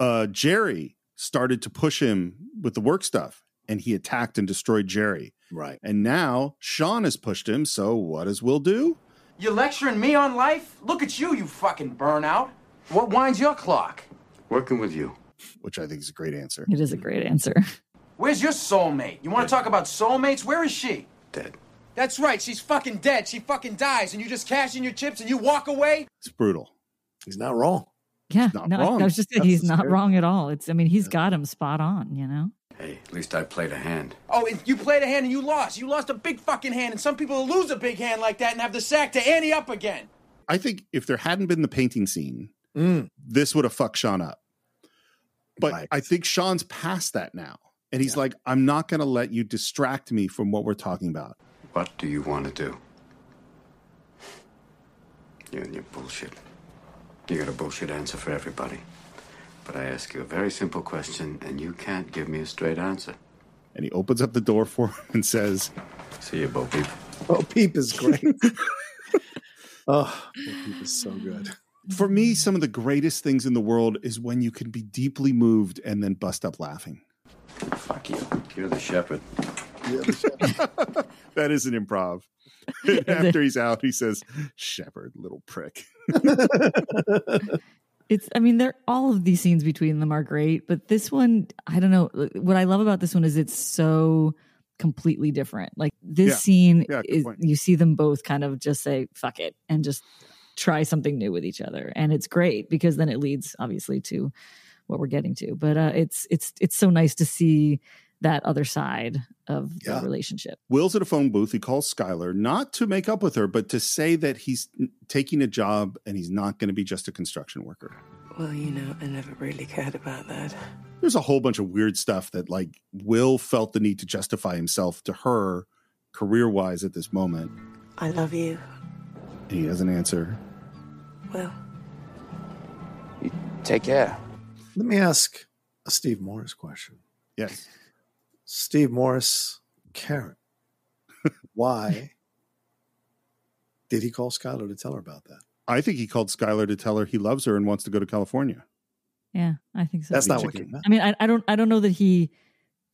Speaker 2: Uh Jerry started to push him with the work stuff and he attacked and destroyed Jerry.
Speaker 3: Right.
Speaker 2: And now Sean has pushed him, so what does Will do?
Speaker 7: You lecturing me on life? Look at you, you fucking burnout. What winds your clock?
Speaker 9: Working with you.
Speaker 2: Which I think is a great answer.
Speaker 4: It is a great answer.
Speaker 7: Where's your soulmate? You want to talk about soulmates? Where is she?
Speaker 9: Dead.
Speaker 7: That's right, she's fucking dead. She fucking dies, and you just cash in your chips and you walk away?
Speaker 2: It's brutal.
Speaker 3: He's not wrong.
Speaker 4: Yeah,
Speaker 2: not
Speaker 4: no,
Speaker 2: wrong.
Speaker 4: I was just saying, he's not
Speaker 3: scary
Speaker 4: wrong at all. It's I mean he's got him spot on. You know.
Speaker 9: Hey, at least I played a hand.
Speaker 7: Oh, and you played a hand and you lost. You lost a big fucking hand, and some people lose a big hand like that and have the sack to ante up again.
Speaker 2: I think if there hadn't been the painting scene,
Speaker 3: Mm.
Speaker 2: this would have fucked Sean up. But
Speaker 3: Right.
Speaker 2: I think Sean's past that now. And he's like, I'm not going to let you distract me from what we're talking about.
Speaker 9: What do you want to do? You and your bullshit. You got a bullshit answer for everybody. But I ask you a very simple question, and you can't give me a straight answer.
Speaker 2: And he opens up the door for him and says,
Speaker 9: See you, Bo Peep.
Speaker 3: Oh, Peep is great. oh, Bo Peep is so good.
Speaker 2: For me, some of the greatest things in the world is when you can be deeply moved and then bust up laughing.
Speaker 7: Fuck you. You're the shepherd.
Speaker 2: that is an improv. After he's out, he says, Shepherd, little prick.
Speaker 4: It's, I mean, they're all of these scenes between them are great, but this one, I don't know. What I love about this one is it's so completely different. Like this
Speaker 2: Yeah.
Speaker 4: scene
Speaker 2: Yeah,
Speaker 4: is,
Speaker 2: point.
Speaker 4: you see them both kind of just say, fuck it, and just try something new with each other. And it's great because then it leads obviously to what we're getting to. But uh, it's, it's, it's so nice to see that other side of the relationship.
Speaker 2: Will's at a phone booth. He calls Skylar not to make up with her, but to say that he's taking a job and he's not going to be just a construction worker.
Speaker 5: Well, you know, I never really cared about that.
Speaker 2: There's a whole bunch of weird stuff that, like, Will felt the need to justify himself to her career wise at this moment.
Speaker 5: I love you.
Speaker 2: And he doesn't answer.
Speaker 5: Well,
Speaker 7: Take care.
Speaker 3: Let me ask a Steve Morris question.
Speaker 2: Yes.
Speaker 3: Steve Morris, Karen, why did he call Skylar to tell her about that?
Speaker 2: I think he called Skylar to tell her he loves her and wants to go to California.
Speaker 4: Yeah, I think so.
Speaker 3: That's not what
Speaker 2: Chicken.
Speaker 3: came out.
Speaker 4: I mean, I, I don't, I don't know that he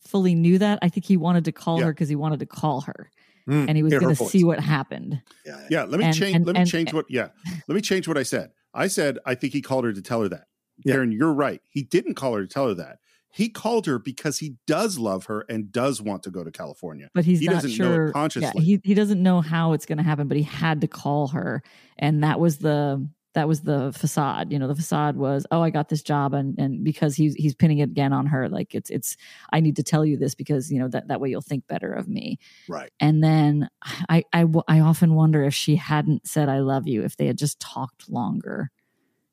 Speaker 4: fully knew that. I think he wanted to call her because he wanted to call her,
Speaker 2: Mm,
Speaker 4: and he was going to see what happened.
Speaker 2: Yeah, yeah. let me
Speaker 4: And-
Speaker 2: change.
Speaker 4: and-
Speaker 2: let me
Speaker 4: and-
Speaker 2: change what. Yeah, let me change what I said. I said I think he called her to tell her that. Karen, you're right. He didn't call her to tell her that. He called her because he does love her and does want to go to California.
Speaker 4: But he's
Speaker 2: he
Speaker 4: not
Speaker 2: doesn't
Speaker 4: sure.
Speaker 2: know it
Speaker 4: Yeah, he he doesn't know how it's going to happen, but he had to call her, and that was the that was the facade. You know, the facade was, oh, I got this job, and and because he's he's pinning it again on her, like it's it's I need to tell you this because you know that that way you'll think better of me.
Speaker 3: Right.
Speaker 4: And then i i i often wonder if she hadn't said I love you, if they had just talked longer,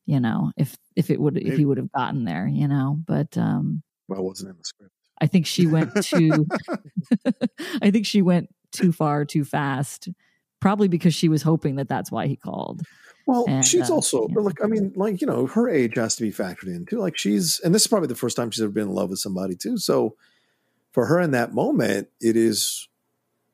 Speaker 4: you know, if if it would if he would have gotten there, you know. But um,
Speaker 3: Well, it wasn't in the script.
Speaker 4: I think she went too. I think she went too far, too fast. Probably because she was hoping that that's why he called.
Speaker 3: Well,
Speaker 4: And,
Speaker 3: she's
Speaker 4: uh,
Speaker 3: also, but like, I mean, like, you know, her age has to be factored in too. Like, she's, and this is probably the first time she's ever been in love with somebody too. So for her in that moment, it is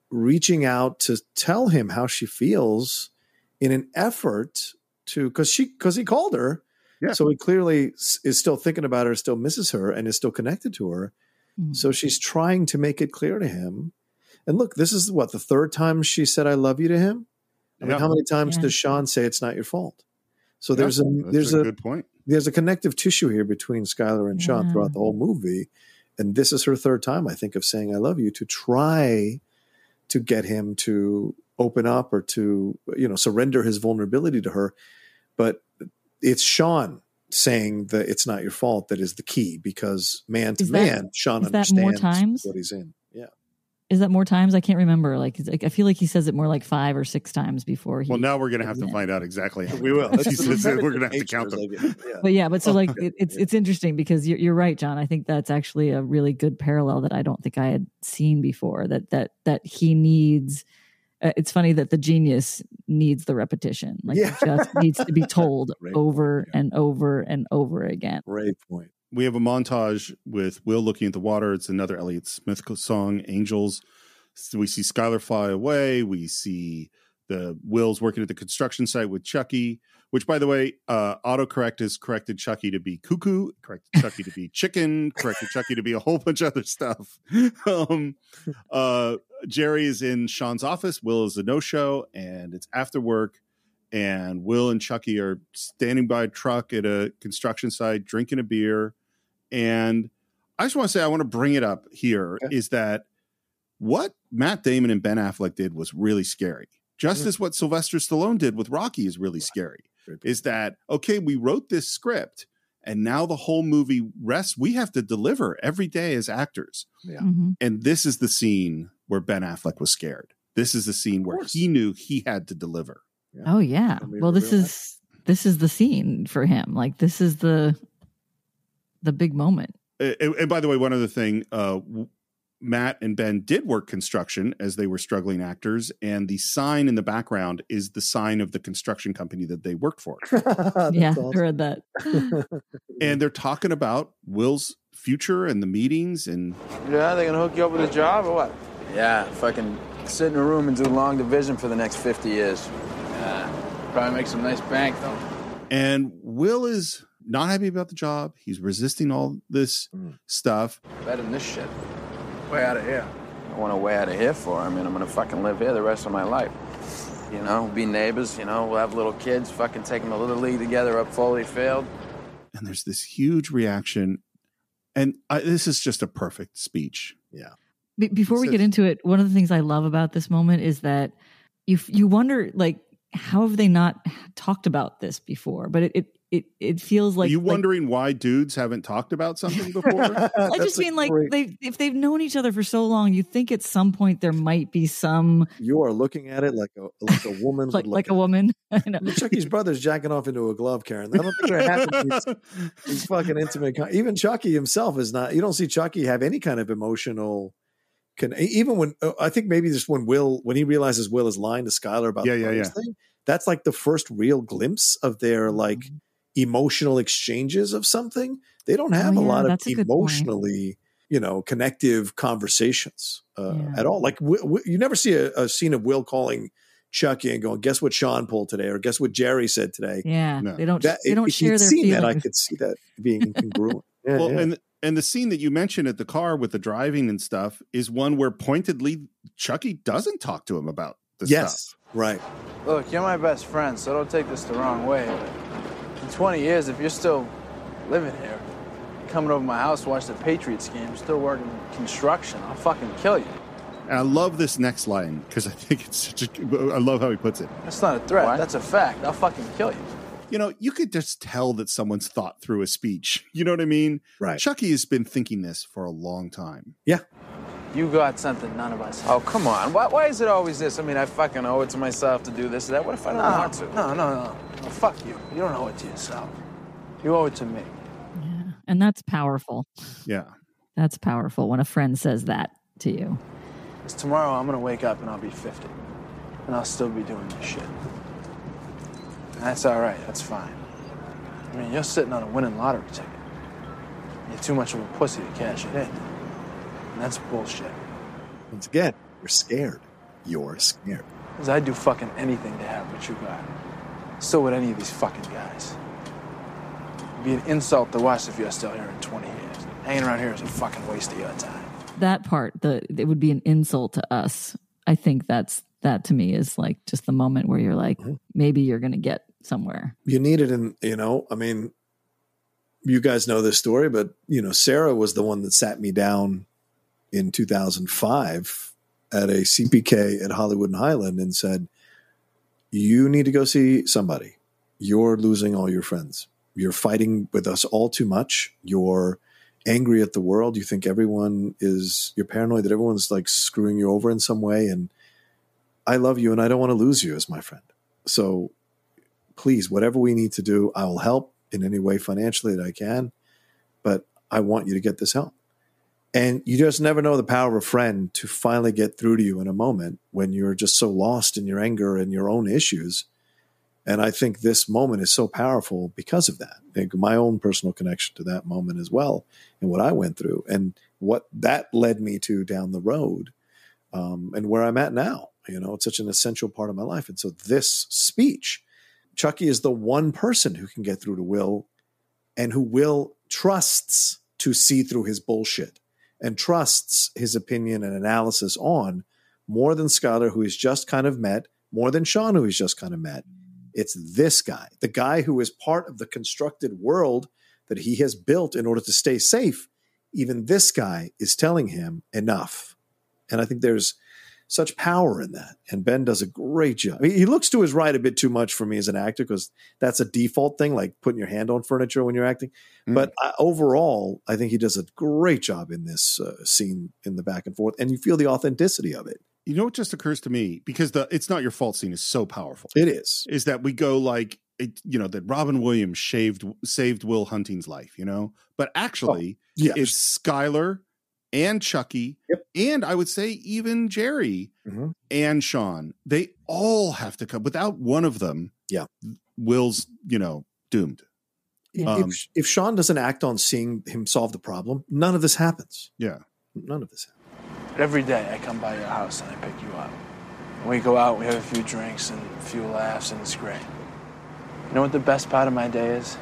Speaker 3: reaching out to tell him how she feels in an effort to, because she, because he called her.
Speaker 2: Yeah.
Speaker 3: So he clearly is still thinking about her, still misses her, and is still connected to her. Mm. So she's trying to make it clear to him. And look, this is what the third time she said "I love you" to him. I mean,
Speaker 2: Yeah.
Speaker 3: how many times
Speaker 2: Yeah.
Speaker 3: does Sean say it's not your fault? So there's a there's
Speaker 2: a
Speaker 3: a,
Speaker 2: good point.
Speaker 3: There's a connective tissue here between Skylar and Sean throughout the whole movie, and this is her third time, I think, of saying "I love you" to try to get him to open up or to you know surrender his vulnerability to her. But it's Sean saying that it's not your fault that is the key because man to
Speaker 4: Is that-
Speaker 3: man, Sean
Speaker 4: is that more
Speaker 3: understands
Speaker 4: times?
Speaker 3: what he's in. Yeah.
Speaker 4: Is that more times? I can't remember. Like, I feel like he says it more like five or six times before he.
Speaker 2: Well, now we're going to have to find out exactly how
Speaker 3: We will. That's
Speaker 2: times says. We're going to have to
Speaker 3: nature
Speaker 2: count
Speaker 3: is
Speaker 2: them.
Speaker 4: but yeah, but so oh, like it, it's it's interesting because you're you're right, John. I think that's actually a really good parallel that I don't think I had seen before. That that that he needs. Uh, it's funny that the genius needs the repetition. Like
Speaker 3: Yeah.
Speaker 4: it just needs to be told over and over and over again.
Speaker 3: Great point.
Speaker 2: we have a montage with Will looking at the water. It's another Elliott Smith song, Angels. So we see Skylar fly away. We see the Will's working at the construction site with Chucky, which, by the way, uh, autocorrect has corrected Chucky to be cuckoo, corrected Chucky to be chicken, corrected Chucky to be a whole bunch of other stuff. um, uh, Jerry is in Sean's office. Will is a no show, and it's after work. And Will and Chucky are standing by a truck at a construction site, drinking a beer. And I just want to say, I want to bring it up here is that what Matt Damon and Ben Affleck did was really scary. Just
Speaker 3: Mhm.
Speaker 2: as what Sylvester Stallone did with Rocky is really scary. Is that, okay, we wrote this script and now the whole movie rests. We have to deliver every day as actors.
Speaker 3: Yeah.
Speaker 4: Mhm.
Speaker 2: And this is the scene where Ben Affleck was scared. This is the scene where he knew he had to deliver.
Speaker 4: Oh yeah. Well, this is this is the scene for him. Like this is the the big moment.
Speaker 2: And, and by the way, one other thing, uh, w- Matt and Ben did work construction as they were struggling actors, and the sign in the background is the sign of the construction company that they worked for.
Speaker 4: yeah, I heard that.
Speaker 2: and they're talking about Will's future and the meetings and
Speaker 7: Yeah, they're gonna hook you up with a job or what? Yeah, fucking sit in a room and do long division for the next 50 years. Yeah, probably make some nice bank though.
Speaker 2: And Will is not happy about the job. He's resisting all this mm. stuff.
Speaker 7: Better than this shit. Way out of here. I want to way out of here for. I mean, I'm gonna fucking live here the rest of my life. You know, be neighbors. You know, we'll have little kids. Fucking take them to little league together up Foley Field.
Speaker 2: And there's this huge reaction. And I, this is just a perfect speech.
Speaker 3: Yeah.
Speaker 4: Be- before we get into it, one of the things I love about this moment is that you f- you wonder like how have they not talked about this before? But it it it, it feels like
Speaker 2: Are you
Speaker 4: like-
Speaker 2: wondering why dudes haven't talked about something before?
Speaker 4: I just mean like they if they've known each other for so long, you think at some point there might be some
Speaker 3: You are looking at it like a like a woman
Speaker 4: like like a woman. I know.
Speaker 3: Chucky's brother's jacking off into a glove, Karen. I don't think they're having these, these fucking intimate. Con- even Chucky himself is not. You don't see Chucky have any kind of emotional. Can even when uh, I think maybe just when Will when he realizes Will is lying to Skylar about
Speaker 2: Yeah,
Speaker 3: the
Speaker 2: yeah, yeah.
Speaker 3: thing. That's like the first real glimpse of their like emotional exchanges of something. They don't have
Speaker 4: Oh,
Speaker 3: a lot of
Speaker 4: a
Speaker 3: emotionally. You know, connective conversations uh, at all. Like w- w- you never see a, a scene of Will calling Chucky and going, "Guess what Sean pulled today?" or "Guess what Jerry said today."
Speaker 4: Yeah,
Speaker 2: No.
Speaker 4: they don't
Speaker 3: That-
Speaker 4: they don't
Speaker 3: if
Speaker 4: share
Speaker 3: you'd
Speaker 4: their
Speaker 3: seen
Speaker 4: feelings.
Speaker 3: that, I could see that being incongruent. Yeah,
Speaker 2: well,
Speaker 3: yeah.
Speaker 2: and and the scene that you mentioned at the car with the driving and stuff is one where pointedly Chucky doesn't talk to him about the
Speaker 3: yes,
Speaker 2: stuff.
Speaker 3: right.
Speaker 7: Look, you're my best friend, so don't take this the wrong way. But in 20 years, if you're still living here, coming over my house to watch the Patriots game, still working construction, I'll fucking kill you.
Speaker 2: And I love this next line because I think it's such a. I love how he puts it.
Speaker 7: That's not a threat. That's a fact. I'll fucking kill you.
Speaker 2: You know, you could just tell that someone's thought through a speech. You know what I mean?
Speaker 3: Right.
Speaker 2: Chucky has been thinking this for a long time.
Speaker 3: Yeah.
Speaker 7: You got something none of us. Oh, come on. Why, why is it always this? I mean, I fucking owe it to myself to do this or that. What if I don't
Speaker 15: No,
Speaker 7: want to?
Speaker 15: no, no, no. No, fuck you. You don't owe it to yourself. You owe it to me. Yeah.
Speaker 4: And that's powerful.
Speaker 2: Yeah.
Speaker 4: That's powerful when a friend says that to you.
Speaker 15: Because tomorrow I'm going to wake up and I'll be 50. And I'll still be doing this shit. And that's all right. That's fine. I mean, you're sitting on a winning lottery ticket. You're too much of a pussy to cash it in. And that's bullshit.
Speaker 3: Once again, you're scared. You're scared.
Speaker 15: Because I'd do fucking anything to have what you got. So would any of these fucking guys. It'd be an insult to us if you're still here in 20 years. Hanging around here is a fucking waste of your time.
Speaker 4: That part, the it would be an insult to us. I think that's that to me is like just the moment where you're like,
Speaker 3: Mm-hmm.
Speaker 4: maybe you're gonna get somewhere.
Speaker 3: You need it in, you know, I mean, you guys know this story, but, you know, Sarah was the one that sat me down in 2005 at a CPK at Hollywood and Highland and said, You need to go see somebody. You're losing all your friends. You're fighting with us all too much. You're angry at the world. You think everyone is, you're paranoid that everyone's like screwing you over in some way. And I love you and I don't want to lose you as my friend. So please, whatever we need to do, I will help in any way financially that I can. But I want you to get this help. And you just never know the power of a friend to finally get through to you in a moment when you're just so lost in your anger and your own issues. And I think this moment is so powerful because of that. Like my own personal connection to that moment as well, and what I went through, and what that led me to down the road, um, and where I'm at now. You know, it's such an essential part of my life. And so this speech, Chucky is the one person who can get through to Will, and who Will trusts to see through his bullshit and trusts his opinion and analysis on more than Skylar, who he's just kind of met, more than Sean, who he's just kind of met. It's this guy, the guy who is part of the constructed world that he has built in order to stay safe. Even this guy is telling him enough. And I think there's such power in that. And Ben does a great job. I mean, he looks to his right a bit too much for me as an actor because that's a default thing, like putting your hand on furniture when you're acting. But I, overall, I think he does a great job in this uh, scene in the back and forth, and you feel the authenticity of it.
Speaker 2: You know what just occurs to me because the "It's Not Your Fault" scene is so powerful.
Speaker 3: It is.
Speaker 2: Is that we go like it, you know that Robin Williams shaved saved Will Hunting's life, you know, but actually,
Speaker 3: yeah,
Speaker 2: it's Skylar and Chucky, and I would say even Jerry
Speaker 3: Mhm.
Speaker 2: and Sean. They all have to come. Without one of them,
Speaker 3: Yeah.
Speaker 2: Will's you know doomed. Um,
Speaker 3: if, if Sean doesn't act on seeing him solve the problem, none of this happens.
Speaker 2: Yeah.
Speaker 3: None of this happens.
Speaker 15: Every day I come by your house and I pick you up. We go out, we have a few drinks and a few laughs, and it's great. You know what the best part of my day is?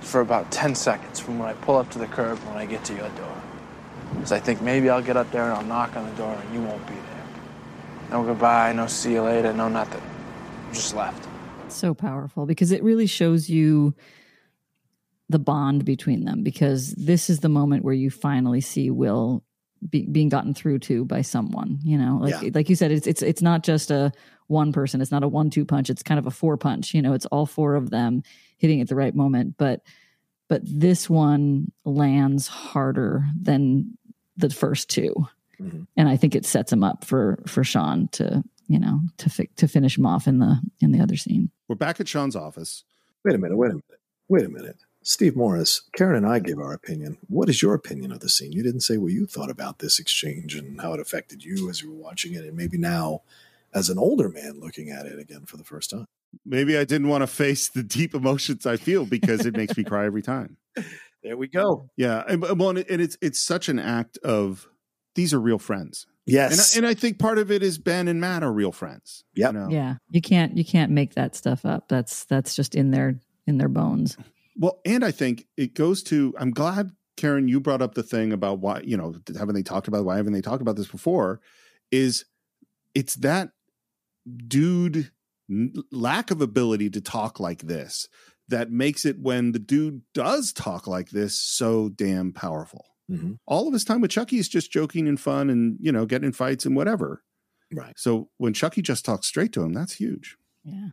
Speaker 15: For about 10 seconds from when I pull up to the curb when I get to your door. Because I think maybe I'll get up there and I'll knock on the door and you won't be there. No goodbye, no see you later, no nothing. Just left.
Speaker 4: so powerful because it really shows you the bond between them because this is the moment where you finally see Will be, being gotten through to by someone you know like
Speaker 3: Yeah.
Speaker 4: like you said it's it's it's not just a one person it's not a one two punch it's kind of a four punch you know it's all four of them hitting at the right moment but but this one lands harder than the first 2 mm-hmm. and I think it sets him up for for Sean to you know to fi- to finish him off in the in the other scene
Speaker 2: We're back at Sean's office.
Speaker 3: Wait a minute, wait a minute, wait a minute. Steve Morris, Karen and I gave our opinion. What is your opinion of the scene? You didn't say what you thought about this exchange and how it affected you as you were watching it, and maybe now as an older man looking at it again for the first time.
Speaker 2: Maybe I didn't want to face the deep emotions I feel because it makes me cry every time.
Speaker 3: There we go.
Speaker 2: Yeah, and, uh, and well, and it's it's such an act of these are real friends.
Speaker 3: Yes.
Speaker 2: and I, and I think part of it is Ben and Matt are real friends.
Speaker 3: Yeah,
Speaker 2: You know?
Speaker 4: Yeah, you can't you can't make that stuff up. That's that's just in their in their bones.
Speaker 2: Well, and I think it goes to I'm glad Karen you brought up the thing about why, you know, haven't they talked about why haven't they talked about this before is it's that dude n- lack of ability to talk like this that makes it when the dude does talk like this so damn powerful.
Speaker 3: Mm-hmm.
Speaker 2: All of his time with Chucky is just joking and fun and, you know, getting in fights and whatever.
Speaker 3: Right.
Speaker 2: So when Chucky just talks straight to him, that's huge.
Speaker 4: Yeah.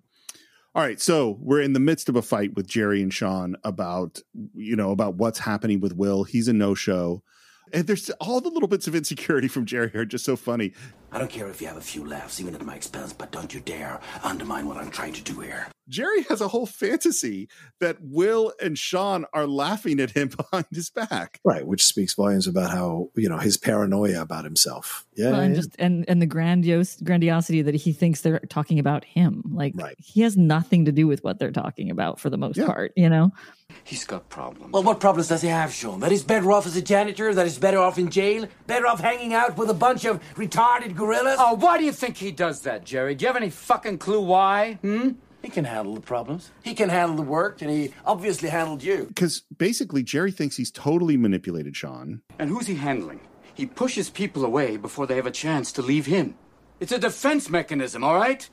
Speaker 2: All right, so we're in the midst of a fight with Jerry and Sean about you know about what's happening with Will. He's a no show, and there's all the little bits of insecurity from Jerry are just so funny.
Speaker 12: I don't care if you have a few laughs, even at my expense, but don't you dare undermine what I'm trying to do here.
Speaker 2: Jerry has a whole fantasy that Will and Sean are laughing at him behind his back.
Speaker 3: Right, which speaks volumes about how, you know, his paranoia about himself. Yeah.
Speaker 4: Well, and
Speaker 3: yeah.
Speaker 4: just and and the grandiose grandiosity that he thinks they're talking about him. Like he has nothing to do with what they're talking about for the most part. You know.
Speaker 12: He's got problems. Well, what problems does he have, Sean? That he's better off as a janitor? That he's better off in jail? Better off hanging out with a bunch of retarded gorillas?
Speaker 10: Oh, why do you think he does that, Jerry? Do you have any fucking clue why? Hmm?
Speaker 12: He can handle the problems. He can handle the work, and he obviously handled you.
Speaker 2: Because basically, Jerry thinks he's totally manipulated Sean.
Speaker 10: And who's he handling? He pushes people away before they have a chance to leave him. It's a defense mechanism, all right?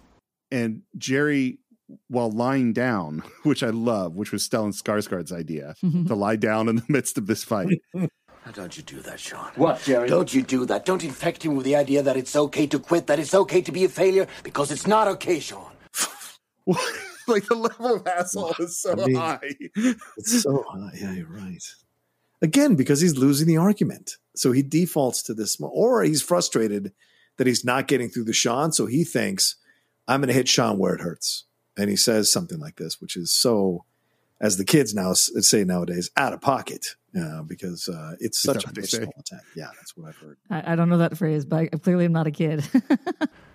Speaker 2: And Jerry, while lying down, which I love, which was Stellan Skarsgård's idea, to lie down in the midst of this fight.
Speaker 12: Now, don't you do that, Sean.
Speaker 10: What, Jerry?
Speaker 12: Don't you do that. Don't infect him with the idea that it's okay to quit, that it's okay to be a failure, because it's not okay, Sean.
Speaker 2: like the level of asshole is so
Speaker 3: I mean,
Speaker 2: high.
Speaker 3: It's so high. Yeah, you're right. Again, because he's losing the argument. So he defaults to this, or he's frustrated that he's not getting through the Sean. So he thinks, I'm going to hit Sean where it hurts. And he says something like this, which is so, as the kids now say nowadays, out of pocket, uh, because uh, it's such a
Speaker 2: what
Speaker 3: personal attack. Yeah, that's what I've heard.
Speaker 4: I, I don't know that phrase, but I, clearly I'm not a kid.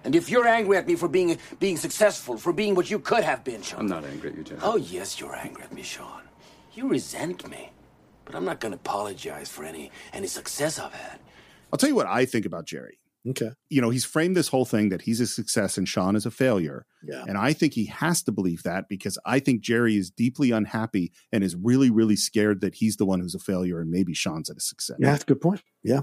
Speaker 12: And if you're angry at me for being being successful, for being what you could have been, Sean.
Speaker 9: I'm not angry at you, Jerry.
Speaker 12: Oh, yes, you're angry at me, Sean. You resent me. But I'm not going to apologize for any any success I've had.
Speaker 2: I'll tell you what I think about Jerry.
Speaker 3: Okay.
Speaker 2: You know, he's framed this whole thing that he's a success and Sean is a failure.
Speaker 3: Yeah.
Speaker 2: And I think he has to believe that because I think Jerry is deeply unhappy and is really, really scared that he's the one who's a failure and maybe Sean's at a success.
Speaker 3: Yeah, that's a good point. Yeah.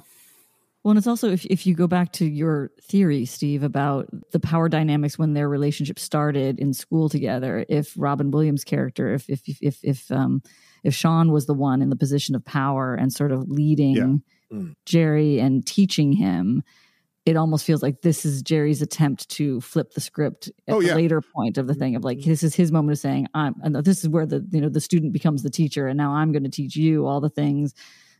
Speaker 4: Well, and it's also if if you go back to your theory, Steve, about the power dynamics when their relationship started in school together. If Robin Williams' character, if if if if if, um, if Sean was the one in the position of power and sort of leading
Speaker 3: Mm.
Speaker 4: Jerry and teaching him, it almost feels like this is Jerry's attempt to flip the script at
Speaker 2: Oh,
Speaker 4: the later point of the thing of like mm-hmm. this is his moment of saying I'm and this is where the you know the student becomes the teacher and now I'm going to teach you all the things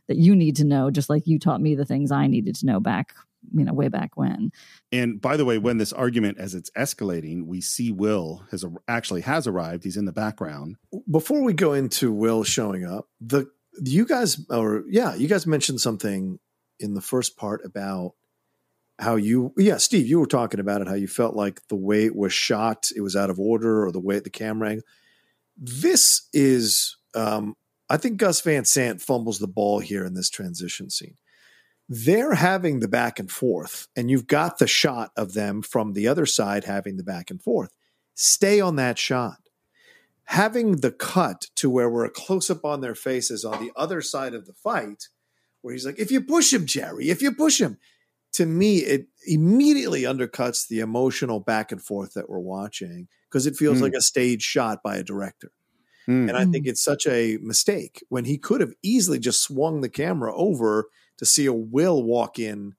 Speaker 4: that you need to know just like you taught me the things I needed to know back you know way back when
Speaker 2: And by the way, when this argument, as it's escalating, we see Will has actually has arrived. He's in the background.
Speaker 3: before we go into Will showing up, the you guys or yeah, you guys mentioned something in the first part about how you yeah, Steve, you were talking about it, how you felt like the way it was shot, it was out of order, or the way the camera angle. This is um I think Gus Van Sant fumbles the ball here in this transition scene. They're having the back and forth, and you've got the shot of them from the other side having the back and forth. Stay on that shot having the cut to where we're close up on their faces on the other side of the fight, where he's like, if you push him, Jerry, if you push him, to me, it immediately undercuts the emotional back and forth that we're watching because it feels
Speaker 2: Mm.
Speaker 3: like a stage shot by a director.
Speaker 2: Mm.
Speaker 3: And I think it's such a mistake when he could have easily just swung the camera over to see a Will walk in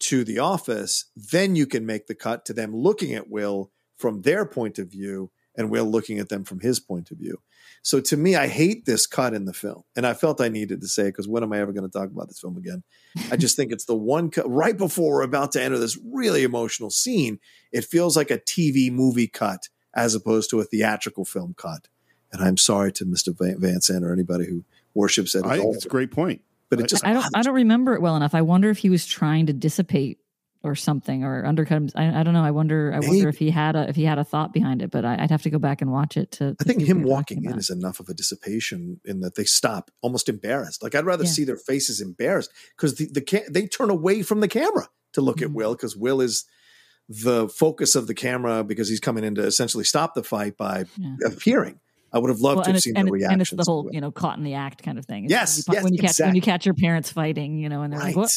Speaker 3: to the office. Then you can make the cut to them looking at Will from their point of view and we're looking at them from his point of view. So to me, I hate this cut in the film. And I felt I needed to say it because when am I ever going to talk about this film again? I just think it's the one cut right before we're about to enter this really emotional scene. It feels like a TV movie cut as opposed to a theatrical film cut. And I'm sorry to Mr. Van Van Sant or anybody who worships it.
Speaker 2: I think it's a great point.
Speaker 3: But it just
Speaker 4: I don't I don't remember it well enough. I wonder if he was trying to dissipate or something or undercut him. I, I don't know. I wonder. I
Speaker 3: Maybe.
Speaker 4: wonder if he had a if he had a thought behind it. But I, I'd have to go back and watch it to. to
Speaker 3: I think him walking in is enough of a dissipation in that they stop almost embarrassed. Like I'd rather
Speaker 4: Yeah.
Speaker 3: see their faces embarrassed because the, the ca- they turn away from the camera to look
Speaker 4: Mm-hmm.
Speaker 3: at Will because Will is the focus of the camera because he's coming in to essentially stop the fight by
Speaker 4: Yeah.
Speaker 3: appearing. I would have loved
Speaker 4: Well,
Speaker 3: to have seen the reactions.
Speaker 4: and it's the whole you know caught in the act kind of thing.
Speaker 3: Yes,
Speaker 4: when you,
Speaker 3: yes,
Speaker 4: when you catch when you catch your parents fighting, you know, and they're
Speaker 3: Right.
Speaker 4: like,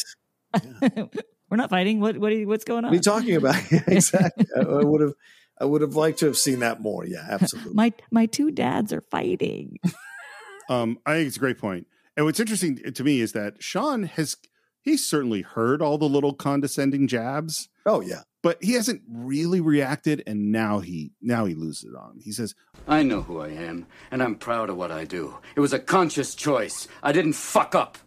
Speaker 4: "What? We're not fighting. What? What? Are you, what's going on?
Speaker 3: What are you talking about? exactly. I, I would have. I would have liked to have seen that more. Yeah, absolutely.
Speaker 4: my my two dads are fighting.
Speaker 2: Um, I think it's a great point. And what's interesting to me is that Sean has he's certainly heard all the little condescending jabs.
Speaker 3: Oh yeah.
Speaker 2: But he hasn't really reacted and now he now he loses it on. He says,
Speaker 9: I know who I am, and I'm proud of what I do. It was a conscious choice. I didn't fuck up.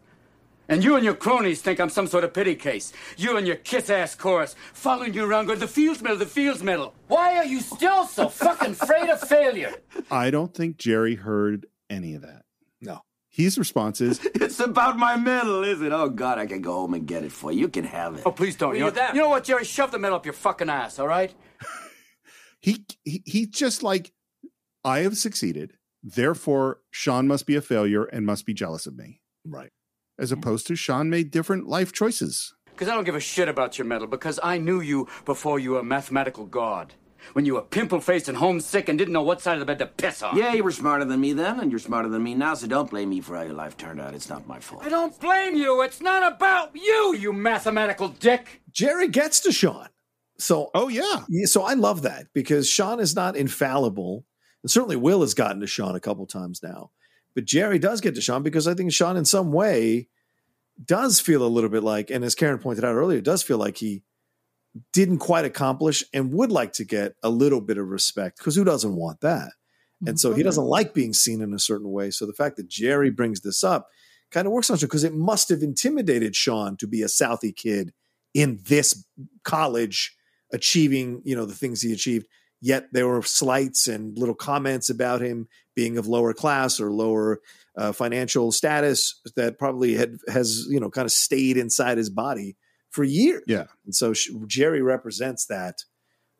Speaker 9: And you and your cronies think I'm some sort of pity case. You and your kiss ass chorus following you around going, the Fields Medal, the Fields Medal. Why are you still so fucking afraid of failure?
Speaker 2: I don't think Jerry heard any of that.
Speaker 3: No.
Speaker 2: His response is,
Speaker 12: It's about my medal, is it? Oh, God, I can go home and get it for you. You can have it.
Speaker 9: Oh, please don't. You know, you know what, Jerry? Shove the medal up your fucking ass, all right?
Speaker 2: he he he just like I have succeeded. Therefore, Sean must be a failure and must be jealous of me.
Speaker 3: Right.
Speaker 2: As mm-hmm. opposed to Sean made different life choices.
Speaker 9: Because I don't give a shit about your medal, because I knew you before you were a mathematical god. When you were pimple faced and homesick and didn't know what side of the bed to piss on.
Speaker 12: Yeah, you were smarter than me then, and you're smarter than me now, so don't blame me for how your life turned out. It's not my fault.
Speaker 9: I don't blame you. It's not about you, you mathematical dick.
Speaker 3: Jerry gets to Sean. So
Speaker 2: oh yeah.
Speaker 3: So I love that because Sean is not infallible. And certainly Will has gotten to Sean a couple times now. But Jerry does get to Sean because I think Sean in some way does feel a little bit like, and as Karen pointed out earlier, does feel like he didn't quite accomplish and would like to get a little bit of respect because who doesn't want that? And so he mm-hmm. doesn't like being seen in a certain way. So the fact that Jerry brings this up kind of works on Sean because it must have intimidated Sean to be a Southie kid in this college achieving, you know, the things he achieved. Yet there were slights and little comments about him being of lower class or lower uh, financial status that probably had has you know kind of stayed inside his body for years.
Speaker 2: Yeah,
Speaker 3: and so sh- Jerry represents that,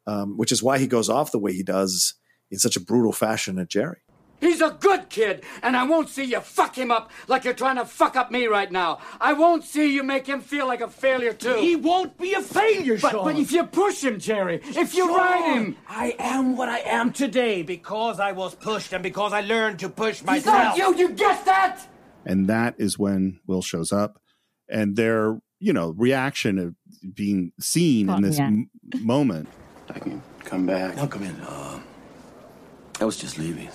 Speaker 3: um, which is why he goes off the way he does in such a brutal fashion at Jerry.
Speaker 9: He's a good kid, and I won't see you fuck him up like you're trying to fuck up me right now. I won't see you make him feel like a failure, too.
Speaker 17: He won't be a failure,
Speaker 9: but,
Speaker 17: Sean.
Speaker 9: But if you push him, Jerry, if you
Speaker 17: Sean,
Speaker 9: ride him.
Speaker 17: I am what I am today because I was pushed and because I learned to push
Speaker 9: He's
Speaker 17: myself.
Speaker 9: not you, you get that?
Speaker 2: And that is when Will shows up and their, you know, reaction of being seen in this
Speaker 12: Yeah.
Speaker 2: m- moment.
Speaker 12: I can come back. No, come in. Uh, I was just leaving.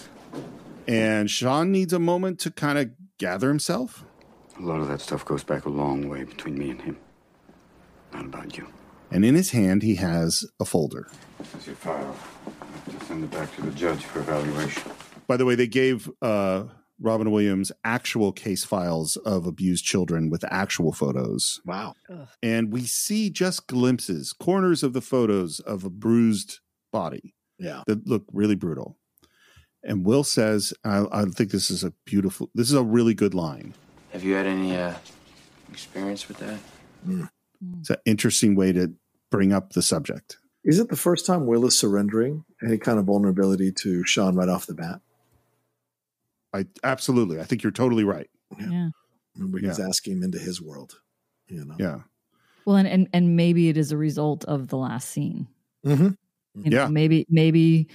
Speaker 2: And Sean needs a moment to kind of gather himself.
Speaker 9: A lot of that stuff goes back a long way between me and him. Not about you.
Speaker 2: And in his hand, he has a folder.
Speaker 9: This is your file. I have to send it back to the judge for evaluation.
Speaker 2: By the way, they gave uh, Robin Williams actual case files of abused children with actual photos.
Speaker 3: Wow.
Speaker 2: And we see just glimpses, corners of the photos of a bruised body.
Speaker 3: Yeah.
Speaker 2: That look really brutal. And Will says, I, I think this is a beautiful, this is a really good line.
Speaker 12: Have you had any uh, experience with that?
Speaker 2: It's an interesting way to bring up the subject.
Speaker 3: Is it the first time Will is surrendering any kind of vulnerability to Sean right off the bat?
Speaker 2: I absolutely. I think you're totally right.
Speaker 4: Yeah.
Speaker 3: Remember, he's
Speaker 2: Yeah.
Speaker 3: asking him into his world. You know.
Speaker 2: Yeah.
Speaker 4: Well, and, and and maybe it is a result of the last scene.
Speaker 3: Mm-hmm.
Speaker 4: You know,
Speaker 2: Yeah.
Speaker 4: maybe maybe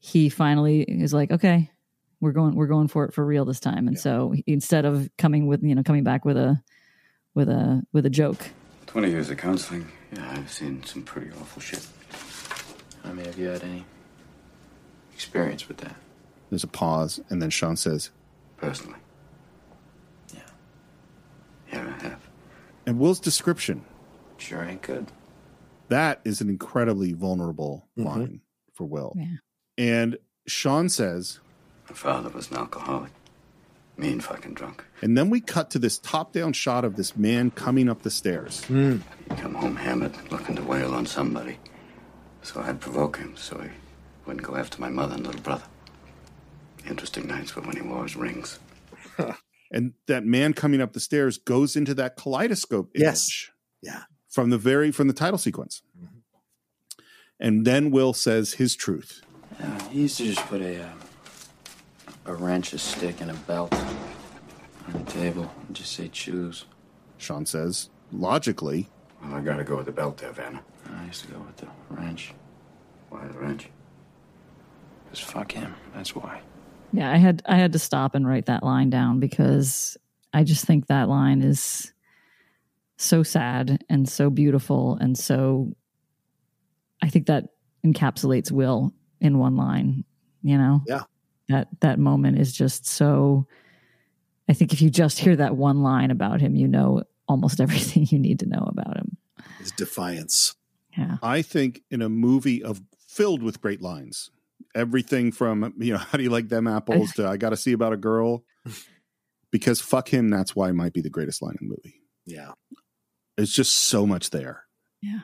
Speaker 4: he finally is like, okay, we're going we're going for it for real this time and so instead of coming with you know coming back with a with a with a joke
Speaker 9: 20 years of counseling. Yeah, I've seen some pretty awful shit.
Speaker 7: I mean, have you had any experience with that?
Speaker 2: There's a pause, and then Sean says,
Speaker 9: Personally. Yeah. Yeah, I have.
Speaker 2: and Will's description.
Speaker 7: Sure ain't good.
Speaker 2: That is an incredibly vulnerable
Speaker 3: Mm-hmm.
Speaker 2: line for Will.
Speaker 4: Yeah.
Speaker 2: And Sean says,
Speaker 9: My father was an alcoholic. Mean fucking drunk.
Speaker 2: and then we cut to this top down shot of this man coming up the stairs. Hmm.
Speaker 9: He'd come home hammered, looking to wail on somebody. So I'd provoke him so he wouldn't go after my mother and little brother. Interesting nights were when he wore his rings.
Speaker 2: And that man coming up the stairs goes into that kaleidoscope image.
Speaker 3: Yes. Yeah.
Speaker 2: From the very from the title sequence. Mm-hmm. And then Will says his truth.
Speaker 7: Uh, he used to just put a um, a wrench, a stick, and a belt on the table and just say choose.
Speaker 2: Sean says, logically,
Speaker 9: Well, I gotta go with the belt there, Vanna.
Speaker 7: I used to go with the wrench.
Speaker 9: Why the wrench?
Speaker 7: Because fuck him. That's why.
Speaker 4: yeah i had i had to stop and write that line down because i just think that line is so sad and so beautiful and so i think that encapsulates will in one line you know
Speaker 3: Yeah.
Speaker 4: that that moment is just so i think if you just hear that one line about him you know almost everything you need to know about him
Speaker 3: His defiance.
Speaker 4: yeah
Speaker 2: I think in a movie of filled with great lines, everything from you know how do you like them apples to I got to see about a girl, because fuck him. That's why it might be the greatest line in the movie.
Speaker 3: Yeah.
Speaker 2: It's just so much there.
Speaker 4: yeah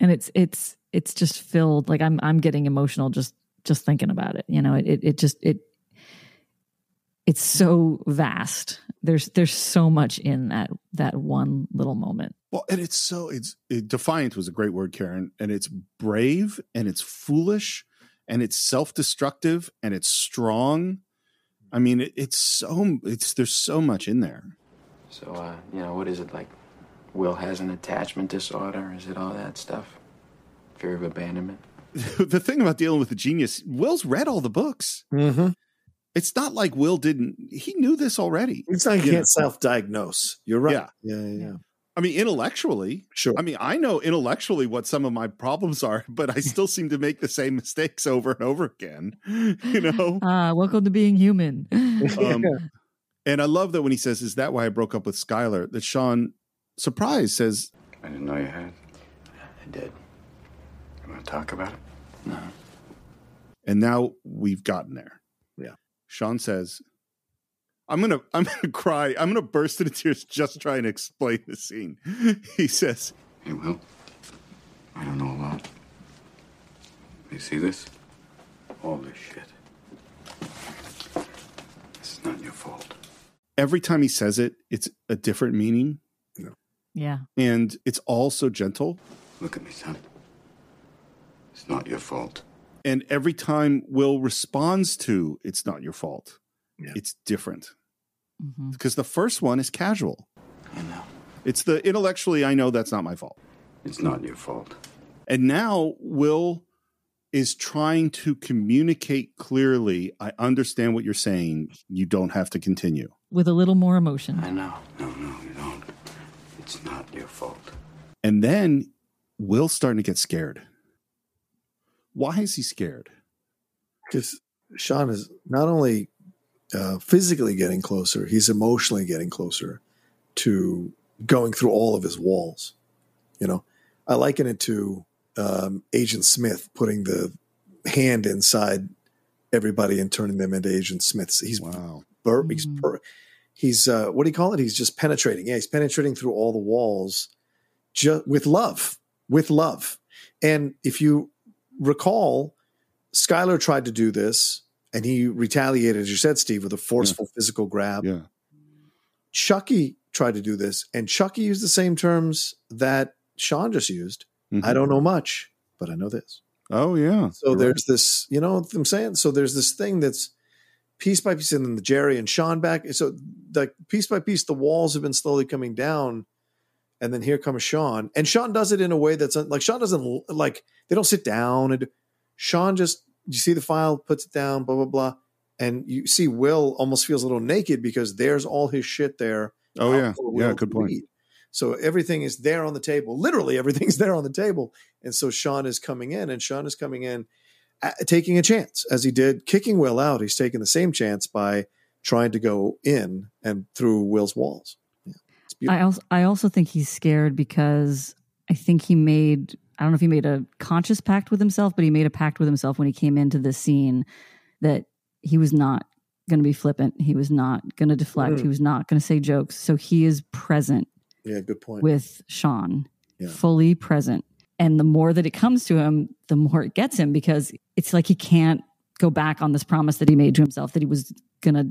Speaker 4: and it's it's it's just filled like i'm i'm getting emotional just just thinking about it you know it it, it just it it's so vast there's there's so much in that that one little moment
Speaker 2: Well, and it's so it's it, defiant was a great word, Karen, and it's brave and it's foolish and it's self destructive and it's strong. I mean, it, it's so it's there's so much in there.
Speaker 7: So, uh, you know, what is it like? Will has an attachment disorder? Is it all that stuff? Fear of abandonment?
Speaker 2: the thing about dealing with a genius, Will's read all the books.
Speaker 3: Mm-hmm.
Speaker 2: It's not like Will didn't. He knew this already.
Speaker 3: It's not you
Speaker 2: You
Speaker 3: can't self-diagnose. You're right.
Speaker 2: Yeah.
Speaker 3: Yeah, yeah, yeah.
Speaker 2: I mean, intellectually,
Speaker 3: sure.
Speaker 2: I mean, I know intellectually what some of my problems are, but I still seem to make the same mistakes over and over again. You know,
Speaker 4: ah welcome to being human
Speaker 2: um, and I love that when he says, "Is that why I broke up with Skylar?" That Sean, surprised, says,
Speaker 9: I didn't know you had.
Speaker 7: I did.
Speaker 9: You want to talk about it?
Speaker 7: No.
Speaker 2: and now we've gotten there.
Speaker 3: Yeah.
Speaker 2: Sean says, "I'm gonna, I'm gonna cry. I'm gonna burst into tears just trying to explain the scene." He says,
Speaker 9: Hey, Will. I don't know a lot. You see this? All this shit. This is not your fault.
Speaker 2: every time he says it, it's a different meaning,
Speaker 4: yeah
Speaker 2: and it's all so gentle.
Speaker 9: Look at me, son. It's not your fault.
Speaker 2: And every time Will responds to, "It's not your fault," it's different mm-hmm. because the first one is casual.
Speaker 7: I know.
Speaker 2: It's the intellectually, I know that's not my fault.
Speaker 9: It's not your fault.
Speaker 2: And now Will is trying to communicate clearly. I understand what you're saying. You don't have to continue.
Speaker 4: with a little more emotion
Speaker 7: I know.
Speaker 9: No, no, you don't. It's not your fault.
Speaker 2: And then Will's starting to get scared. Why is he scared?
Speaker 3: Because Sean is not only uh, physically getting closer, he's emotionally getting closer to going through all of his walls. You know, I liken it to um, Agent Smith putting the hand inside everybody and turning them into Agent Smiths. He's
Speaker 2: wow.
Speaker 3: bur- he's bur- he's uh, what do you call it? He's just penetrating. Yeah, he's penetrating through all the walls, just with love, with love. And if you recall, Skylar tried to do this, and he retaliated, as you said, Steve, with a forceful physical grab.
Speaker 2: Yeah.
Speaker 3: Chucky tried to do this, and Chucky used the same terms that Sean just used. I mm-hmm. don't know much, but I know this.
Speaker 2: Oh yeah.
Speaker 3: So
Speaker 2: You're
Speaker 3: there's this, you know what I'm saying? So there's this thing that's piece by piece, and then the Jerry and Sean back. So like piece by piece, the walls have been slowly coming down, and then here comes Sean, and Sean does it in a way that's like Sean doesn't like they don't sit down and Sean just you see the file, puts it down, blah blah blah. and you see Will almost feels a little naked because there's all his shit there.
Speaker 2: Oh, yeah. Yeah, good point.
Speaker 3: read. So everything is there on the table. Literally, everything's there on the table. And so Sean is coming in, and Sean is coming in, uh, taking a chance as he did, kicking Will out. He's taking the same chance by trying to go in and through Will's walls.
Speaker 4: I also I also think he's scared because I think he made I don't know if he made a conscious pact with himself, but he made a pact with himself when he came into this scene that he was not going to be flippant. He was not going to deflect.
Speaker 3: Mm.
Speaker 4: He was not going to say jokes. So he is present
Speaker 3: Yeah, good point.
Speaker 4: with Sean,
Speaker 3: Yeah.
Speaker 4: fully present. And the more that it comes to him, the more it gets him because it's like he can't go back on this promise that he made to himself that he was going to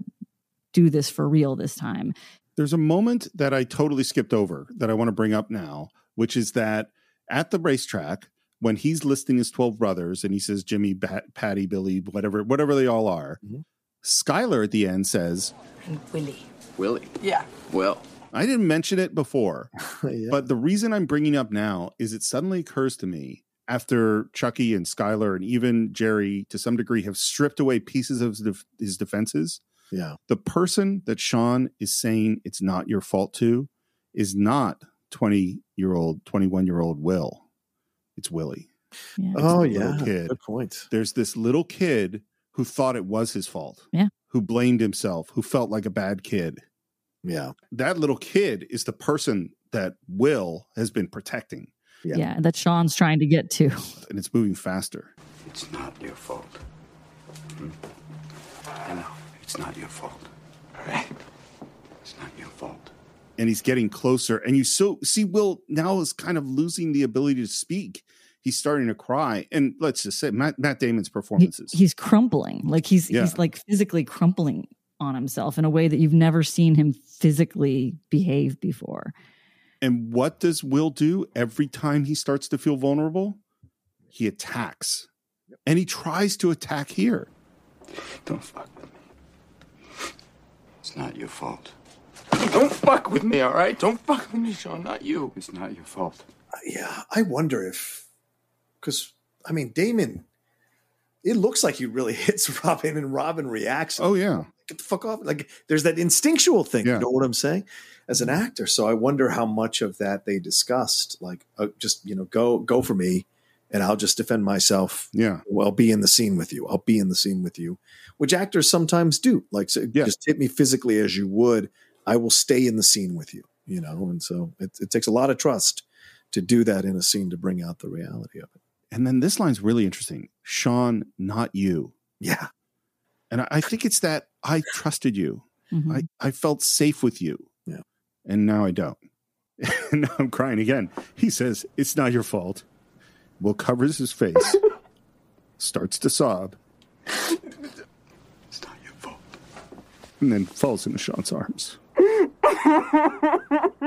Speaker 4: do this for real this time.
Speaker 2: There's a moment that I totally skipped over that I want to bring up now, which is that at the racetrack, when he's listing his 12 brothers and he says Jimmy, Pat, Patty, Billy, whatever, whatever they all are, mm-hmm. Skylar at the end says,
Speaker 5: And Willie.
Speaker 7: Willie.
Speaker 5: Yeah.
Speaker 7: Will.
Speaker 2: I didn't mention it before,
Speaker 3: Yeah.
Speaker 2: but the reason I'm bringing up now is it suddenly occurs to me after Chucky and Skylar and even Jerry, to some degree, have stripped away pieces of his defenses.
Speaker 3: Yeah.
Speaker 2: The person that Sean is saying it's not your fault to is not 20 year old, 21 year old Will. It's Willie.
Speaker 4: Yeah.
Speaker 3: Oh, yeah.
Speaker 2: Kid.
Speaker 3: Good point.
Speaker 2: There's this little kid who thought it was his fault.
Speaker 4: Yeah.
Speaker 2: Who blamed himself, who felt like a bad kid.
Speaker 3: Yeah.
Speaker 2: That little kid is the person that Will has been protecting.
Speaker 4: Yeah. that Sean's trying to get to.
Speaker 2: And it's moving faster.
Speaker 9: It's not your fault. Hmm? I know. It's not your fault. All right? It's not your fault.
Speaker 2: and he's getting closer. And you so see Will now is kind of losing the ability to speak. He's starting to cry. And let's just say Matt, Matt Damon's
Speaker 4: He-
Speaker 2: performances.
Speaker 4: he's crumpling. Like he's
Speaker 2: Yeah.
Speaker 4: he's like physically crumpling on himself in a way that you've never seen him physically behave before.
Speaker 2: and what does Will do every time he starts to feel vulnerable? He attacks. And he tries to attack here.
Speaker 9: Don't fuck with me. It's not your fault.
Speaker 7: Don't fuck with me, all right? Don't fuck with me, Sean. Not you.
Speaker 9: It's not your fault.
Speaker 3: Yeah, I wonder if because I mean Damon, it looks like he really hits Robin, and Robin reacts.
Speaker 2: Oh yeah,
Speaker 3: get the fuck off! Like there's that instinctual thing.
Speaker 2: Yeah.
Speaker 3: You know what I'm saying? As an actor, so I wonder how much of that they discussed. Like, uh, just you know, go go for me, and I'll just defend myself.
Speaker 2: Yeah.
Speaker 3: Well, I'll be in the scene with you. I'll be in the scene with you, which actors sometimes do. Like, so just hit me physically as you would. I will stay in the scene with you. You know, and so it, it takes a lot of trust to do that in a scene to bring out the reality of it.
Speaker 2: And then this line's really interesting. Sean, not you.
Speaker 3: Yeah.
Speaker 2: And I, I think it's that I trusted you.
Speaker 4: Mhm.
Speaker 2: I, I felt safe with you.
Speaker 3: Yeah.
Speaker 2: And now I don't. and now I'm crying again. He says, It's not your fault. Will covers his face, starts to sob. It's not your fault. And then falls into Sean's arms.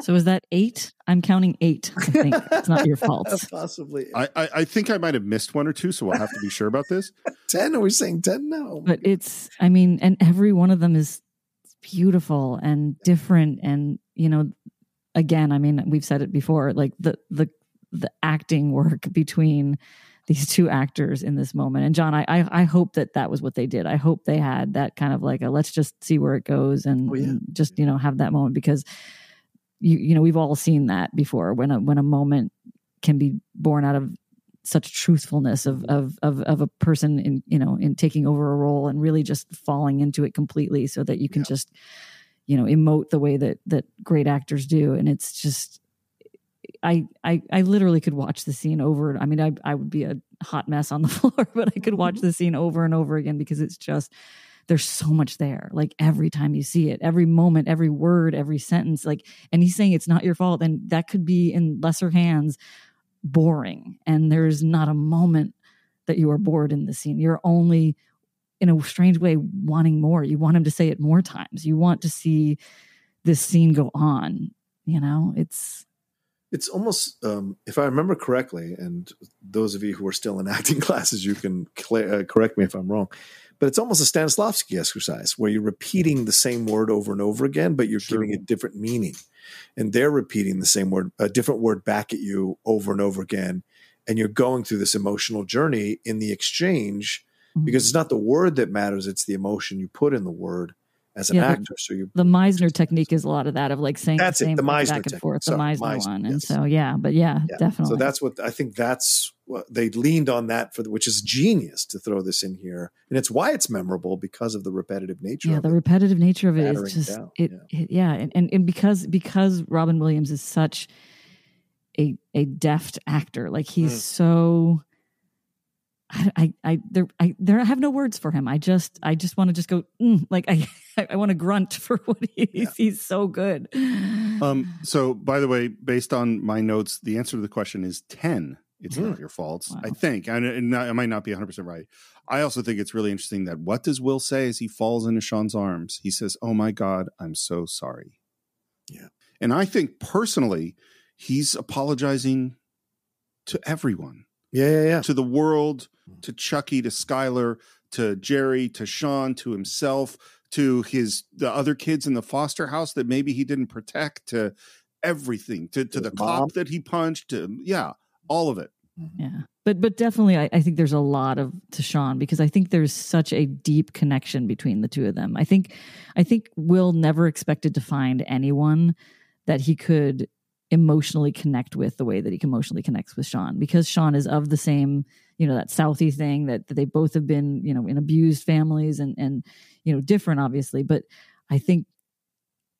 Speaker 4: So is that eight? I'm counting eight. I think it's not your fault.
Speaker 3: Possibly
Speaker 2: I, I, I think I might have missed one or two, so we'll have to be sure about this.
Speaker 3: ten. Are we saying ten now?
Speaker 4: But it's, I mean, and every one of them is beautiful and different. And, you know, again, I mean, we've said it before, like the, the, the acting work between these two actors in this moment. And John, I, I, I hope that that was what they did. I hope they had that kind of like a, let's just see where it goes and, oh, and just, you know, have that moment because you, you know, we've all seen that before when a, when a moment can be born out of such truthfulness of of of of a person in you know in taking over a role and really just falling into it completely so that you can just you know emote the way that that great actors do and it's just I, I I literally could watch the scene over. I mean, I I would be a hot mess on the floor, but I could mm-hmm. watch the scene over and over again because it's just there's so much there. Like every time you see it, every moment, every word, every sentence. Like, and he's saying it's not your fault, and that could be in lesser hands boring. And there's not a moment that you are bored in the scene. You're only in a strange way wanting more. You want him to say it more times. You want to see this scene go on. You know, it's
Speaker 3: It's almost, um, if I remember correctly, and those of you who are still in acting classes, you can cla uh, correct me if I'm wrong, but it's almost a Stanislavski exercise where you're repeating the same word over and over again, but you're giving it different meaning. And they're repeating the same word, a different word back at you over and over again. And you're going through this emotional journey in the exchange because it's not the word that matters; it's the emotion you put in the word as an
Speaker 4: Yeah, the-
Speaker 3: actor. So you
Speaker 4: The Meisner technique is a lot of that of like saying
Speaker 3: That's
Speaker 4: the
Speaker 3: it,
Speaker 4: same
Speaker 3: the Meisner
Speaker 4: back and
Speaker 3: technique.
Speaker 4: forth,
Speaker 3: Sorry,
Speaker 4: the Meisner,
Speaker 3: Meisner,
Speaker 4: one. And so yeah, but yeah,
Speaker 3: Yeah.
Speaker 4: definitely.
Speaker 3: So that's what I think. That's what they leaned on that for, the, which is genius to throw this in here, and it's why it's memorable because of the repetitive nature.
Speaker 4: yeah the
Speaker 3: it.
Speaker 4: repetitive nature of it is just
Speaker 3: down,
Speaker 4: it it- yeah, and, and and because because robin williams is such a a deft actor like he's
Speaker 3: Mm.
Speaker 4: so I, I, I, there, I, there, I have no words for him. I just, I just want to just go, mm, like, I, I want to grunt for what he's, he's so good.
Speaker 2: Um, so, by the way, based on my notes, the answer to the question is 10. It's not your fault, I think. And, and I might not be 100% right. I also think it's really interesting that what does Will say as he falls into Sean's arms? He says, Oh my God, I'm so sorry.
Speaker 3: Yeah.
Speaker 2: And I think personally, he's apologizing to everyone.
Speaker 3: Yeah, yeah, yeah.
Speaker 2: To the world, to Chucky, to Skylar, to Jerry, to Sean, to himself, to his the other kids in the foster house that maybe he didn't protect, to everything, to, to the cop that he punched, to yeah, all of it.
Speaker 4: Yeah. But but definitely I, I think there's a lot of to Sean because I think there's such a deep connection between the two of them. I think I think Will never expected to find anyone that he could emotionally connect with the way that he emotionally connects with Sean because Sean is of the same, you know, that Southie thing that, that they both have been, you know, in abused families and and you know, different obviously, but I think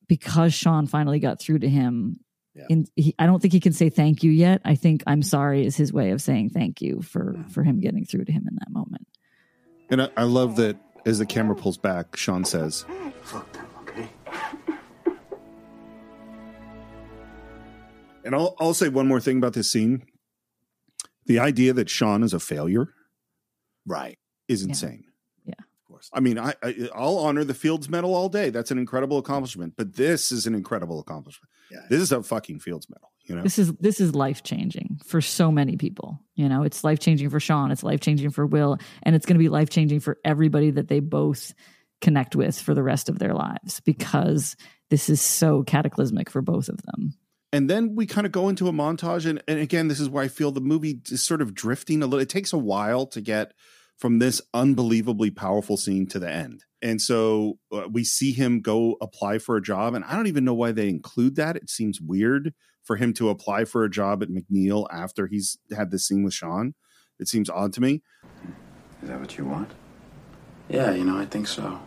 Speaker 4: because Sean finally got through to him in he, I don't think he can say thank you yet. I think I'm sorry is his way of saying thank you for for him getting through to him in that moment.
Speaker 2: And I, I love that as the camera pulls back, Sean says, And I'll, I'll say one more thing about this scene. The idea that Sean is a failure,
Speaker 3: right,
Speaker 2: is insane.
Speaker 4: Yeah,
Speaker 2: of course. I mean, I, I I'll honor the Fields Medal all day. That's an incredible accomplishment. But this is an incredible accomplishment. Yeah, this is a fucking Fields Medal. You know,
Speaker 4: This is this is life changing for so many people. You know, it's life changing for Sean, it's life changing for Will, and it's going to be life changing for everybody that they both connect with for the rest of their lives because this is so cataclysmic for both of them.
Speaker 2: And then we kind of go into a montage and, and again this is where i feel the movie is sort of drifting a little it takes a while to get from this unbelievably powerful scene to the end and so uh, we see him go apply for a job and i don't even know why they include that it seems weird for him to apply for a job at mcneil after he's had this scene with sean it seems odd to me
Speaker 9: Is that what you want?
Speaker 7: Yeah, you know, I think so.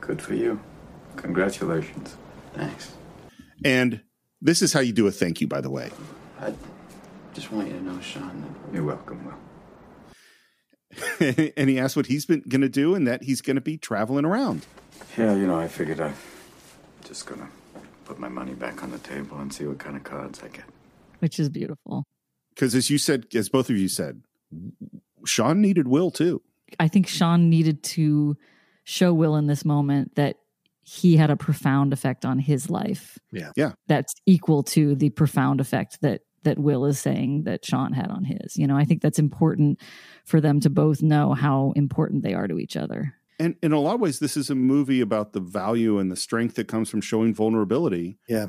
Speaker 9: Good for you. Congratulations.
Speaker 7: Thanks.
Speaker 2: and this is how you do a thank you by the way
Speaker 7: I just want you to know, Sean, that
Speaker 9: You're welcome, Will.
Speaker 2: and he asked what he's been going to do and that he's going to be traveling around
Speaker 9: Yeah, you know, I figured I'm just gonna put my money back on the table and see what kind of cards I get.
Speaker 4: Which is beautiful.
Speaker 2: because as you said as both of you said sean needed will too
Speaker 4: I think Sean needed to show Will in this moment that he had a profound effect on his life.
Speaker 3: Yeah.
Speaker 2: Yeah.
Speaker 4: That's equal to the profound effect that that Will is saying that Sean had on his. You know, I think that's important for them to both know how important they are to each other.
Speaker 2: And in a lot of ways, this is a movie about the value and the strength that comes from showing vulnerability.
Speaker 3: Yeah.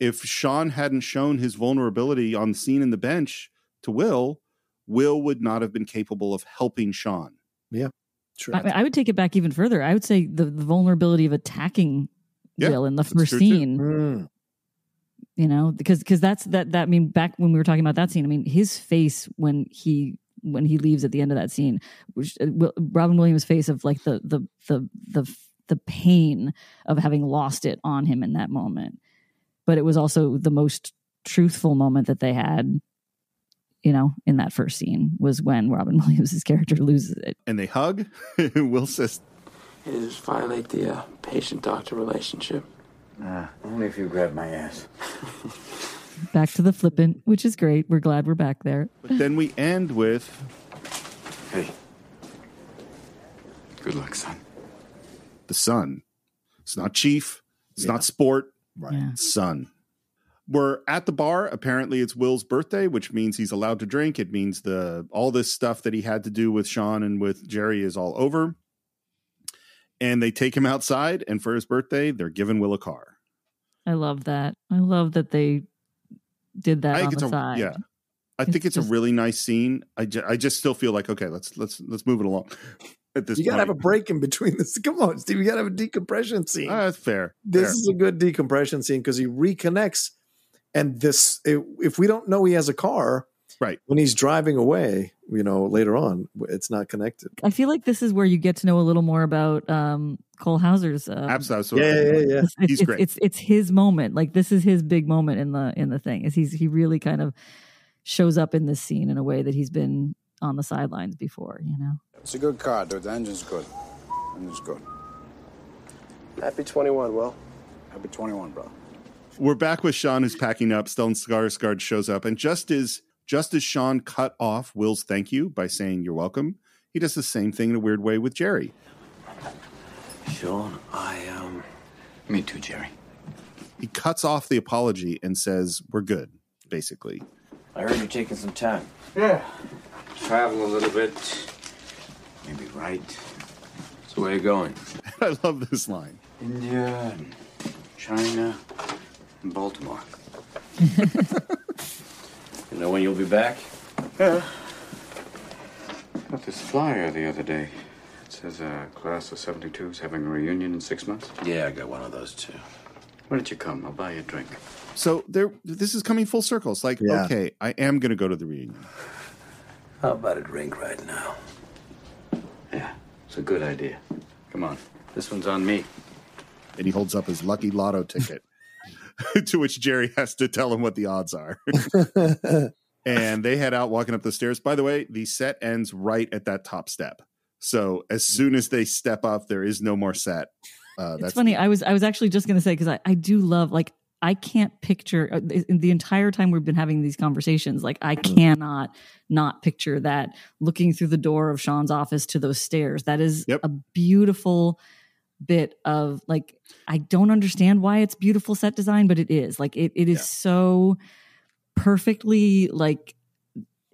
Speaker 2: If Sean hadn't shown his vulnerability on the scene in the bench to Will, Will would not have been capable of helping Sean.
Speaker 3: Yeah. True.
Speaker 4: I, I would take it back even further. I would say the, the vulnerability of attacking
Speaker 2: Yeah,
Speaker 4: Will in the first scene.
Speaker 3: Mm.
Speaker 4: you know because because that's that that I mean back when we were talking about that scene i mean his face when he when he leaves at the end of that scene which uh, Will- robin williams face of like the the the the the pain of having lost it on him in that moment but it was also the most truthful moment that they had you know in that first scene was when robin williams' character loses it
Speaker 2: And they hug. Will says,
Speaker 7: It is violate the uh, patient-doctor relationship.
Speaker 9: Ah, only if you grab my ass.
Speaker 4: back to the flippant which is great we're glad we're back there
Speaker 2: but then we end with
Speaker 9: Hey. Good luck, son.
Speaker 2: the son. It's not chief. It's not sport.
Speaker 3: Right.
Speaker 4: Yeah.
Speaker 2: It's son. We're at the bar. Apparently, it's Will's birthday, which means he's allowed to drink. It means the all this stuff that he had to do with Sean and with Jerry is all over. And they take him outside, and for his birthday, they're giving Will a car.
Speaker 4: i love that i love that they did that
Speaker 2: I
Speaker 4: on
Speaker 2: think
Speaker 4: the
Speaker 2: it's a-
Speaker 4: side
Speaker 2: yeah. I think it's,
Speaker 4: just-
Speaker 2: a really nice scene. I, ju- I just still feel like okay, let's let's let's move it along. At this
Speaker 3: You gotta have a break in between this. Come on, Steve. You gotta have a decompression scene.
Speaker 2: Ah, that's fair.
Speaker 3: this
Speaker 2: fair.
Speaker 3: is a good decompression scene because he reconnects, and this if we don't know he has a car,
Speaker 2: right
Speaker 3: when he's driving away, you know, later on, it's not connected.
Speaker 4: I feel like this is where you get to know a little more about um, Cole Hauser's. Um,
Speaker 2: Absolutely.
Speaker 3: Yeah, yeah, yeah, yeah.
Speaker 4: It's, it's,
Speaker 2: He's
Speaker 4: it's,
Speaker 2: great.
Speaker 4: It's it's his moment. Like this is his big moment in the in the thing. Is he's he really kind of shows up in this scene in a way that he's been on the sidelines before. You know.
Speaker 18: It's a good car, dude. The engine's good. Engine's good.
Speaker 19: Happy 21, Will.
Speaker 18: Happy 21, bro.
Speaker 2: We're back with Sean, who's packing up. Stellan Skarsgård shows up, and just as just as Sean cut off Will's thank you by saying "You're welcome," he does the same thing in a weird way with Jerry.
Speaker 12: Sean, I um.
Speaker 9: Me too, Jerry.
Speaker 2: He cuts off the apology and says, "We're good." Basically,
Speaker 12: I heard you're taking some time.
Speaker 9: Yeah. Travel a little bit. Maybe right.
Speaker 12: So where are you going?
Speaker 2: I love this line.
Speaker 9: India China and Baltimore.
Speaker 12: You know when you'll be back?
Speaker 9: Yeah. Got this flyer the other day. It says a class of 72 is having a reunion in six months.
Speaker 12: Yeah, I got one of those too.
Speaker 9: Why don't you come? I'll buy you a drink.
Speaker 2: So there, this is coming full circle. It's like,
Speaker 9: Yeah.
Speaker 2: okay, I am going to go to the reunion.
Speaker 12: How about a drink right now?
Speaker 9: Yeah, it's a good idea. Come on. This one's on me.
Speaker 2: And he holds up his lucky lotto ticket, to which Jerry has to tell him what the odds are. and they head out walking up the stairs. By the way, the set ends right at that top step. So as soon as they step up, there is no more set. Uh,
Speaker 4: It's funny. I was I was actually just going to say because I I do love like I can't picture uh, the the entire time we've been having these conversations. Like I cannot not picture that looking through the door of Sean's office to those stairs. That is a beautiful bit of like I don't understand why it's beautiful set design, but it is like it it is so perfectly like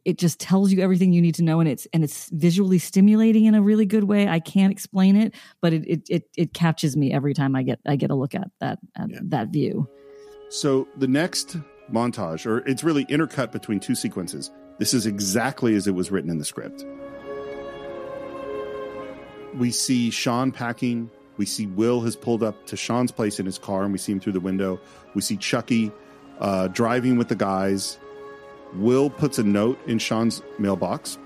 Speaker 4: it just tells you everything you need to know and it's and it's visually stimulating in a really good way i can't explain it but it it it, it catches me every time i get i get a look at that at that view
Speaker 2: So the next montage, or it's really intercut between two sequences. This is exactly as it was written in the script. We see Sean packing. We see Will has pulled up to Sean's place in his car, and we see him through the window. We see Chucky uh, driving with the guys. Will puts a note in Sean's mailbox,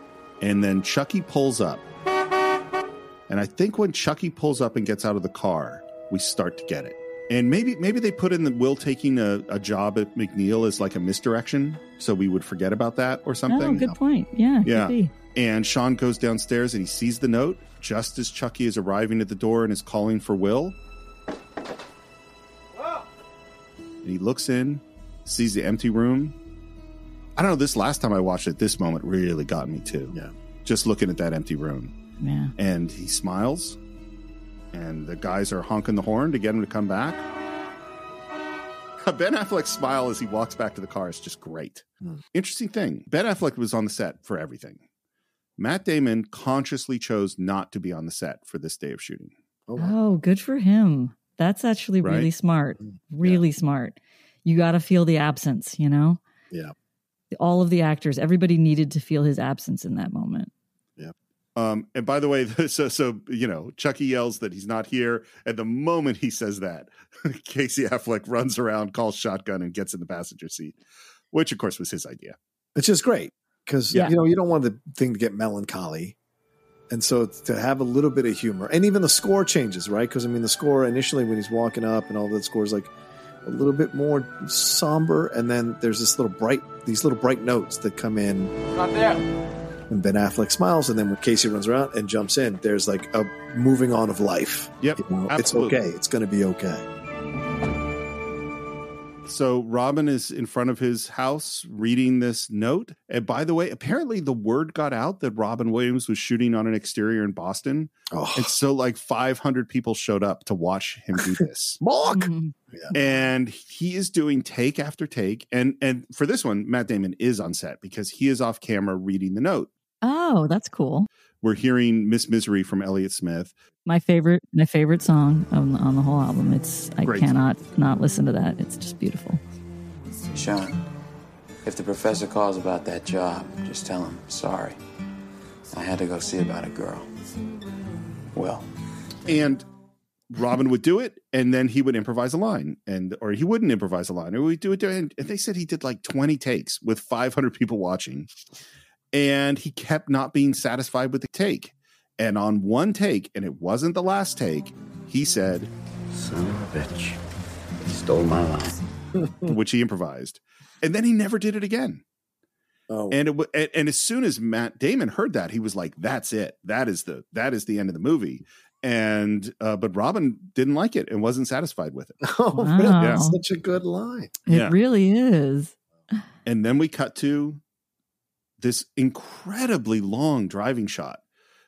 Speaker 2: and then Chucky pulls up. And I think when Chucky pulls up and gets out of the car, we start to get it. And maybe maybe they put in the Will taking a, a job at McNeil as like a misdirection, so we would forget about that or something.
Speaker 4: oh good point yeah
Speaker 2: Yeah. And Sean goes downstairs and he sees the note just as Chucky is arriving at the door and is calling for Will. And he looks in, sees the empty room. I don't know, this last time I watched it, this moment really got me too.
Speaker 3: Yeah.
Speaker 2: Just looking at that empty room.
Speaker 4: Yeah.
Speaker 2: And he smiles, and the guys are honking the horn to get him to come back. Ben Affleck's smile as he walks back to the car is just great. Hmm. Interesting thing Ben Affleck was on the set for everything. Matt Damon consciously chose not to be on the set for this day of shooting.
Speaker 4: oh good for him. That's actually really smart. Really smart. You got to feel the absence you know?
Speaker 3: Yeah.
Speaker 4: all of the actors everybody needed to feel his absence in that moment.
Speaker 2: Um, and by the way, so so you know, Chucky yells that he's not here. At the moment he says that, Casey Affleck runs around, calls shotgun, and gets in the passenger seat, which of course was his idea.
Speaker 3: It's just great because
Speaker 2: Yeah.
Speaker 3: you know you don't want the thing to get melancholy, and so to have a little bit of humor, and even the score changes, right? Because I mean, the score initially when he's walking up and all that score is like a little bit more somber, and then there's this little bright, these little bright notes that come in.
Speaker 11: Not there.
Speaker 3: And Ben Affleck smiles, and then when Casey runs around and jumps in, there's like a moving on of life.
Speaker 2: Yep,
Speaker 3: You know, it's okay. It's going to be okay.
Speaker 2: So Robin is in front of his house reading this note. And by the way, apparently the word got out that Robin Williams was shooting on an exterior in Boston. Oh. And so like 500 people showed up to watch him do this.
Speaker 3: Mark. Mm-hmm.
Speaker 2: And he is doing take after take. And and for this one, Matt Damon is on set because he is off camera reading the note.
Speaker 4: oh that's cool
Speaker 2: We're hearing Miss Misery from Elliott Smith.
Speaker 4: my favorite my favorite song on, the- on the whole album it's i
Speaker 2: Great
Speaker 4: cannot not listen to that it's just beautiful
Speaker 9: Sean,
Speaker 7: If the professor calls about that job, just tell him sorry. I had to go see about a girl. Well,
Speaker 2: and Robin would do it, and then he would improvise a line, and or he wouldn't improvise a line, or we'd do it. And and they said he did like twenty takes with five hundred people watching, and he kept not being satisfied with the take. And on one take, and it wasn't the last take, he said,
Speaker 12: Son of a bitch. Stole my line.
Speaker 2: which he improvised, and then he never did it again.
Speaker 3: Oh,
Speaker 2: And it, wa- and, and as soon as Matt Damon heard that, he was like, "That's it. That is the that is the end of the movie." And uh, but Robin didn't like it and wasn't satisfied with it.
Speaker 3: oh,
Speaker 4: Wow.
Speaker 3: really?
Speaker 2: Yeah.
Speaker 3: Such a good line.
Speaker 4: It
Speaker 2: Yeah.
Speaker 4: really is.
Speaker 2: And then we cut to this incredibly long driving shot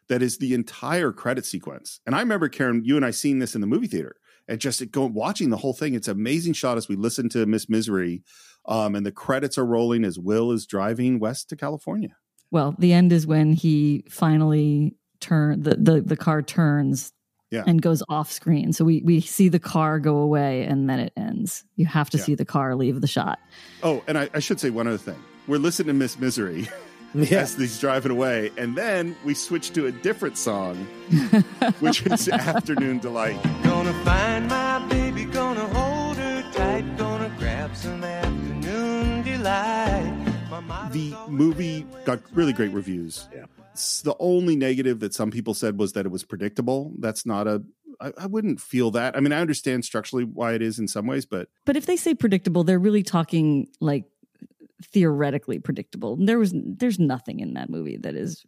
Speaker 2: that is the entire credit sequence. And I remember Karen, you and I seeing this in the movie theater and just going watching the whole thing. It's an amazing shot as we listen to Miss Misery, um, and the credits are rolling as Will is driving west to California.
Speaker 4: Well, the end is when he finally turn the, the the car turns
Speaker 2: Yeah.
Speaker 4: and goes off screen. So we we see the car go away and then it ends. You have to
Speaker 2: Yeah.
Speaker 4: see the car leave the shot.
Speaker 2: Oh, and I, I should say one other thing. We're listening to Miss Misery as he's driving away, and then we switch to a different song, which is Afternoon Delight.
Speaker 20: Gonna find my baby, gonna hold her tight, gonna grab some afternoon delight.
Speaker 2: The movie got really great reviews.
Speaker 3: Yeah.
Speaker 2: It's the only negative that some people said was that it was predictable. That's not a. I, I wouldn't feel that. I mean, I understand structurally why it is in some ways, but
Speaker 4: But if they say predictable, they're really talking like theoretically predictable. There was there's nothing in that movie that is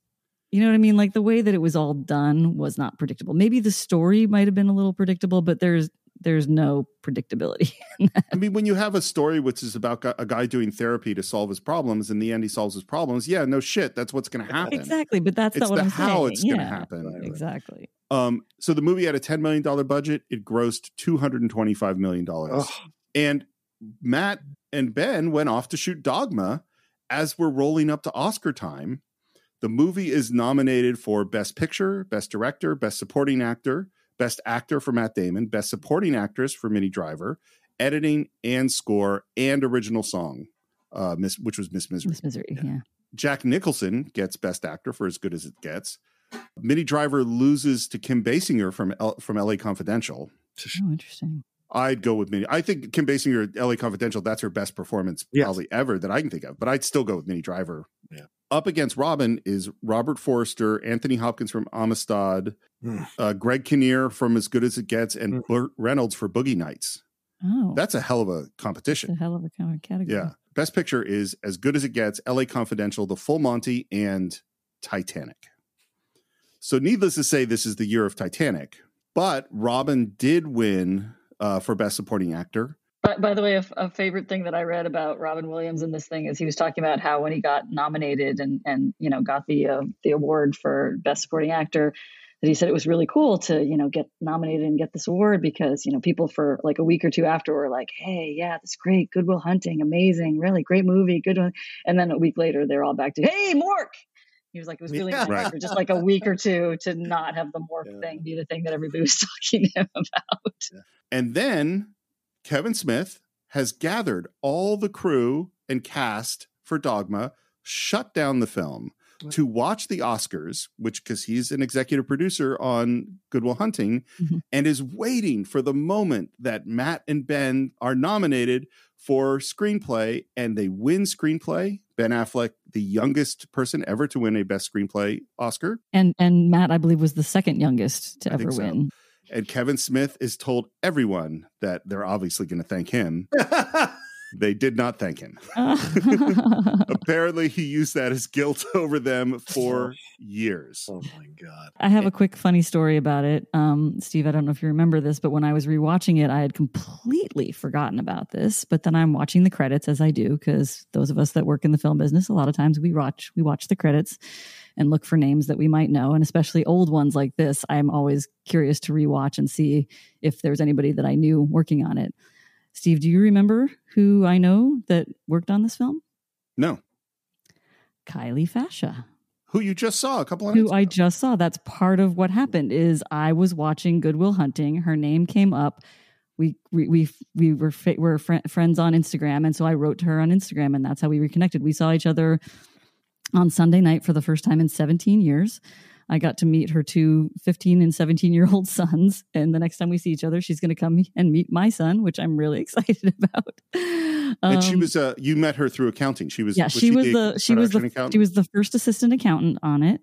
Speaker 4: you know what I mean? Like the way that it was all done was not predictable. Maybe the story might have been a little predictable, but there's there's no predictability.
Speaker 2: I mean, when you have a story which is about a guy doing therapy to solve his problems, in the end he solves his problems. Yeah, no shit, that's what's going to happen.
Speaker 4: exactly, but that's
Speaker 2: It's
Speaker 4: not what
Speaker 2: the
Speaker 4: I'm
Speaker 2: how
Speaker 4: saying.
Speaker 2: it's going to happen.
Speaker 4: Exactly.
Speaker 2: Um, so the movie had a $10 million budget. It grossed $225 million. And Matt and Ben went off to shoot Dogma as we're rolling up to Oscar time. The movie is nominated for Best Picture, Best Director, Best Supporting Actor, Best Actor for Matt Damon, Best Supporting Actress for Minnie Driver, Editing and Score, and Original Song, uh, Miss, which was Miss Misery.
Speaker 4: Miss Misery, yeah.
Speaker 2: Jack Nicholson gets Best Actor for As Good as It Gets. Minnie Driver loses to Kim Basinger from L- from L.A. Confidential.
Speaker 4: Oh, interesting.
Speaker 2: I'd go with Minnie. I think Kim Basinger, L.A. Confidential, that's her best performance probably ever that I can think of. But I'd still go with Minnie Driver.
Speaker 3: Yeah.
Speaker 2: Up against Robin is Robert Forster, Anthony Hopkins from Amistad,
Speaker 3: Hmm.
Speaker 2: uh, Greg Kinnear from As Good as It Gets, and Burt Reynolds for Boogie Nights.
Speaker 4: Oh,
Speaker 2: That's a hell of a
Speaker 4: that's
Speaker 2: competition.
Speaker 4: a hell of a kind of category.
Speaker 2: Yeah. Best picture is As Good as It Gets, LA Confidential, The Full Monty, and Titanic. So, needless to say, this is the year of Titanic, but Robin did win uh, for Best Supporting Actor.
Speaker 4: By, by the way, a, a favorite thing that I read about Robin Williams in this thing is he was talking about how when he got nominated and and you know got the uh, the award for best supporting actor, that he said it was really cool to you know get nominated and get this award because you know people for like a week or two after were like, hey, yeah, that's great, Good Will Hunting, amazing, really great movie, good one, and then a week later they're all back to, hey, Mork. He was like, it was really
Speaker 2: Yeah.
Speaker 4: nice
Speaker 2: Right.
Speaker 4: for just like a week or two to not have the Mork thing be the thing that everybody was talking to him about.
Speaker 2: And then Kevin Smith has gathered all the crew and cast for Dogma, shut down the film to watch the Oscars, which because he's an executive producer on Good Will Hunting, mm-hmm. and is waiting for the moment that Matt and Ben are nominated for screenplay and they win screenplay. Ben Affleck, the youngest person ever to win a best screenplay Oscar.
Speaker 4: And and Matt, I believe, was the second youngest to
Speaker 2: I
Speaker 4: ever
Speaker 2: so.
Speaker 4: win.
Speaker 2: And Kevin Smith is told everyone that they're obviously going to thank him. they did not thank him. Apparently, he used that as guilt over them for years.
Speaker 3: Oh my god!
Speaker 4: I have a quick funny story about it. Um, Steve, I don't know if you remember this, but when I was rewatching it, I had completely forgotten about this. But then I'm watching the credits as I do, because those of us that work in the film business, a lot of times we watch we watch the credits and look for names that we might know, and especially old ones like this. I'm always curious to rewatch and see if there's anybody that I knew working on it. Steve, do you remember who I know that worked on this film?
Speaker 2: No.
Speaker 4: Kylie Fascia.
Speaker 2: Who you just saw a couple of
Speaker 4: who I just saw. That's part of what happened is I was watching Good Will Hunting. Her name came up we we we, we were were fr- friends on Instagram, and so I wrote to her on Instagram, and that's how we reconnected. We saw each other on Sunday night for the first time in 17 years. I got to meet her two 15 and 17 year old sons. And the next time we see each other, she's going to come and meet my son, which I'm really excited about.
Speaker 2: and she
Speaker 4: Um,
Speaker 2: was uh you met her through accounting. She was
Speaker 4: yeah, she was the she was the
Speaker 2: accountant?
Speaker 4: she was the first assistant accountant on it,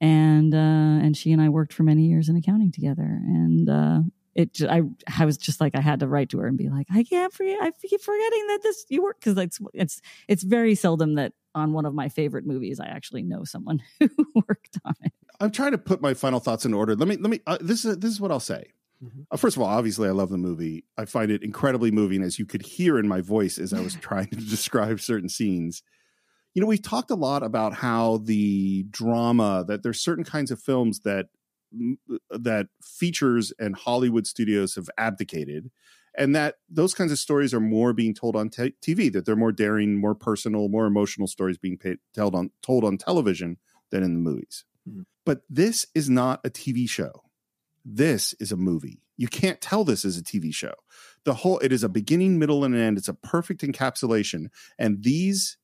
Speaker 4: and uh, and she and I worked for many years in accounting together, and uh, it I I was just like I had to write to her and be like I can't forget I keep forgetting that this you work because it's it's it's very seldom that on one of my favorite movies I actually know someone who worked on it.
Speaker 2: I'm trying to put my final thoughts in order. Let me let me. Uh, this is this is what I'll say. Uh, first of all, obviously, I love the movie. I find it incredibly moving, as you could hear in my voice as I was trying to describe certain scenes. You know, we've talked a lot about how the drama that there's certain kinds of films that that features and Hollywood studios have abdicated, and that those kinds of stories are more being told on te- TV. That they're more daring, more personal, more emotional stories being paid, told on told on television than in the movies. Mm-hmm. But this is not a TV show. This is a movie. You can't tell this as a TV show. The whole it is a beginning, middle, and an end. It's a perfect encapsulation. And these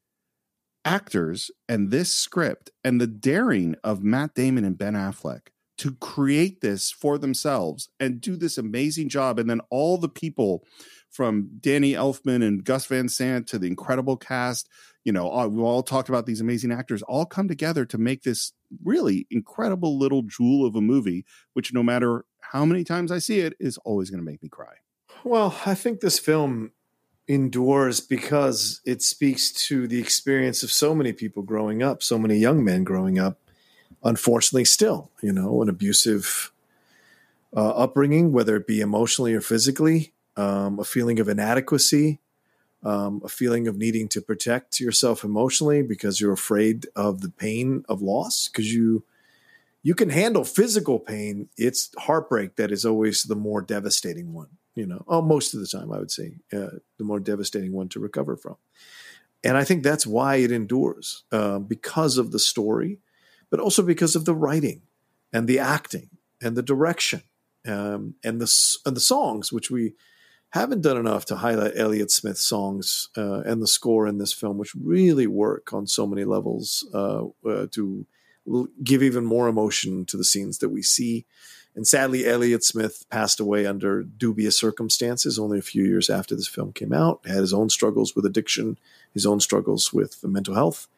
Speaker 2: actors and this script and the daring of Matt Damon and Ben Affleck to create this for themselves and do this amazing job. And then all the people from Danny Elfman and Gus Van Sant to the incredible cast, you know, all, we all talked about these amazing actors all come together to make this really incredible little jewel of a movie, which no matter how many times I see it is always going to make me cry.
Speaker 3: Well, I think this film endures because it speaks to the experience of so many people growing up, so many young men growing up, unfortunately, still, you know, an abusive uh, upbringing, whether it be emotionally or physically, um, a feeling of inadequacy, um, a feeling of needing to protect yourself emotionally because you're afraid of the pain of loss because you you can handle physical pain. It's heartbreak that is always the more devastating one you know oh most of the time i would say uh, the more devastating one to recover from. And i think that's why it endures uh, because of the story but also because of the writing and the acting and the direction um, and the and the songs which we haven't done enough to highlight Elliott Smith's songs uh, and the score in this film, which really work on so many levels uh, uh, to l- give even more emotion to the scenes that we see. And sadly, Elliott Smith passed away under dubious circumstances only a few years after this film came out. Had his own struggles with addiction, his own struggles with mental health.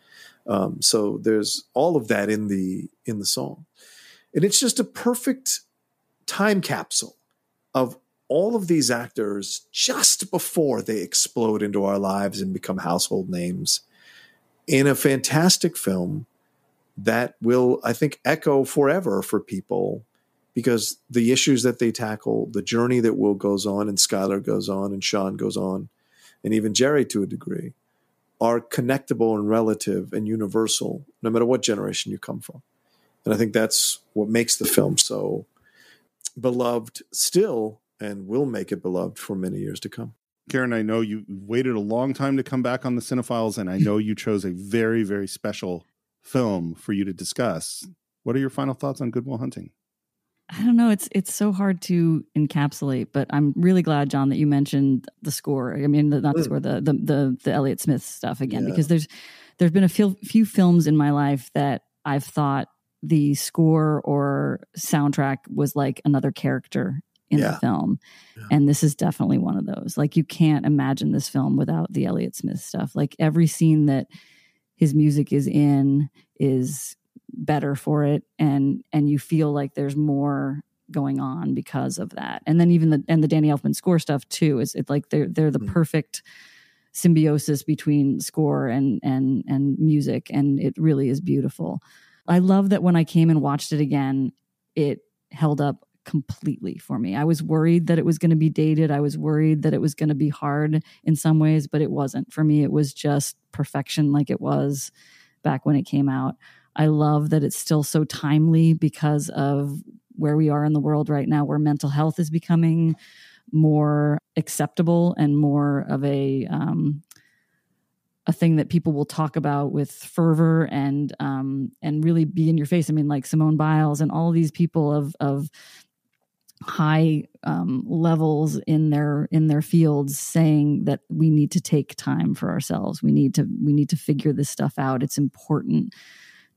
Speaker 3: Um, so there's all of that in the in the song, and it's just a perfect time capsule of all of these actors just before they explode into our lives and become household names in a fantastic film that will, I think, echo forever for people because the issues that they tackle, the journey that Will goes on and Skylar goes on and Sean goes on, and even Jerry to a degree, are connectable and relative and universal, no matter what generation you come from. And I think that's what makes the film so beloved still and will make it beloved for many years to come.
Speaker 2: Karen, I know you waited a long time to come back on the Cine-Files, and I know you chose a very, very special film for you to discuss. What are your final thoughts on Good Will Hunting?
Speaker 4: I don't know. It's it's so hard to encapsulate, but I'm really glad, John, that you mentioned the score. I mean, the, not the score, the the the, the Elliott Smith stuff again,
Speaker 21: Yeah.
Speaker 4: because there's there's been a few, few films in my life that I've thought the score or soundtrack was like another character in
Speaker 21: Yeah.
Speaker 4: the film, and this is definitely one of those. Like you can't imagine this film without the Elliott Smith stuff. Like every scene that his music is in is better for it and and you feel like there's more going on because of that. And then even the and the danny elfman score stuff too is it like they're they're the hmm. perfect symbiosis between score and and and music and it really is beautiful. I love that when i came and watched it again it held up completely for me. I was worried that it was going to be dated. I was worried that it was going to be hard in some ways but it wasn't for me. It was just perfection like it was back when it came out I love that it's still so timely because of where we are in the world right now, where mental health is becoming more acceptable and more of a um, a thing that people will talk about with fervor and um, and really be in your face. I mean, like Simone Biles and all these people of of high um, levels in their in their fields saying that we need to take time for ourselves. We need to we need to figure this stuff out. It's important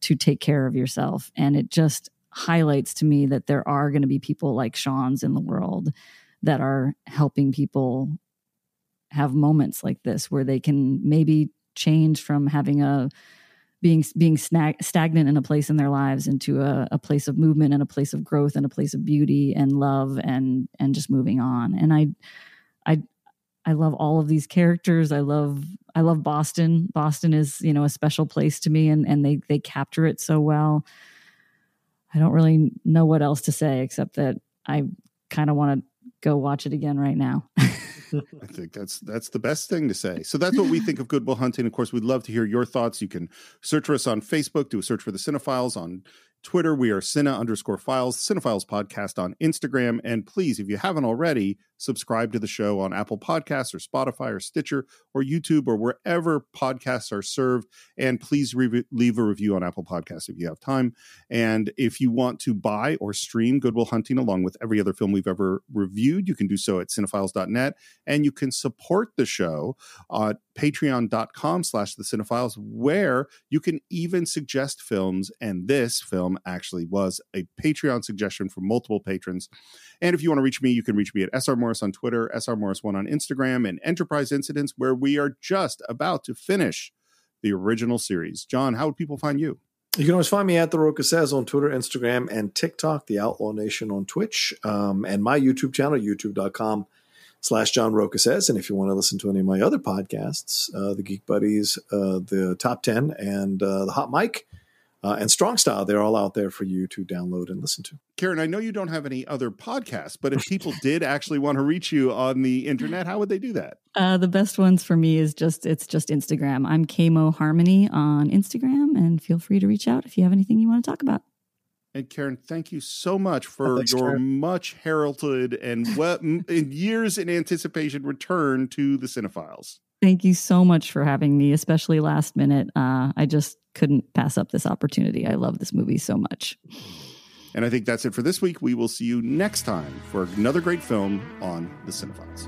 Speaker 4: to take care of yourself. And it just highlights to me that there are going to be people like Sean's in the world that are helping people have moments like this where they can maybe change from having a being being snag, stagnant in a place in their lives into a, a place of movement and a place of growth and a place of beauty and love and and just moving on. And i i love all of these characters i love i love boston boston is you know a special place to me and and they they capture it so well i don't really know what else to say except that i kind of want to go watch it again right now
Speaker 2: I think that's that's the best thing to say. So that's what we think of Good Will Hunting. Of course, we'd love to hear your thoughts. You can search for us on Facebook, do a search for the Cine-Files on Twitter. We are Cine underscore Files, Cine-Files Podcast on Instagram. And please, if you haven't already, subscribe to the show on Apple Podcasts or Spotify or Stitcher or YouTube or wherever podcasts are served. And please re- leave a review on Apple Podcasts if you have time. And if you want to buy or stream Good Will Hunting along with every other film we've ever reviewed, you can do so at cine-files.net. And you can support the show at patreon.com slash the cinephiles, where you can even suggest films. And this film actually was a Patreon suggestion from multiple patrons. And if you want to reach me, you can reach me at SR Morris on Twitter, SR Morris1 on Instagram, and Enterprise Incidents, where we are just about to finish the original series. John, how would people find you?
Speaker 3: You can always find me at The Rocha Says on Twitter, Instagram, and TikTok, The Outlaw Nation on Twitch, um, and my YouTube channel, youtube.com slash John Rocha Says. And if you want to listen to any of my other podcasts, uh, The Geek Buddies, uh, The Top 10, and uh, The Hot Mic, uh, and Strong Style, they're all out there for you to download and listen to.
Speaker 2: Karen, I know you don't have any other podcasts, but if people did actually want to reach you on the internet, how would they do that?
Speaker 4: Uh, the best ones for me is just it's just Instagram. I'm Kamo Harmony on Instagram, and feel free to reach out if you have anything you want to talk about.
Speaker 2: And Karen, thank you so much for
Speaker 3: Thanks,
Speaker 2: your
Speaker 3: Karen.
Speaker 2: much heralded and well, in years in anticipation return to the Cine-Files.
Speaker 4: Thank you so much for having me, especially last minute. Uh, I just couldn't pass up this opportunity. I love this movie so much.
Speaker 2: And I think that's it for this week. We will see you next time for another great film on the Cine-Files.